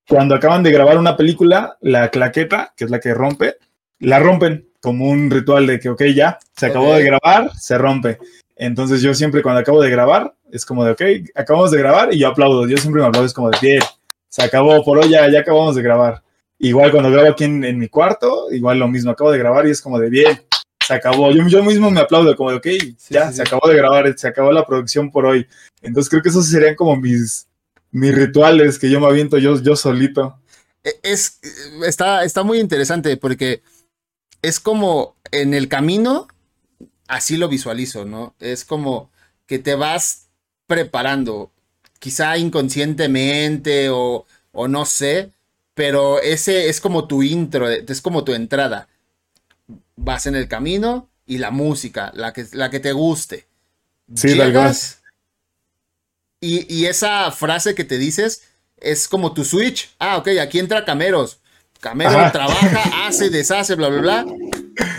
cuando acaban de grabar una película, la claqueta, que es la que rompe, la rompen como un ritual de que, ok, ya, se acabó de grabar, se rompe. Entonces yo siempre cuando acabo de grabar, es como de, ok, acabamos de grabar y yo aplaudo. Yo siempre me aplaudo, es como de, bien, se acabó, por hoy ya, ya acabamos de grabar. Igual cuando grabo aquí en, mi cuarto, igual lo mismo, acabo de grabar y es como de, bien, se acabó. Yo, yo mismo me aplaudo, como de, ok, ya, se acabó de grabar, se acabó la producción por hoy. Entonces creo que esos serían como mis, mis rituales que yo me aviento yo, yo solito. E, es, está, está muy interesante porque es como en el camino así lo visualizo, ¿no? Es como que te vas preparando, quizá inconscientemente o, o no sé, pero ese es como tu intro, es como tu entrada. Vas en el camino y la música, la que, la que te guste. Sí, Llegas, y, y esa frase que te dices es como tu switch. Ah, ok, aquí entra Cameros. Camero trabaja, [laughs] hace, deshace, bla, bla, bla.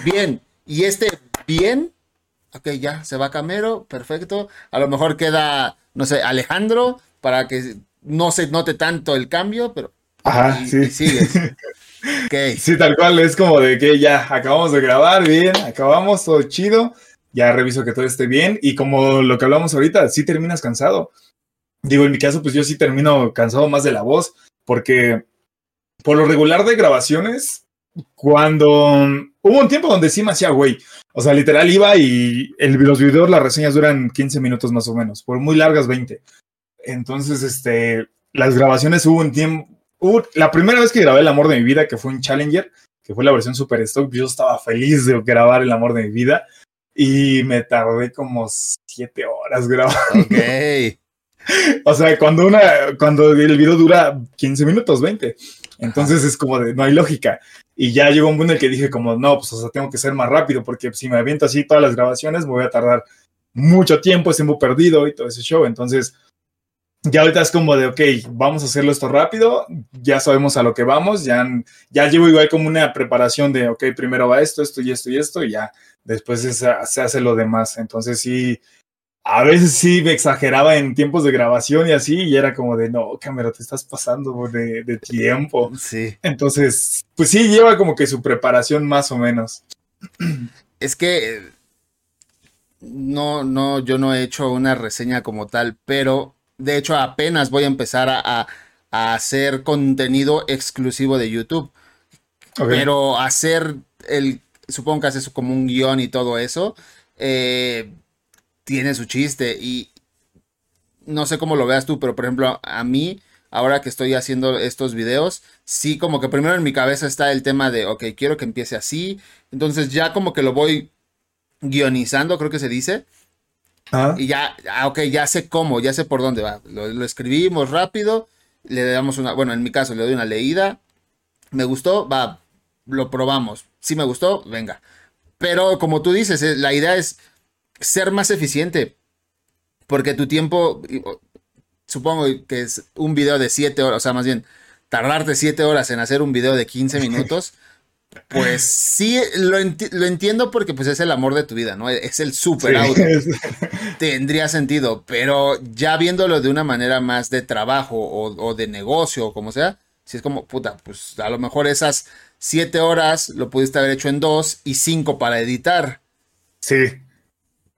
Bien. Y este bien ok, ya, se va Camero, perfecto. A lo mejor queda, no sé, Alejandro, para que no se note tanto el cambio, pero... Ajá, sí. sigues. [laughs] Sí, tal cual, es como de que ya acabamos de grabar, bien, acabamos, todo chido, ya reviso que todo esté bien y como lo que hablamos ahorita, sí terminas cansado. Digo, en mi caso, pues yo sí termino cansado más de la voz, porque por lo regular de grabaciones, cuando hubo un tiempo donde sí me hacía güey. O sea, literal iba y el, los videos, las reseñas duran 15 minutos más o menos, por muy largas 20. Entonces, este, las grabaciones hubo un tiempo. La primera vez que grabé El amor de mi vida, que fue un Challenger, que fue la versión Super Stock, yo estaba feliz de grabar El amor de mi vida y me tardé como 7 horas grabando. Ok. [laughs] o sea, cuando, una, cuando el video dura 15 minutos, 20. Entonces es como de, no hay lógica. Y ya llegó un punto en el que dije como, no, pues o sea, tengo que ser más rápido porque si me aviento así todas las grabaciones me voy a tardar mucho tiempo, es tiempo perdido y todo ese show. Entonces, ya ahorita es como de, ok, vamos a hacerlo esto rápido, ya sabemos a lo que vamos, ya, ya llevo igual como una preparación de, ok, primero va esto, esto y esto y esto, y ya después se hace lo demás. Entonces sí, a veces sí me exageraba en tiempos de grabación y así, y era como de, no, cámara, te estás pasando de, tiempo. Sí. Entonces, pues sí, lleva como que su preparación más o menos. Es que no, no, yo no he hecho una reseña como tal, pero de hecho apenas voy a empezar a, hacer contenido exclusivo de YouTube. Pero hacer el, supongo que haces como un guion y todo eso. Eh, tiene su chiste y no sé cómo lo veas tú, pero por ejemplo, a mí, ahora que estoy haciendo estos videos, sí como que primero en mi cabeza está el tema de, ok, quiero que empiece así, entonces ya como que lo voy guionizando, creo que se dice. Y ya, ah, ok, ya sé cómo, ya sé por dónde va. Lo, lo, escribimos rápido, le damos una, bueno, en mi caso le doy una leída. Me gustó, va, lo probamos. Si me gustó, venga. Pero como tú dices, eh, la idea es ser más eficiente. Porque tu tiempo, supongo que es un video de 7 horas, o sea, más bien, tardarte 7 horas en hacer un video de 15 [laughs] minutos, pues sí, lo, entiendo porque pues es el amor de tu vida, ¿no? Es el super auto. [laughs] Tendría sentido, pero ya viéndolo de una manera más de trabajo o, o de negocio o como sea, si es como, puta, pues a lo mejor esas 7 horas lo pudiste haber hecho en 2 y 5 para editar. Sí,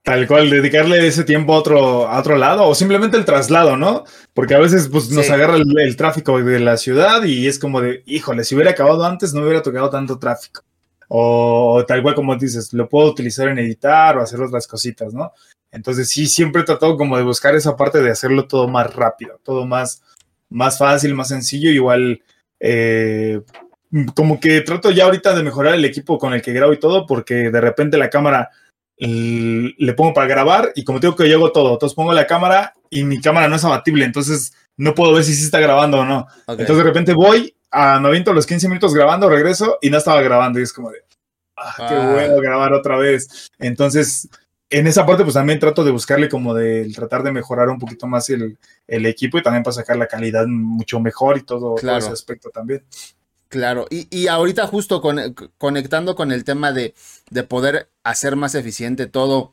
Tal cual, dedicarle ese tiempo a otro, a otro lado o simplemente el traslado, ¿no? Porque a veces pues, nos agarra el, tráfico de la ciudad y es como de, híjole, si hubiera acabado antes no hubiera tocado tanto tráfico. O, tal cual como dices, lo puedo utilizar en editar o hacer otras cositas, ¿no? Entonces sí, siempre he tratado como de buscar esa parte de hacerlo todo más rápido, todo más, más fácil, más sencillo, igual... Eh, como que trato ya ahorita de mejorar el equipo con el que grabo y todo, porque de repente la cámara le pongo para grabar y como tengo que llego todo, entonces pongo la cámara y mi cámara no es abatible, entonces no puedo ver si sí está grabando o no. Entonces de repente voy a 90 los 15 minutos grabando, regreso y no estaba grabando y es como de, ah, qué Ah. bueno grabar otra vez. Entonces, en esa parte pues también trato de buscarle como de tratar de mejorar un poquito más el, el equipo y también para sacar la calidad mucho mejor y todo, ese aspecto también. Claro, y, y ahorita justo con- conectando con el tema de, de poder hacer más eficiente todo,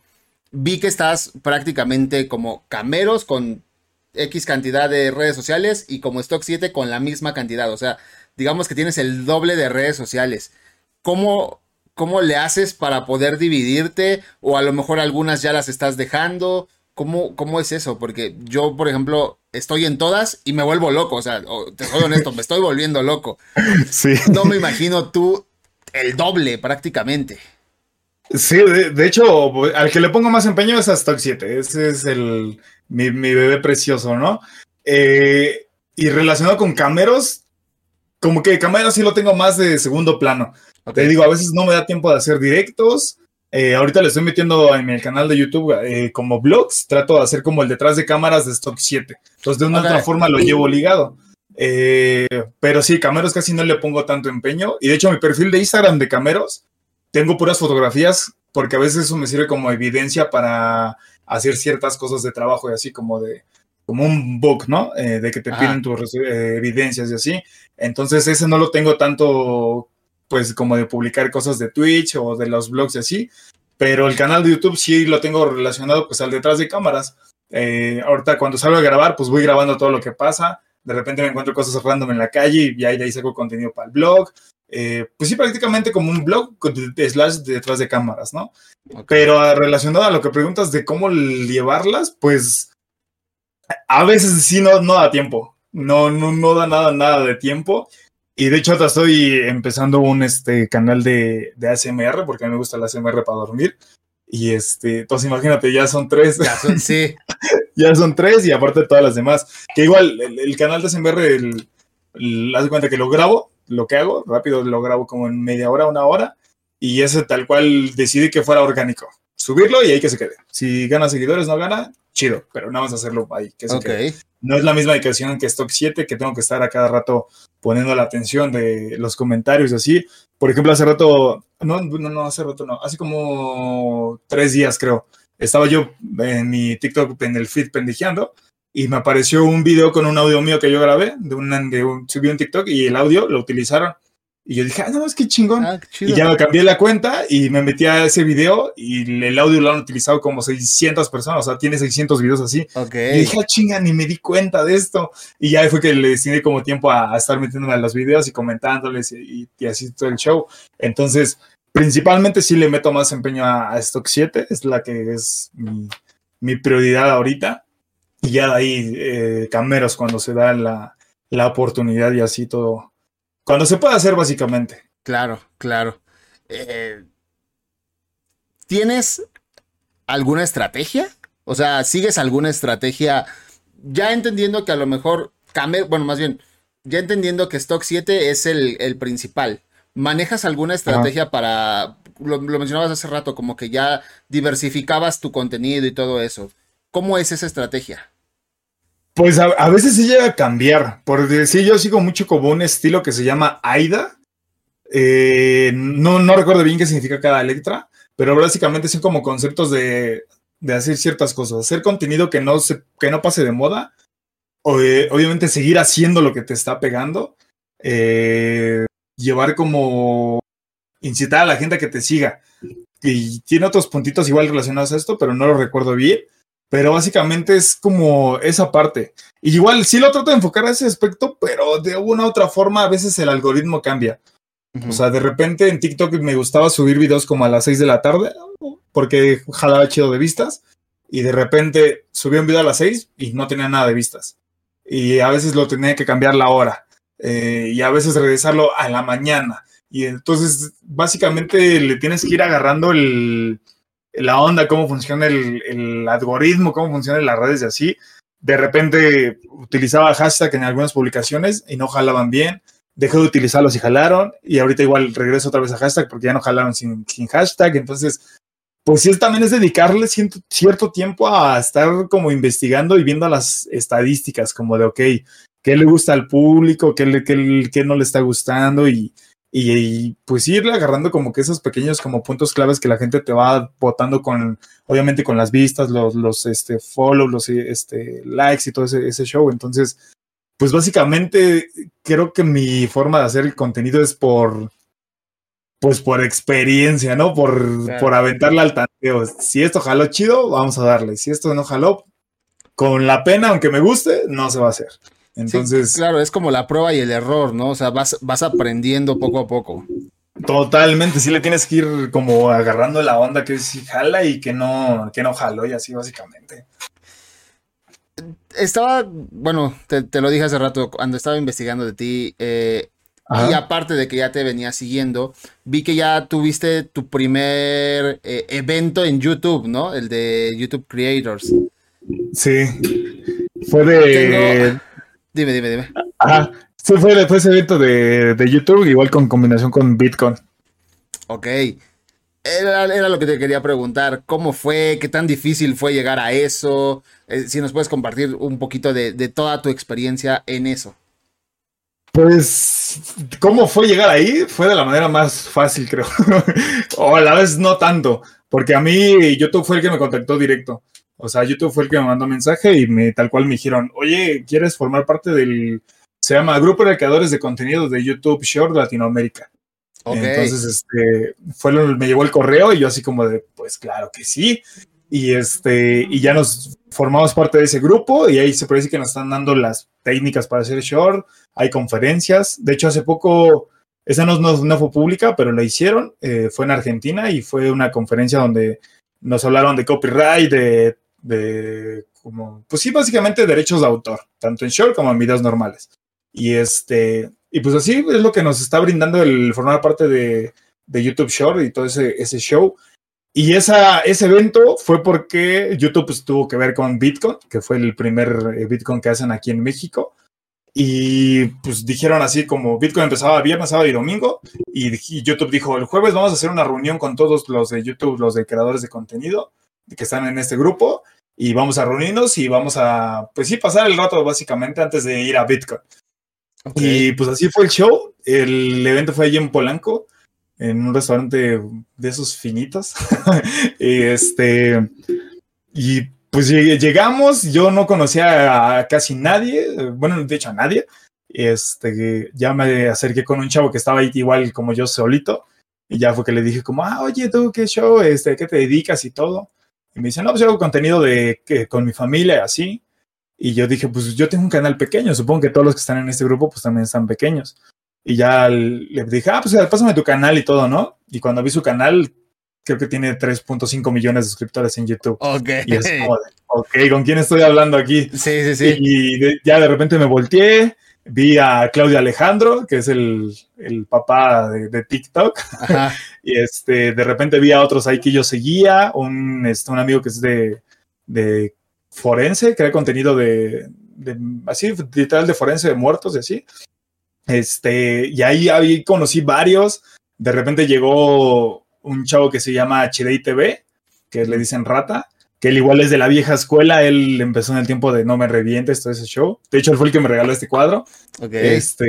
vi que estás prácticamente como cameros con X cantidad de redes sociales y como Stock 7 con la misma cantidad, o sea, digamos que tienes el doble de redes sociales. ¿Cómo, cómo le haces para poder dividirte? O a lo mejor algunas ya las estás dejando. ¿Cómo, cómo es eso? Porque yo, por ejemplo, estoy en todas y me vuelvo loco. O sea, te soy honesto, me estoy volviendo loco. [laughs] Sí. No me imagino tú el doble prácticamente. Sí, de, de hecho, al que le pongo más empeño es a Stock 7. Ese es el, mi, mi bebé precioso, ¿no? Eh, y relacionado con cameros, como que cameros sí lo tengo más de segundo plano. Te digo, a veces no me da tiempo de hacer directos. Eh, ahorita le estoy metiendo en mi canal de YouTube eh, como vlogs. Trato de hacer como el detrás de cámaras de Stock 7. Entonces, de una Ok. otra forma lo llevo ligado. Eh, pero sí, cameros casi no le pongo tanto empeño. Y de hecho, mi perfil de Instagram de cameros, tengo puras fotografías porque a veces eso me sirve como evidencia para hacer ciertas cosas de trabajo y así como de como un book, ¿no? De que te Ajá. piden tus evidencias y así. Entonces ese no lo tengo tanto pues como de publicar cosas de Twitch o de los blogs y así, pero el canal de YouTube sí lo tengo relacionado pues al detrás de cámaras. Eh, ahorita cuando salgo a grabar pues voy grabando todo lo que pasa, de repente me encuentro cosas random en la calle y ahí de ahí saco contenido para el blog. Eh, pues sí, prácticamente como un blog con de- de slash detrás de cámaras, ¿no? Ok. Pero ah, relacionado a lo que preguntas de cómo llevarlas, pues a veces sí no, no da tiempo. No, no, no da nada, nada de tiempo. Y de hecho, hasta estoy empezando un este, canal de, de ASMR, porque a mí me gusta el ASMR para dormir. Y este, entonces imagínate, ya son tres, Ya son- sí, [laughs] ya son tres, y aparte todas las demás. Que igual, el, el canal de ASMR, el, el- haz de cuenta que lo grabo, lo que hago, rápido lo grabo como en media hora, una hora, y ese tal cual decidí que fuera orgánico. Subirlo y ahí que se quede. Si gana seguidores, no gana, chido, pero nada más hacerlo ahí, que se ok. quede. No es la misma dedicación que Stock 7, que tengo que estar a cada rato poniendo la atención de los comentarios y así. Por ejemplo, hace rato, no, no, no, hace rato no, hace como tres días creo, estaba yo en mi TikTok en el feed y me apareció un video con un audio mío que yo grabé, de un, de un, subí un TikTok y el audio lo utilizaron. Y yo dije, ah, no, es que chingón. Ah, Y ya me cambié la cuenta y me metí a ese video y el audio lo han utilizado como 600 personas, o sea, tiene 600 videos así. Ok. Y dije, ah, chinga, ni me di cuenta de esto. Y ya fue que le destiné como tiempo a, a estar metiéndome a los videos y comentándoles y, y así todo el show. Entonces, principalmente sí le meto más empeño a, a Stock 7, es la que es mi, mi prioridad ahorita. Y ya de ahí, eh, cameros cuando se da la, la oportunidad y así todo. Cuando se puede hacer, básicamente. Claro, claro. Eh, ¿Tienes alguna estrategia? O sea, ¿sigues alguna estrategia? Ya entendiendo que a lo mejor, came- bueno, más bien, ya entendiendo que Stock 7 es el, el principal. ¿Manejas alguna estrategia para, lo, lo mencionabas hace rato, como que ya diversificabas tu contenido y todo eso? ¿Cómo es esa estrategia? Pues a, veces sí llega a cambiar. Por decir, yo sigo mucho como un estilo que se llama AIDA. Eh, no, no recuerdo bien qué significa cada letra, pero básicamente son como conceptos de, de hacer ciertas cosas. Hacer contenido que no, se, que no pase de moda. O, eh, obviamente seguir haciendo lo que te está pegando. Eh, llevar como incitar a la gente a que te siga. Y tiene otros puntitos igual relacionados a esto, pero no lo recuerdo bien. Pero básicamente es como esa parte. Y igual sí lo trato de enfocar a ese aspecto, pero de una u otra forma a veces el algoritmo cambia. O sea, de repente en TikTok me gustaba subir videos como a las 6 de la tarde, porque jalaba chido de vistas. Y de repente subí un video a las 6 y no tenía nada de vistas. Y a veces lo tenía que cambiar la hora. eh, y a veces regresarlo a la mañana. Y entonces, básicamente le tienes que ir agarrando el, la onda, cómo funciona el, algoritmo, cómo funcionan las redes y así. De repente utilizaba hashtag en algunas publicaciones y no jalaban bien. Dejé de utilizarlos y jalaron. Y ahorita igual regreso otra vez a hashtag porque ya no jalaron sin, sin hashtag. Entonces, pues sí, también es dedicarle cierto, tiempo a estar como investigando y viendo las estadísticas, como de, ok, qué le gusta al público, qué, le, qué no le está gustando y, y, pues irle agarrando como que esos pequeños como puntos claves que la gente te va votando con, obviamente con las vistas, los, los este, follow, los este, likes y todo ese, ese show. Entonces, pues básicamente creo que mi forma de hacer el contenido es por, pues por experiencia, ¿no? Por, por aventarle al tanteo. Si esto jaló chido, vamos a darle. Si esto no jaló, con la pena, aunque me guste, no se va a hacer. Entonces. claro, es como la prueba y el error, ¿no? O sea, vas, vas aprendiendo poco a poco. Totalmente, sí le tienes que ir como agarrando la onda que sí jala y que no, que no jaló y así básicamente. Estaba, bueno, te, lo dije hace rato, cuando estaba investigando de ti, eh, y aparte de que ya te venía siguiendo, vi que ya tuviste tu primer eh, evento en YouTube, ¿no? El de YouTube Creators. Sí, fue de... Dime, dime, dime. Ajá. Sí, fue, ese evento de, YouTube, igual con combinación con Bitcoin. Ok. Era, lo que te quería preguntar. ¿Cómo fue? ¿Qué tan difícil fue llegar a eso? Eh, si nos puedes compartir un poquito de, toda tu experiencia en eso. Pues, ¿cómo fue llegar ahí? Fue de la manera más fácil, creo. [laughs] o a la vez no tanto, porque a mí YouTube fue el que me contactó directo. O sea, YouTube fue el que me mandó mensaje y me, tal cual me dijeron, oye, ¿quieres formar parte del, se llama Grupo de Creadores de Contenidos de YouTube Short Latinoamérica? Entonces, este, fue me llegó el correo y yo así como de, pues claro que sí. Y este, y ya nos formamos parte de ese grupo y ahí se parece que nos están dando las técnicas para hacer short, hay conferencias. De hecho, hace poco, esa no, no, fue pública, pero la hicieron, eh, fue en Argentina y fue una conferencia donde nos hablaron de copyright, de de como, pues sí, básicamente derechos de autor, tanto en short como en videos normales. Y este, y pues así es lo que nos está brindando el formar parte de, de YouTube Short y todo ese, ese show. Y esa, ese evento fue porque YouTube pues, tuvo que ver con Bitcoin, que fue el primer eh, Bitcoin que hacen aquí en México. Y pues dijeron así como Bitcoin empezaba viernes, sábado y domingo. Y, y, YouTube dijo, el jueves vamos a hacer una reunión con todos los de YouTube, los de creadores de contenido que están en este grupo y vamos a reunirnos y vamos a, pues sí, pasar el rato básicamente antes de ir a Bitcoin. Y pues así fue el show. El evento fue allí en Polanco, en un restaurante de esos finitos. [laughs] y este, y pues llegamos, yo no conocía a casi nadie, bueno, de hecho a nadie. Este, ya me acerqué con un chavo que estaba ahí igual como yo solito. Y ya fue que le dije como, ah, oye, tú qué show, este, ¿qué te dedicas y todo? Y me dicen, no, pues yo hago contenido de que con mi familia, así. Y yo dije, pues yo tengo un canal pequeño, supongo que todos los que están en este grupo pues también están pequeños. Y ya le dije, ah, pues pásame tu canal y todo, ¿no? Y cuando vi su canal, creo que tiene 3.5 millones de suscriptores en YouTube. Ok. Y es como ok, ¿con quién estoy hablando aquí? Sí, sí, sí. Y ya de repente me volteé, vi a Claudia Alejandro, que es el, papá de, TikTok, [laughs] y este, de repente vi a otros ahí que yo seguía, un, este, un amigo que es de, de forense, crea contenido de, de, así, literal de forense de muertos y así. Este, y ahí, ahí conocí varios, de repente llegó un chavo que se llama HDI TV, que le dicen rata, que él igual es de la vieja escuela, él empezó en el tiempo de No me revientes, todo ese show. De hecho, él fue el que me regaló este cuadro. Este,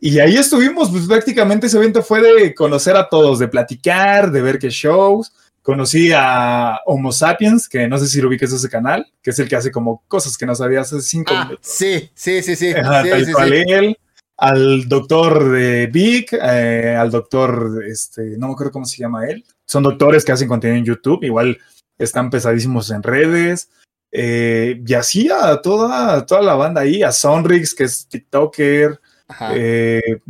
y ahí estuvimos, pues prácticamente ese evento fue de conocer a todos, de platicar, de ver qué shows. Conocí a Homo Sapiens, que no sé si lo ubiques ese canal, que es el que hace como cosas que no sabías hace cinco ah, minutos. Sí, sí, sí, sí. él, al doctor de Vic, eh, al doctor, este, no me acuerdo cómo se llama él. Son doctores que hacen contenido en YouTube, igual están pesadísimos en redes. Eh, y así a toda, toda la banda ahí, a Sonrix, que es TikToker. Eh,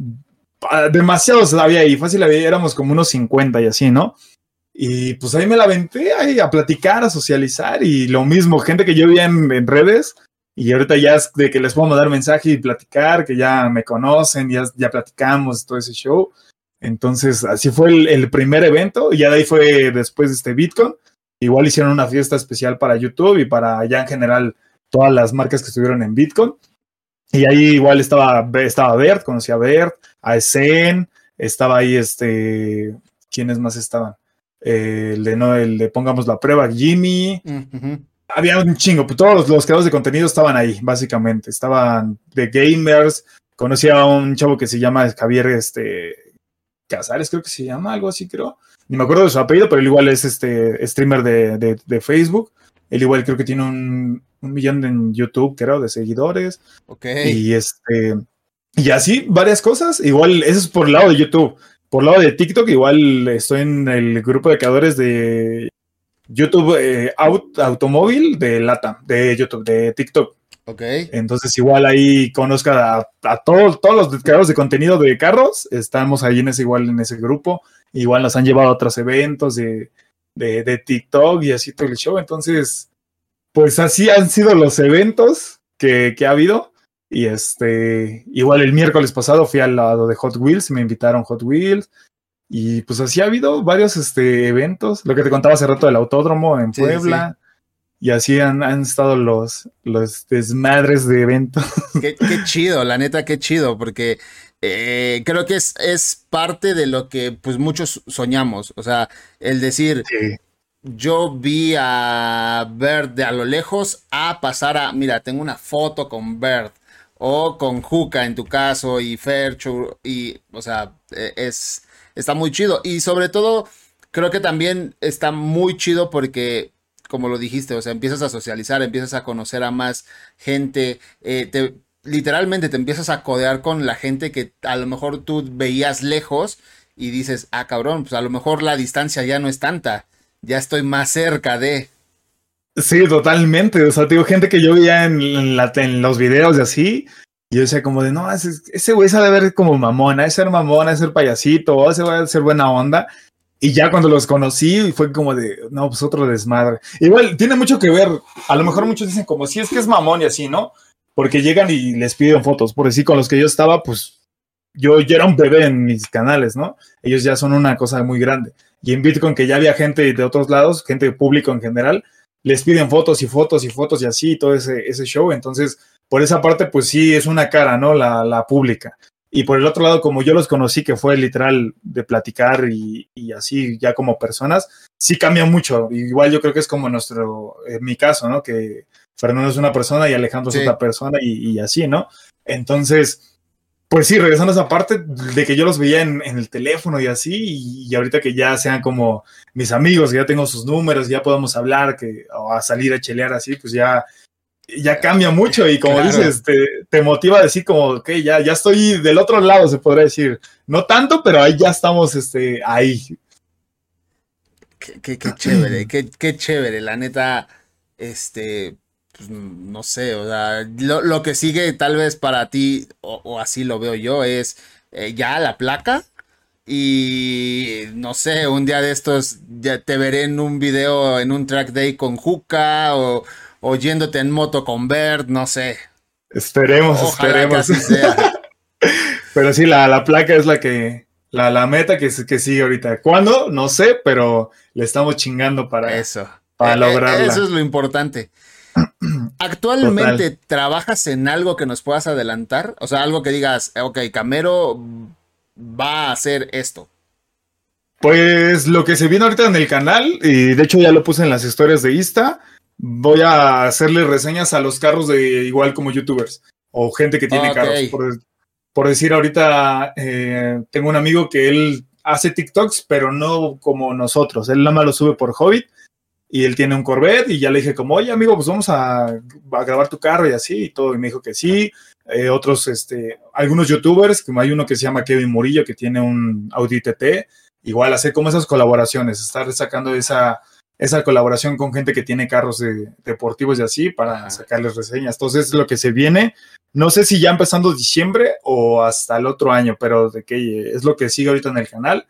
demasiados había ahí, fácil había, éramos como unos 50 y así, ¿no? Y pues ahí me la aventé ahí a platicar, a socializar y lo mismo, gente que yo vi en, redes y ahorita ya es de que les puedo mandar mensaje y platicar, que ya me conocen, ya, ya platicamos todo ese show. Entonces, así fue el, el primer evento y ya de ahí fue después de este Bitcoin. Igual hicieron una fiesta especial para YouTube y para ya en general todas las marcas que estuvieron en Bitcoin. Y ahí igual estaba, estaba Bert, conocí a Bert, a Esen, estaba ahí este, ¿quiénes más estaban? el de no, el de pongamos la prueba, Jimmy. había un chingo, pues todos los, creadores de contenido estaban ahí, básicamente. Estaban de gamers, conocía a un chavo que se llama Javier este, Casares, creo que se llama, algo así, creo. Ni me acuerdo de su apellido, pero él igual es este streamer de, de, Facebook. Él igual creo que tiene un, un, millón en YouTube, creo, de seguidores. Ok. Y este. Y así, varias cosas. Igual, eso es por el lado de YouTube. Por el lado de TikTok, igual estoy en el grupo de creadores de YouTube eh, Automóvil de Lata, de YouTube, de TikTok. Ok. Entonces, igual ahí conozca a, todos, todos los creadores de contenido de carros. Estamos ahí en ese, igual en ese grupo. Igual nos han llevado a otros eventos de, de, TikTok y así todo el show. Entonces, pues así han sido los eventos que, que ha habido. Y este, igual el miércoles pasado fui al lado de Hot Wheels, me invitaron Hot Wheels. Y pues así ha habido varios este, eventos. Lo que te contaba hace rato del autódromo en Puebla. Y así han, estado los, los desmadres de eventos. [laughs] Qué, chido, la neta, qué chido, porque eh, creo que es, es parte de lo que pues muchos soñamos. O sea, el decir, yo vi a Bert de a lo lejos a pasar a, mira, tengo una foto con Bert o con Juca en tu caso y Fercho y, o sea, e, es, está muy chido. Y sobre todo, creo que también está muy chido porque como lo dijiste, o sea, empiezas a socializar, empiezas a conocer a más gente, eh, te, literalmente te empiezas a codear con la gente que a lo mejor tú veías lejos y dices, ah, cabrón, pues a lo mejor la distancia ya no es tanta, ya estoy más cerca de... Sí, totalmente, o sea, tengo gente que yo veía en, los videos de así, y yo decía como de, no, ese, güey sabe ver como mamona, es ser mamona, es ser payasito, ese va a ser buena onda, y ya cuando los conocí fue como de, no, pues otro desmadre. Igual, tiene mucho que ver. A lo mejor muchos dicen como, si es que es mamón y así, ¿no? Porque llegan y les piden fotos. Por decir, con los que yo estaba, pues yo, ya era un bebé en mis canales, ¿no? Ellos ya son una cosa muy grande. Y en Bitcoin, que ya había gente de otros lados, gente público en general, les piden fotos y fotos y fotos y así, todo ese, ese show. Entonces, por esa parte, pues sí, es una cara, ¿no? La, la pública. Y por el otro lado, como yo los conocí, que fue literal de platicar y, así ya como personas, sí cambia mucho. Igual yo creo que es como nuestro, en mi caso, ¿no? Que Fernando es una persona y Alejandro es otra persona y, así, ¿no? Entonces, pues sí, regresando a esa parte de que yo los veía en, el teléfono y así, y, ahorita que ya sean como mis amigos, que ya tengo sus números, ya podemos hablar, que, o a salir a chelear así, pues ya ya cambia mucho y como dices, te, motiva a decir como, ok, ya, ya estoy del otro lado, se podría decir. No tanto, pero ahí ya estamos este, ahí. Qué, chévere, [clears throat] qué, chévere, la neta, este, pues, no sé, o sea, lo, que sigue tal vez para ti, o, así lo veo yo, es eh, ya la placa. Y no sé, un día de estos ya te veré en un video, en un track day con Juca o, oyéndote en moto con Bert, no sé. Esperemos, esperemos. [laughs] pero sí, la, placa es la que, la, la meta que, que sigue ahorita. ¿Cuándo? No sé, pero le estamos chingando para eso. Para eh, lograrla. Eso es lo importante. [clears throat] ¿Actualmente trabajas en algo que nos puedas adelantar? O sea, algo que digas, ok, Camero va a hacer esto. Pues lo que se viene ahorita en el canal, y de hecho ya lo puse en las historias de Insta, voy a hacerle reseñas a los carros de igual como youtubers o gente que tiene carros. Por, decir, ahorita eh, tengo un amigo que él hace TikToks, pero no como nosotros. Él nada más lo sube por Hobbit y él tiene un Corvette y ya le dije como, oye amigo, pues vamos a, grabar tu carro y así y todo. Y me dijo que sí. Eh, otros, este, algunos youtubers, como hay uno que se llama Kevin Murillo que tiene un Audi TT, igual hacer como esas colaboraciones, estar sacando esa esa colaboración con gente que tiene carros deportivos y así para sacarles reseñas. Entonces, lo que se viene, no sé si ya empezando diciembre o hasta el otro año, pero de que es lo que sigue ahorita en el canal.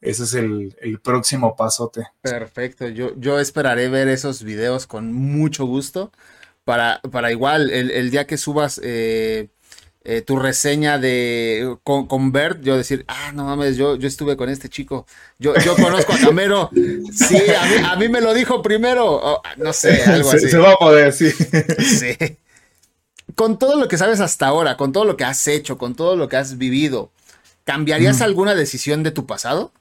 Ese es el, próximo pasote. Perfecto, yo, yo esperaré ver esos videos con mucho gusto para, para igual el, el día que subas eh, eh, tu reseña de con, Bert, yo decir, ah, no mames, yo, yo estuve con este chico, yo, yo conozco a Camero, [laughs] sí, a mí, me lo dijo primero, no sé, algo así. Se va a poder, sí. Sí. Con todo lo que sabes hasta ahora, con todo lo que has hecho, con todo lo que has vivido, ¿cambiarías alguna decisión de tu pasado?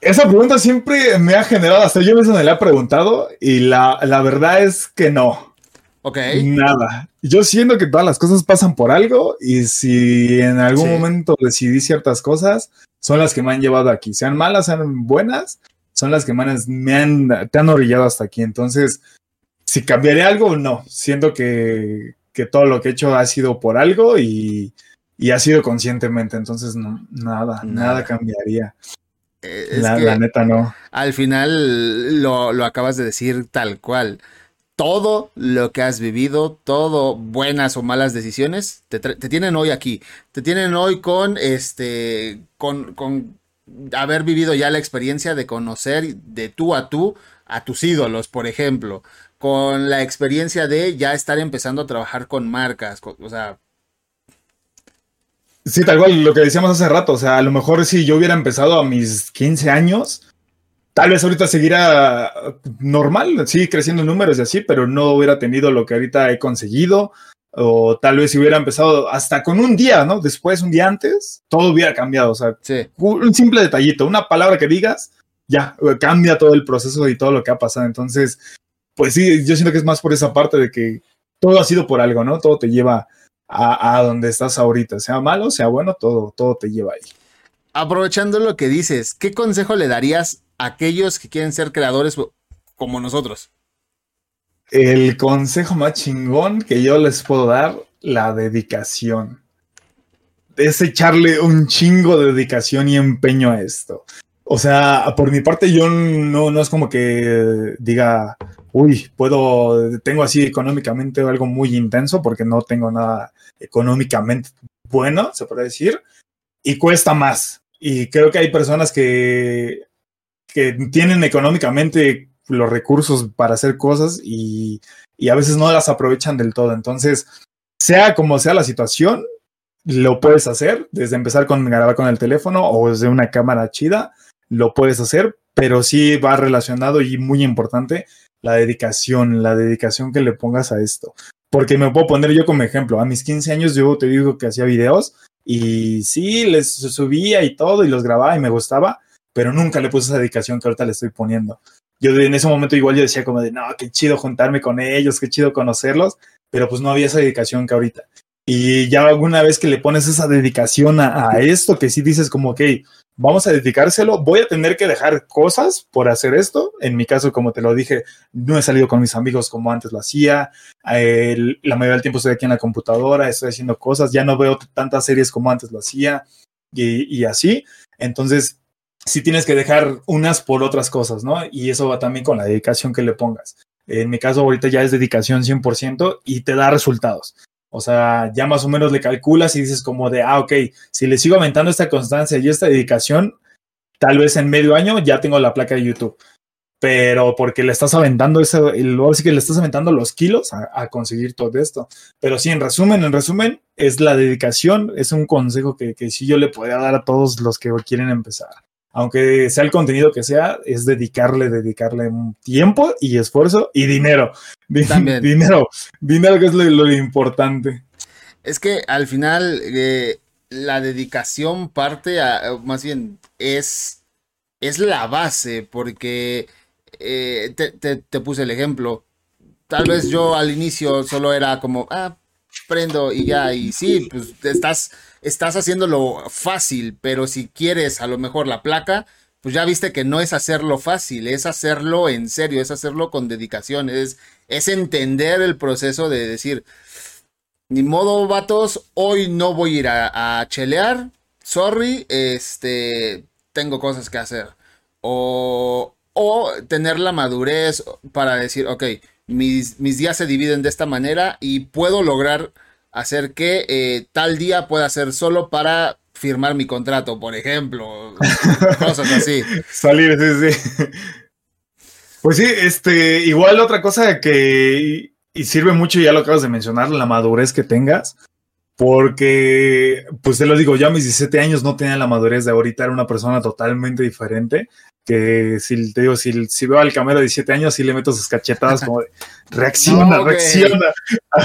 esa pregunta siempre me ha generado, hasta yo mismo me la he preguntado y la, la verdad es que no. Ok. Nada. Yo siento que todas las cosas pasan por algo y si en algún Sí. momento decidí ciertas cosas, son las que me han llevado aquí. Sean malas, sean buenas, son las que me han, me han- te han orillado hasta aquí. Entonces, si cambiaré algo, no. Siento que, que todo lo que he hecho ha sido por algo y, y ha sido conscientemente. Entonces, no, nada, nada, Nada. cambiaría. Eh, Es La, que la neta, no. al final lo, lo acabas de decir tal cual. Todo lo que has vivido, todo buenas o malas decisiones, te, te tienen hoy aquí. Te tienen hoy con este, con, con haber vivido ya la experiencia de conocer de tú a tú a tus ídolos, por ejemplo. Con la experiencia de ya estar empezando a trabajar con marcas. o sea, Sí, tal cual lo que decíamos hace rato, o sea, a lo mejor si yo hubiera empezado a mis 15 años, tal vez ahorita seguiría normal, sí, creciendo en números y así, pero no hubiera tenido lo que ahorita he conseguido, o tal vez si hubiera empezado hasta con un día, ¿no? Después, un día antes, todo hubiera cambiado, o sea, sí. un simple detallito, una palabra que digas, ya, cambia todo el proceso y todo lo que ha pasado, entonces, pues sí, yo siento que es más por esa parte de que todo ha sido por algo, ¿no? Todo te lleva a, a donde estás ahorita, sea malo, sea bueno, todo, todo te lleva ahí. Aprovechando lo que dices, ¿qué consejo le darías aquellos que quieren ser creadores como nosotros? El consejo más chingón que yo les puedo dar, la dedicación. Es echarle un chingo de dedicación y empeño a esto. O sea, por mi parte, yo no, no es como que diga, uy, puedo, tengo así económicamente algo muy intenso porque no tengo nada económicamente bueno, se puede decir, y cuesta más. Y creo que hay personas que, que tienen económicamente los recursos para hacer cosas y, a veces no las aprovechan del todo. Entonces, sea como sea la situación, lo puedes hacer, desde empezar con grabar con el teléfono o desde una cámara chida, lo puedes hacer, pero sí va relacionado y muy importante la dedicación, la dedicación que le pongas a esto. Porque me puedo poner yo como ejemplo, a mis 15 años yo te digo que hacía videos y sí, les subía y todo y los grababa y me gustaba, pero nunca le puse esa dedicación que ahorita le estoy poniendo. Yo en ese momento igual yo decía como de, no, qué chido juntarme con ellos, qué chido conocerlos, pero pues no había esa dedicación que ahorita. Y ya alguna vez que le pones esa dedicación a, esto, que sí dices como, ok, vamos a dedicárselo, voy a tener que dejar cosas por hacer esto. En mi caso, como te lo dije, no he salido con mis amigos como antes lo hacía. El, la mayoría del tiempo estoy aquí en la computadora, estoy haciendo cosas, ya no veo tantas series como antes lo hacía y así. Entonces, sí tienes que dejar unas por otras cosas, ¿no? Y eso va también con la dedicación que le pongas. En mi caso, ahorita ya es dedicación 100% y te da resultados. O sea, ya más o menos le calculas y dices como de, ah, ok, si le sigo aumentando esta constancia y esta dedicación, tal vez en medio año ya tengo la placa de YouTube. Pero porque le estás aventando eso, luego sí que le estás aventando los kilos a, a, conseguir todo esto. Pero sí, en resumen, en resumen, es la dedicación, es un consejo que, que sí yo le podría dar a todos los que quieren empezar aunque sea el contenido que sea, es dedicarle, dedicarle tiempo y esfuerzo y dinero. También. [laughs] Dinero, dinero que es lo, lo importante. Es que al final eh, la dedicación parte a, más bien, es, es la base, porque eh, te, te, te, puse el ejemplo. Tal vez yo al inicio solo era como, ah, prendo y ya, y sí, pues estás, estás haciéndolo fácil, pero si quieres a lo mejor la placa, pues ya viste que no es hacerlo fácil, es hacerlo en serio, es hacerlo con dedicación, es, es entender el proceso de decir, ni modo, vatos, hoy no voy a ir a, chelear, sorry, este, tengo cosas que hacer. O, o tener la madurez para decir, ok, mis, mis, días se dividen de esta manera y puedo lograr hacer que eh, tal día pueda ser solo para firmar mi contrato, por ejemplo. [laughs] cosas así. Salir, sí, sí. Pues sí, este, igual otra cosa que y sirve mucho, ya lo acabas de mencionar, la madurez que tengas. Porque, pues te lo digo, yo a mis 17 años no tenía la madurez de ahorita, era una persona totalmente diferente. Que si te digo, si, si veo al camero de 17 años, sí le meto sus cachetadas como de reacciona, [laughs] no, okay. reacciona.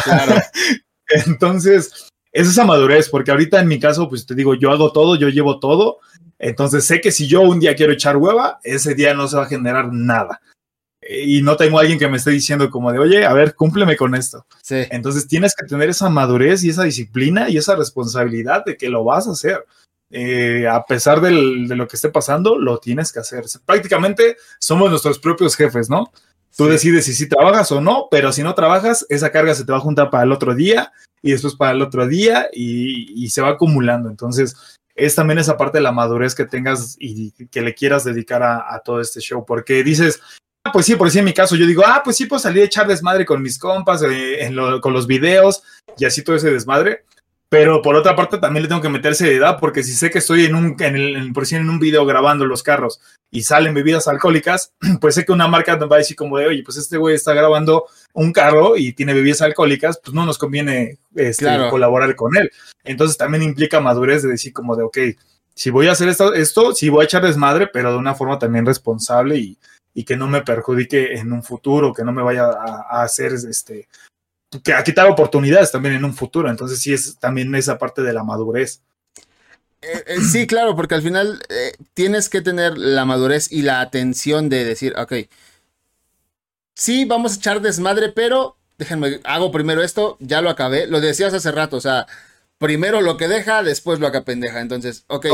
Claro. [laughs] [laughs] Entonces, es esa madurez, porque ahorita en mi caso, pues te digo, yo hago todo, yo llevo todo, entonces sé que si yo un día quiero echar hueva, ese día no se va a generar nada. Y no tengo a alguien que me esté diciendo como de, oye, a ver, cúmpleme con esto. Sí. Entonces tienes que tener esa madurez y esa disciplina y esa responsabilidad de que lo vas a hacer. Eh, a pesar del, de lo que esté pasando, lo tienes que hacer. Prácticamente somos nuestros propios jefes, ¿no? Tú Sí. decides si sí trabajas o no, pero si no trabajas, esa carga se te va a juntar para el otro día y después para el otro día y, y se va acumulando. Entonces, es también esa parte de la madurez que tengas y que le quieras dedicar a, a todo este show, porque dices, ah, pues sí, por sí en mi caso, yo digo, ah, pues sí, pues salí a echar desmadre con mis compas, eh, en lo- con los videos y así todo ese desmadre. Pero por otra parte también le tengo que meter seriedad porque si sé que estoy en un, en el, en- por si en un video grabando los carros y salen bebidas alcohólicas, [clears throat] pues sé que una marca va a decir como de, oye, pues este güey está grabando un carro y tiene bebidas alcohólicas, pues no nos conviene este, Claro. colaborar con él. Entonces también implica madurez de decir como de, ok, si voy a hacer esto, esto sí voy a echar desmadre, pero de una forma también responsable y, y que no me perjudique en un futuro, que no me vaya a, a hacer este que a quitar oportunidades también en un futuro. Entonces sí es también esa parte de la madurez. Eh, eh, sí, [clears throat] claro, porque al final eh, tienes que tener la madurez y la atención de decir, ok, sí, vamos a echar desmadre, pero déjenme, hago primero esto, ya lo acabé, lo decías hace rato, o sea, primero lo que deja, después lo que pendeja. Entonces, ok,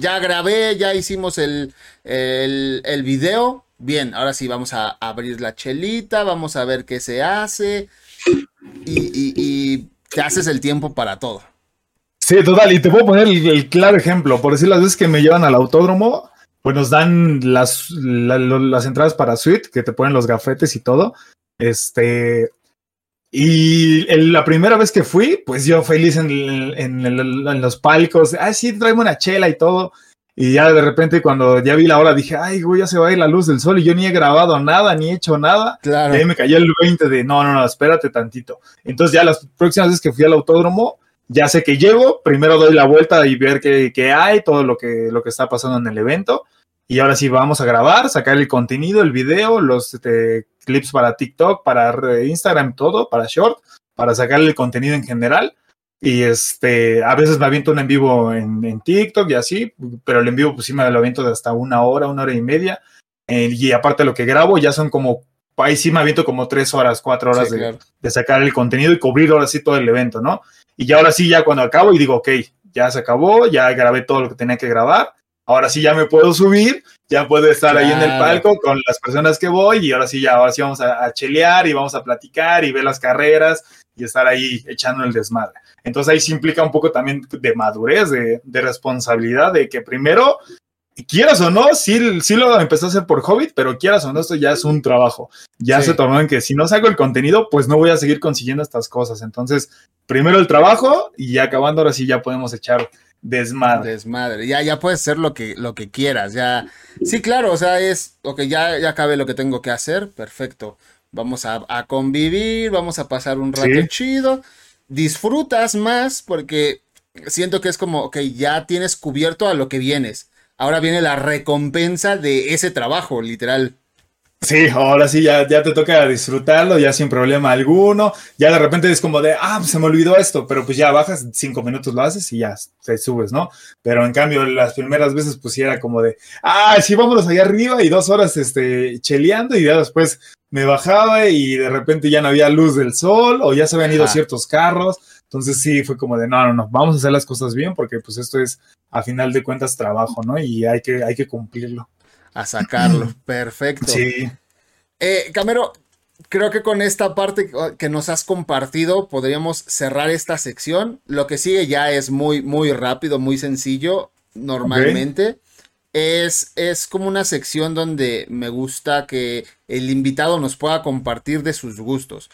ya, grabé, ya hicimos el, el, el video, bien, ahora sí vamos a abrir la chelita, vamos a ver qué se hace y, te haces el tiempo para todo. Sí, total. Y te puedo poner el, claro ejemplo. Por decir las veces que me llevan al autódromo, pues nos dan las, las entradas para suite, que te ponen los gafetes y todo. Este. Y la primera vez que fui, pues yo feliz en, en en los palcos. Ay, sí, tráeme una chela y todo. Y ya de repente, cuando ya vi la hora, dije, ay, güey, ya se va a ir la luz del sol. Y yo ni he grabado nada, ni he hecho nada. Claro. Y ahí me cayó el 20 de no, no, no, espérate tantito. Entonces ya las próximas veces que fui al autódromo, ya sé que llego, primero doy la vuelta y ver qué, qué hay, todo lo que, lo que está pasando en el evento. Y ahora sí vamos a grabar, sacar el contenido, el video, los este, clips para TikTok, para Instagram, todo, para Short, para sacarle el contenido en general. Y este, a veces me aviento un en vivo en, en TikTok y así, pero el en vivo pues sí me lo aviento de hasta una hora, una hora y media. Eh, y aparte lo que grabo ya son como, ahí sí me aviento como tres horas, cuatro horas Sí, de, claro. de sacar el contenido y cubrir ahora sí todo el evento, ¿no? Y ya ahora sí, ya cuando acabo y digo, ok, ya se acabó, ya grabé todo lo que tenía que grabar, ahora sí ya me puedo subir, ya puedo estar ahí en el Claro. palco con las personas que voy y ahora sí ya, ahora sí vamos a, a chelear y vamos a platicar y ver las carreras y estar ahí echando el desmadre. Entonces ahí sí implica un poco también de madurez, de, de responsabilidad, de que primero, quieras o no, sí, sí lo empecé a hacer por Hobbit, pero quieras o no, esto ya es un trabajo. Ya Sí. se tornó en que si no saco el contenido, pues no voy a seguir consiguiendo estas cosas. Entonces, primero el trabajo y ya acabando, ahora sí ya podemos echar desmadre. Desmadre. Ya, ya puedes hacer lo que, lo que quieras. Ya. Sí, claro, o sea, es. Ok, ya, ya acabé lo que tengo que hacer. Perfecto. Vamos a, a convivir, vamos a pasar un rato Sí. chido. Disfrutas más porque siento que es como, ok, ya tienes cubierto a lo que vienes. Ahora viene la recompensa de ese trabajo, literal. Sí, ahora sí ya, ya te toca disfrutarlo, ya sin problema alguno. Ya de repente es como de, ah, se me olvidó esto, pero pues ya bajas, cinco minutos lo haces y ya te subes, ¿no? Pero en cambio, las primeras veces, pues sí era como de, ah, sí, vámonos allá arriba y dos horas este, cheleando y ya después me bajaba y de repente ya no había luz del sol o ya se habían ido Ajá. ciertos carros. Entonces sí, fue como de, no, no, no, vamos a hacer las cosas bien porque pues esto es, a final de cuentas, trabajo, ¿no? Y hay que, hay que cumplirlo. A sacarlo. [laughs] Perfecto. Sí. Eh, Camero, creo que con esta parte que nos has compartido podríamos cerrar esta sección. Lo que sigue ya es muy, muy rápido, muy sencillo, normalmente. Es, es como una sección donde me gusta que el invitado nos pueda compartir de sus gustos.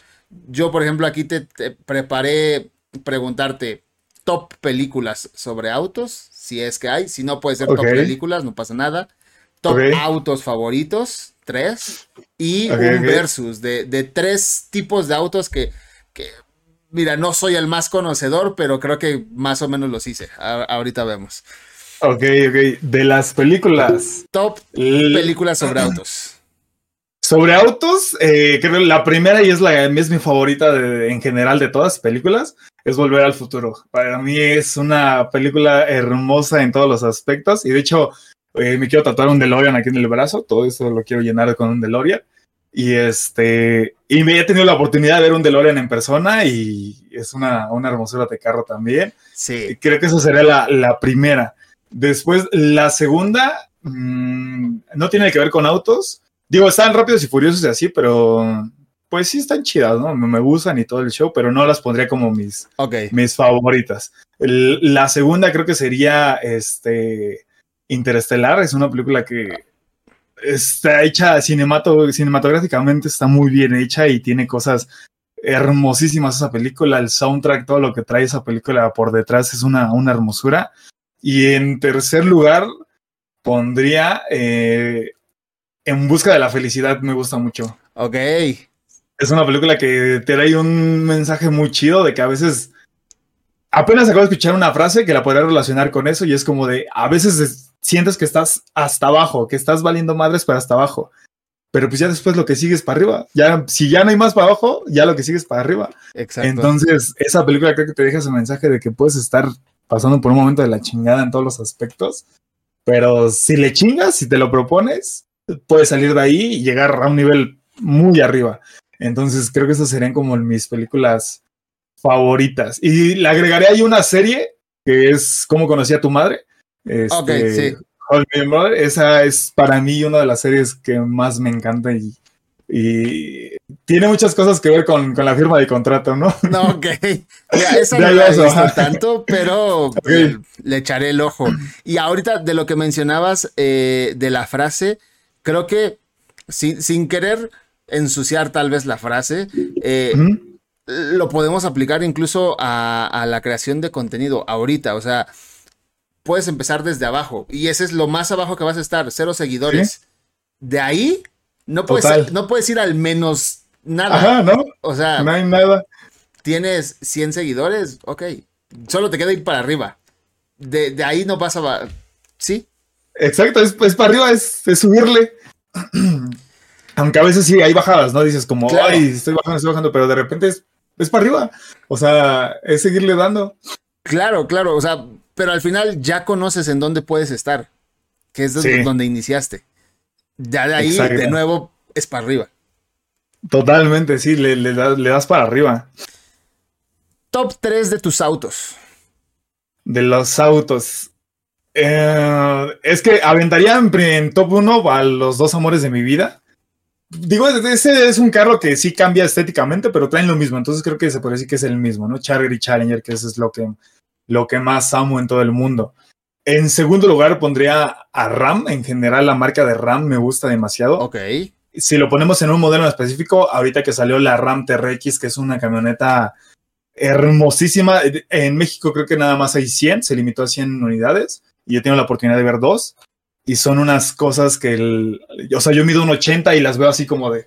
Yo, por ejemplo, aquí te, te preparé preguntarte top películas sobre autos, si es que hay. Si no puede ser top películas, no pasa nada. Top autos favoritos, tres. Y un versus de, de tres tipos de autos que, que, mira, no soy el más conocedor, pero creo que más o menos los hice. A- ahorita vemos. Ok, ok. De las películas. Top películas sobre autos. Sobre autos, eh, creo que la primera y es la es mi favorita de- en general de todas las películas, es Volver al Futuro. Para mí es una película hermosa en todos los aspectos y de hecho eh, me quiero tatuar un DeLorean aquí en el brazo, todo eso lo quiero llenar con un DeLorean. Y este, y me he tenido la oportunidad de ver un DeLorean en persona y es una, una hermosura de carro también. Sí. Creo que esa sería la, la primera. Después, la segunda, mmm, no tiene que ver con autos. Digo, están rápidos y furiosos y así, pero pues sí están chidas, ¿no? Me gustan y todo el show, pero no las pondría como mis, okay. mis favoritas. El, la segunda creo que sería este Interestelar, es una película que está hecha cinemato, cinematográficamente, está muy bien hecha y tiene cosas hermosísimas esa película, el soundtrack, todo lo que trae esa película por detrás es una, una hermosura. Y en tercer lugar, pondría eh, En Busca de la Felicidad, me gusta mucho. Ok. Es una película que te da un mensaje muy chido de que a veces apenas acabo de escuchar una frase que la podría relacionar con eso y es como de a veces sientes que estás hasta abajo, que estás valiendo madres para hasta abajo. Pero pues ya después lo que sigues para arriba. Ya, si ya no hay más para abajo, ya lo que sigues para arriba. Exacto. Entonces, esa película creo que te deja ese mensaje de que puedes estar pasando por un momento de la chingada en todos los aspectos. Pero si le chingas, si te lo propones, puedes salir de ahí y llegar a un nivel muy arriba. Entonces, creo que esas serían como mis películas favoritas. Y le agregaré ahí una serie que es Cómo conocí a tu madre. Este, ok, sí. Esa es para mí una de las series que más me encanta y, y tiene muchas cosas que ver con, con, la firma de contrato, ¿no? [laughs] No, ok. Esa no la he visto tanto, pero okay. le echaré el ojo. Y ahorita de lo que mencionabas eh, de la frase, creo que sin, sin, querer ensuciar tal vez la frase, eh, lo podemos aplicar incluso a, a la creación de contenido ahorita, o sea puedes empezar desde abajo. Y ese es lo más abajo que vas a estar, cero seguidores. ¿Sí? De ahí no puedes, no puedes ir al menos nada. Ajá, ¿no? O sea, no hay nada. Tienes 100 seguidores, ok. Solo te queda ir para arriba. De, de ahí no pasa. ¿Sí? Exacto, es, es para arriba, es, es, subirle. [clears throat] Aunque a veces sí hay bajadas, ¿no? Dices como, claro. ay, estoy bajando, estoy bajando, pero de repente es, es para arriba. O sea, es seguirle dando. Claro, claro. O sea, pero al final ya conoces en dónde puedes estar, que es sí. donde iniciaste. Ya de ahí, Exacto. de nuevo, es para arriba. Totalmente, sí, le, le, das, le das para arriba. Top 3 de tus autos. De los autos. Eh, es que aventaría en, en top 1 a los dos amores de mi vida. Digo, ese es un carro que sí cambia estéticamente, pero traen lo mismo. Entonces creo que se puede decir que es el mismo, ¿no? Charger y Challenger, que eso es lo que lo que más amo en todo el mundo. En segundo lugar pondría a RAM, en general la marca de RAM me gusta demasiado. Ok. Si lo ponemos en un modelo en específico, ahorita que salió la RAM TRX, que es una camioneta hermosísima, en México creo que nada más hay 100, se limitó a 100 unidades, y yo tengo la oportunidad de ver dos, y son unas cosas que, el, o sea, yo mido un 80 y las veo así como de,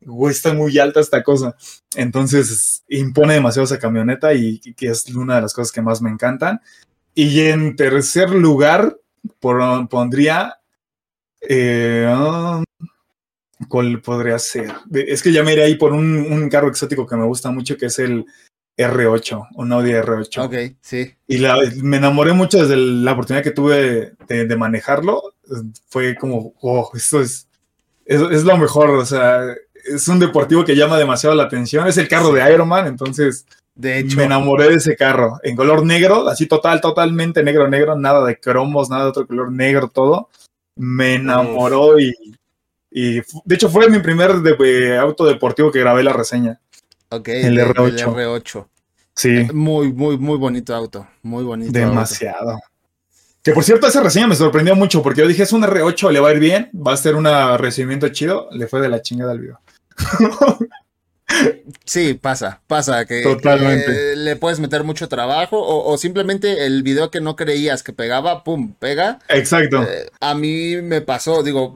güey, está muy alta esta cosa. Entonces, impone demasiado esa camioneta y, y, que es una de las cosas que más me encantan. Y en tercer lugar, por, pondría. Eh, ¿Cuál podría ser? Es que ya me iré ahí por un, un, carro exótico que me gusta mucho, que es el R8, un Audi R8. Ok, sí. Y la, me enamoré mucho desde la oportunidad que tuve de, de manejarlo. Fue como, oh, esto es, es, es lo mejor, o sea, es un deportivo que llama demasiado la atención. Es el carro de Iron Man, entonces de hecho, me enamoré de ese carro. En color negro, así total, totalmente negro, negro, nada de cromos, nada de otro color negro, todo. Me enamoró y, y de hecho fue mi primer de, de, auto deportivo que grabé la reseña. Ok, el de, R8. El R8. Sí. Muy, muy, muy bonito auto. Muy bonito. Demasiado. Auto. Que por cierto, esa reseña me sorprendió mucho porque yo dije, es un R8, le va a ir bien, va a ser un recibimiento chido. Le fue de la chingada al video. [laughs] Sí, pasa, pasa que, Totalmente. que le puedes meter mucho trabajo o, o, simplemente el video que no creías que pegaba, pum, pega. Exacto. Eh, a mí me pasó, digo,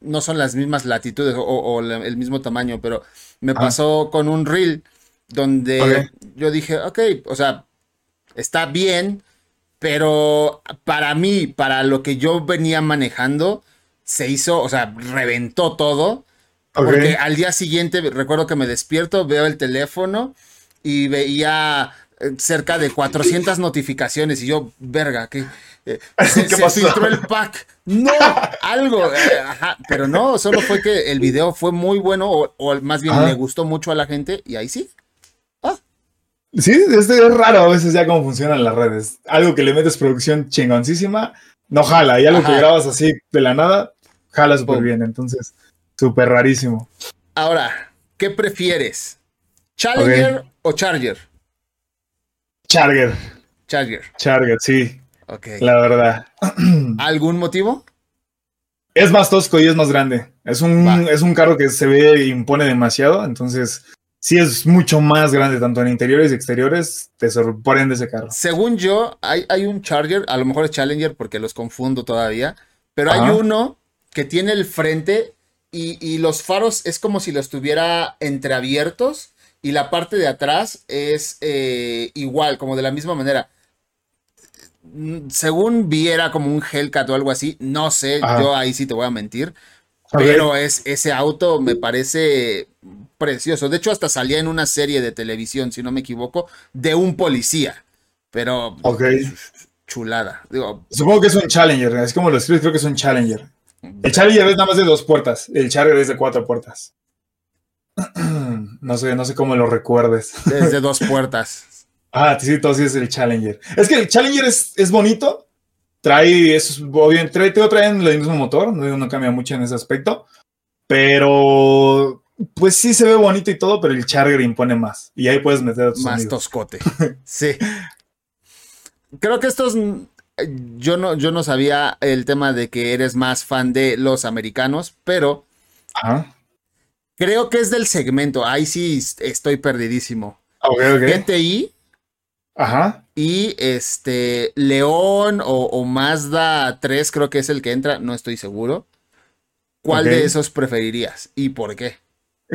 no son las mismas latitudes o, o, el mismo tamaño, pero me ah. pasó con un reel donde okay. yo dije, ok, o sea, está bien, pero para mí, para lo que yo venía manejando, se hizo, o sea, reventó todo. Okay. Porque al día siguiente recuerdo que me despierto, veo el teléfono y veía eh, cerca de 400 notificaciones y yo, verga, que eh, [laughs] se, ¿Qué se pasó? filtró el pack. No, algo. eh, ajá, pero no, solo fue que el video fue muy bueno o, o más bien Ajá. le gustó mucho a la gente y ahí sí. Sí, este es raro a veces ya cómo funcionan las redes. Algo que le metes producción chingoncísima, no jala. Y algo Ajá. que grabas así de la nada, jala súper bien. Entonces, súper rarísimo. Ahora, ¿qué prefieres? ¿Challenger o Charger? Charger, Charger. Charger, sí, Ok. la verdad. [clears throat] ¿Algún motivo? Es más tosco y es más grande. Es un, Va. es un carro que se ve e impone demasiado. Entonces, sí es mucho más grande, tanto en interiores y exteriores. Te sorprende ese carro. Según yo, hay, hay un Charger, a lo mejor es Challenger porque los confundo todavía, pero hay uno que tiene el frente y, y los faros es como si los tuviera entreabiertos y la parte de atrás es eh, igual, como de la misma manera. Mm, Según viera como un Hellcat o algo así, no sé, Ajá. yo ahí sí te voy a mentir, pero es, ese auto me parece precioso. De hecho, hasta salía en una serie de televisión, si no me equivoco, de un policía. Pero Ok. chulada. Digo, Supongo que es un Challenger. Es como lo escribes, creo que es un Challenger. El Challenger es nada más de dos puertas. El Charger es de cuatro puertas. [clears throat] No sé, no sé cómo lo recuerdes. desde dos puertas. [laughs] Ah, sí, entonces es el Challenger. Es que el Challenger es, es bonito. Trae, es obviamente, trae, traen el mismo motor, no, no cambia mucho en ese aspecto. Pero, pues sí se ve bonito y todo, pero el Charger impone más. Y ahí puedes meter a tus Más amigos. toscote. [laughs] Sí. Creo que estos. Yo no, yo no sabía el tema de que eres más fan de los americanos, pero Ajá. creo que es del segmento. Ahí sí estoy perdidísimo. Ok, ok. GTI Ajá. y este León o, o Mazda 3 creo que es el que entra, no estoy seguro. ¿Cuál de esos preferirías y por qué?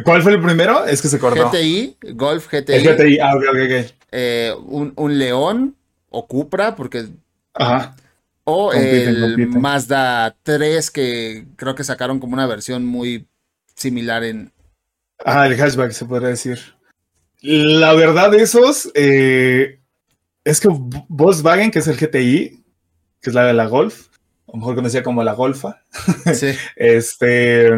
¿Cuál fue el primero? Es que se cortó. GTI, Golf GTI, El GTI. Ah, ok, ok. eh, un, un León o Cupra, porque Ajá. o Compiten, el compiten. Mazda 3 que creo que sacaron como una versión muy similar en Ajá, el hatchback se podría decir. La verdad esos, eh, es que Volkswagen, que es el GTI, que es la de la Golf, a lo mejor conocía como la Golfa, [laughs] sí, este,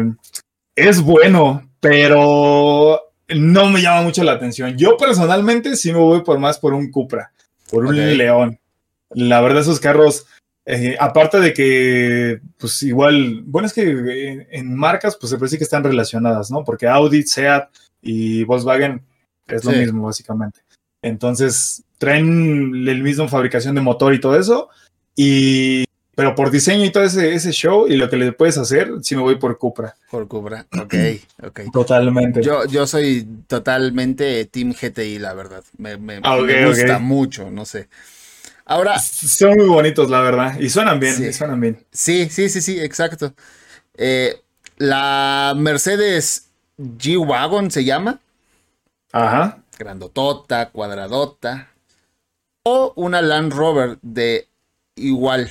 es bueno, pero no me llama mucho la atención. Yo personalmente sí me voy por más por un Cupra, por un. León. La verdad esos carros, eh, aparte de que, pues igual, bueno, es que eh, en marcas, pues se parece que están relacionadas, ¿no? Porque Audi, Seat y Volkswagen es lo mismo, básicamente. Entonces, traen el mismo fabricación de motor y todo eso, y, pero por diseño y todo ese, ese show y lo que le puedes hacer, sí me voy por Cupra. por Cupra. Ok, ok. Totalmente. Yo, yo soy totalmente Team GTI, la verdad. Me, me- Ah, me gusta mucho, no sé. Ahora, Son muy bonitos, la verdad, y suenan bien, Sí. y suenan bien. sí, sí, sí, sí, exacto. Eh, la Mercedes G-Wagon se llama. Ajá. grandotota, cuadradota, o una Land Rover de igual.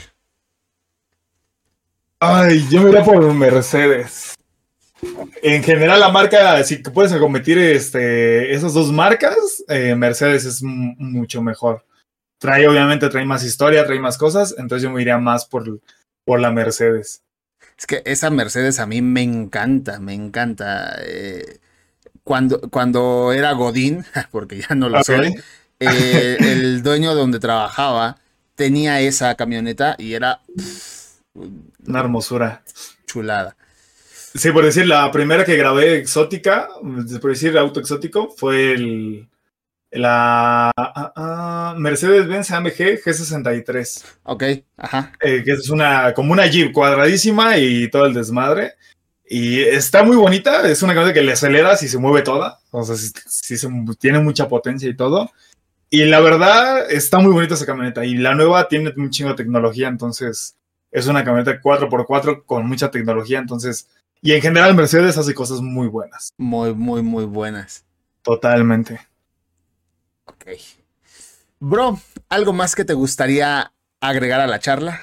Ay, yo me iría por Mercedes. En general, la marca, si puedes competir este, esas dos marcas, eh, Mercedes es mucho mejor. Trae, obviamente, trae más historia, trae más cosas, entonces yo me iría más por, por la Mercedes. Es que esa Mercedes a mí me encanta, me encanta. eh, cuando, cuando era Godín, [laughs] porque ya no lo soy, eh, el dueño donde trabajaba tenía esa camioneta y era pff, Una hermosura. chulada. Sí, por decir, la primera que grabé exótica, por decir auto exótico, fue el, la ah, ah, Mercedes-Benz AMG G63. Ok, ajá. eh, que es una, como una Jeep cuadradísima y todo el desmadre. Y está muy bonita, es una camioneta que le aceleras y se mueve toda, o sea, sí, sí se, tiene mucha potencia y todo. Y la verdad, está muy bonita esa camioneta. Y la nueva tiene un chingo de tecnología, entonces es una camioneta 4x4 con mucha tecnología, entonces... Y en general Mercedes hace cosas muy buenas, Muy, muy, muy buenas. totalmente. Bro, ¿algo más que te gustaría agregar a la charla?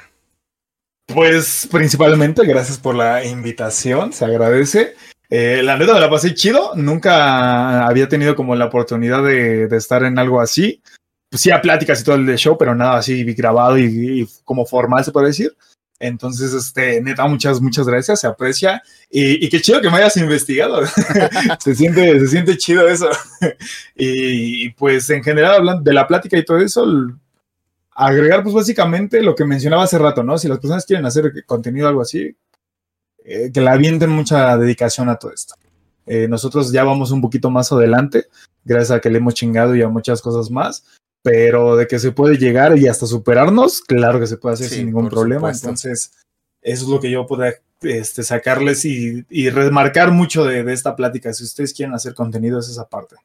Pues principalmente, gracias por la invitación, se agradece. Eh, la neta me la pasé chido, nunca había tenido como la oportunidad de, estar en algo así. Pues sí, a pláticas y todo el show, pero nada así grabado y, como formal se puede decir. Entonces, este, neta, muchas, muchas gracias, se aprecia. Y, qué chido que me hayas investigado. [laughs] se, siente, se siente chido eso. [laughs] y, pues en general, hablando de la plática y todo eso, agregar pues básicamente lo que mencionaba hace rato, ¿no? Si las personas quieren hacer contenido algo así, eh, que la avienten mucha dedicación a todo esto. Eh, nosotros ya vamos un poquito más adelante, gracias a que le hemos chingado y a muchas cosas más, pero de que se puede llegar y hasta superarnos, claro que se puede hacer sin ningún problema. Entonces, eso es lo que yo puedo este, sacarles y, remarcar mucho de, de, esta plática. Si ustedes quieren hacer contenido, es esa parte.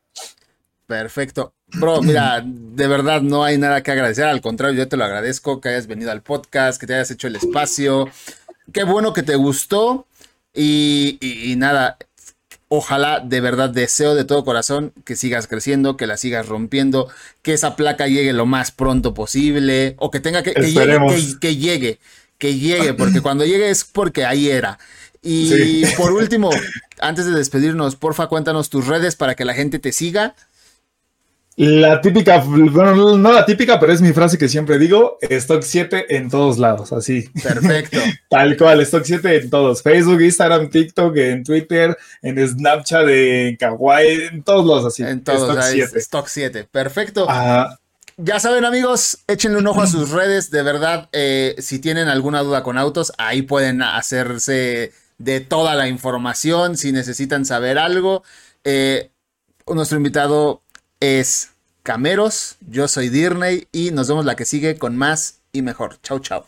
Perfecto. Bro, [clears throat] mira, de verdad no hay nada que agradecer. Al contrario, yo te lo agradezco que hayas venido al podcast, que te hayas hecho el espacio. Qué bueno que te gustó. Y, nada, ojalá de verdad deseo de todo corazón que sigas creciendo, que la sigas rompiendo, que esa placa llegue lo más pronto posible o que tenga que, que llegue, que, llegue, que llegue, porque cuando llegue es porque ahí era. Y por último, antes de despedirnos, porfa, cuéntanos tus redes para que la gente te siga la típica, bueno, no la típica, pero es mi frase que siempre digo, Stock 7 en todos lados, así. Perfecto. [laughs] Tal cual, Stock 7 en todos, Facebook, Instagram, TikTok, en Twitter, en Snapchat, en Kawaii, en todos lados así. En todos, Stock 7. Stock 7, perfecto. Ya saben amigos, échenle un ojo a sus redes, de verdad, eh, si tienen alguna duda con autos, ahí pueden hacerse de toda la información, si necesitan saber algo. Eh, nuestro invitado es Cameros, yo soy Dirney y nos vemos la que sigue con más y mejor. Chau, chau.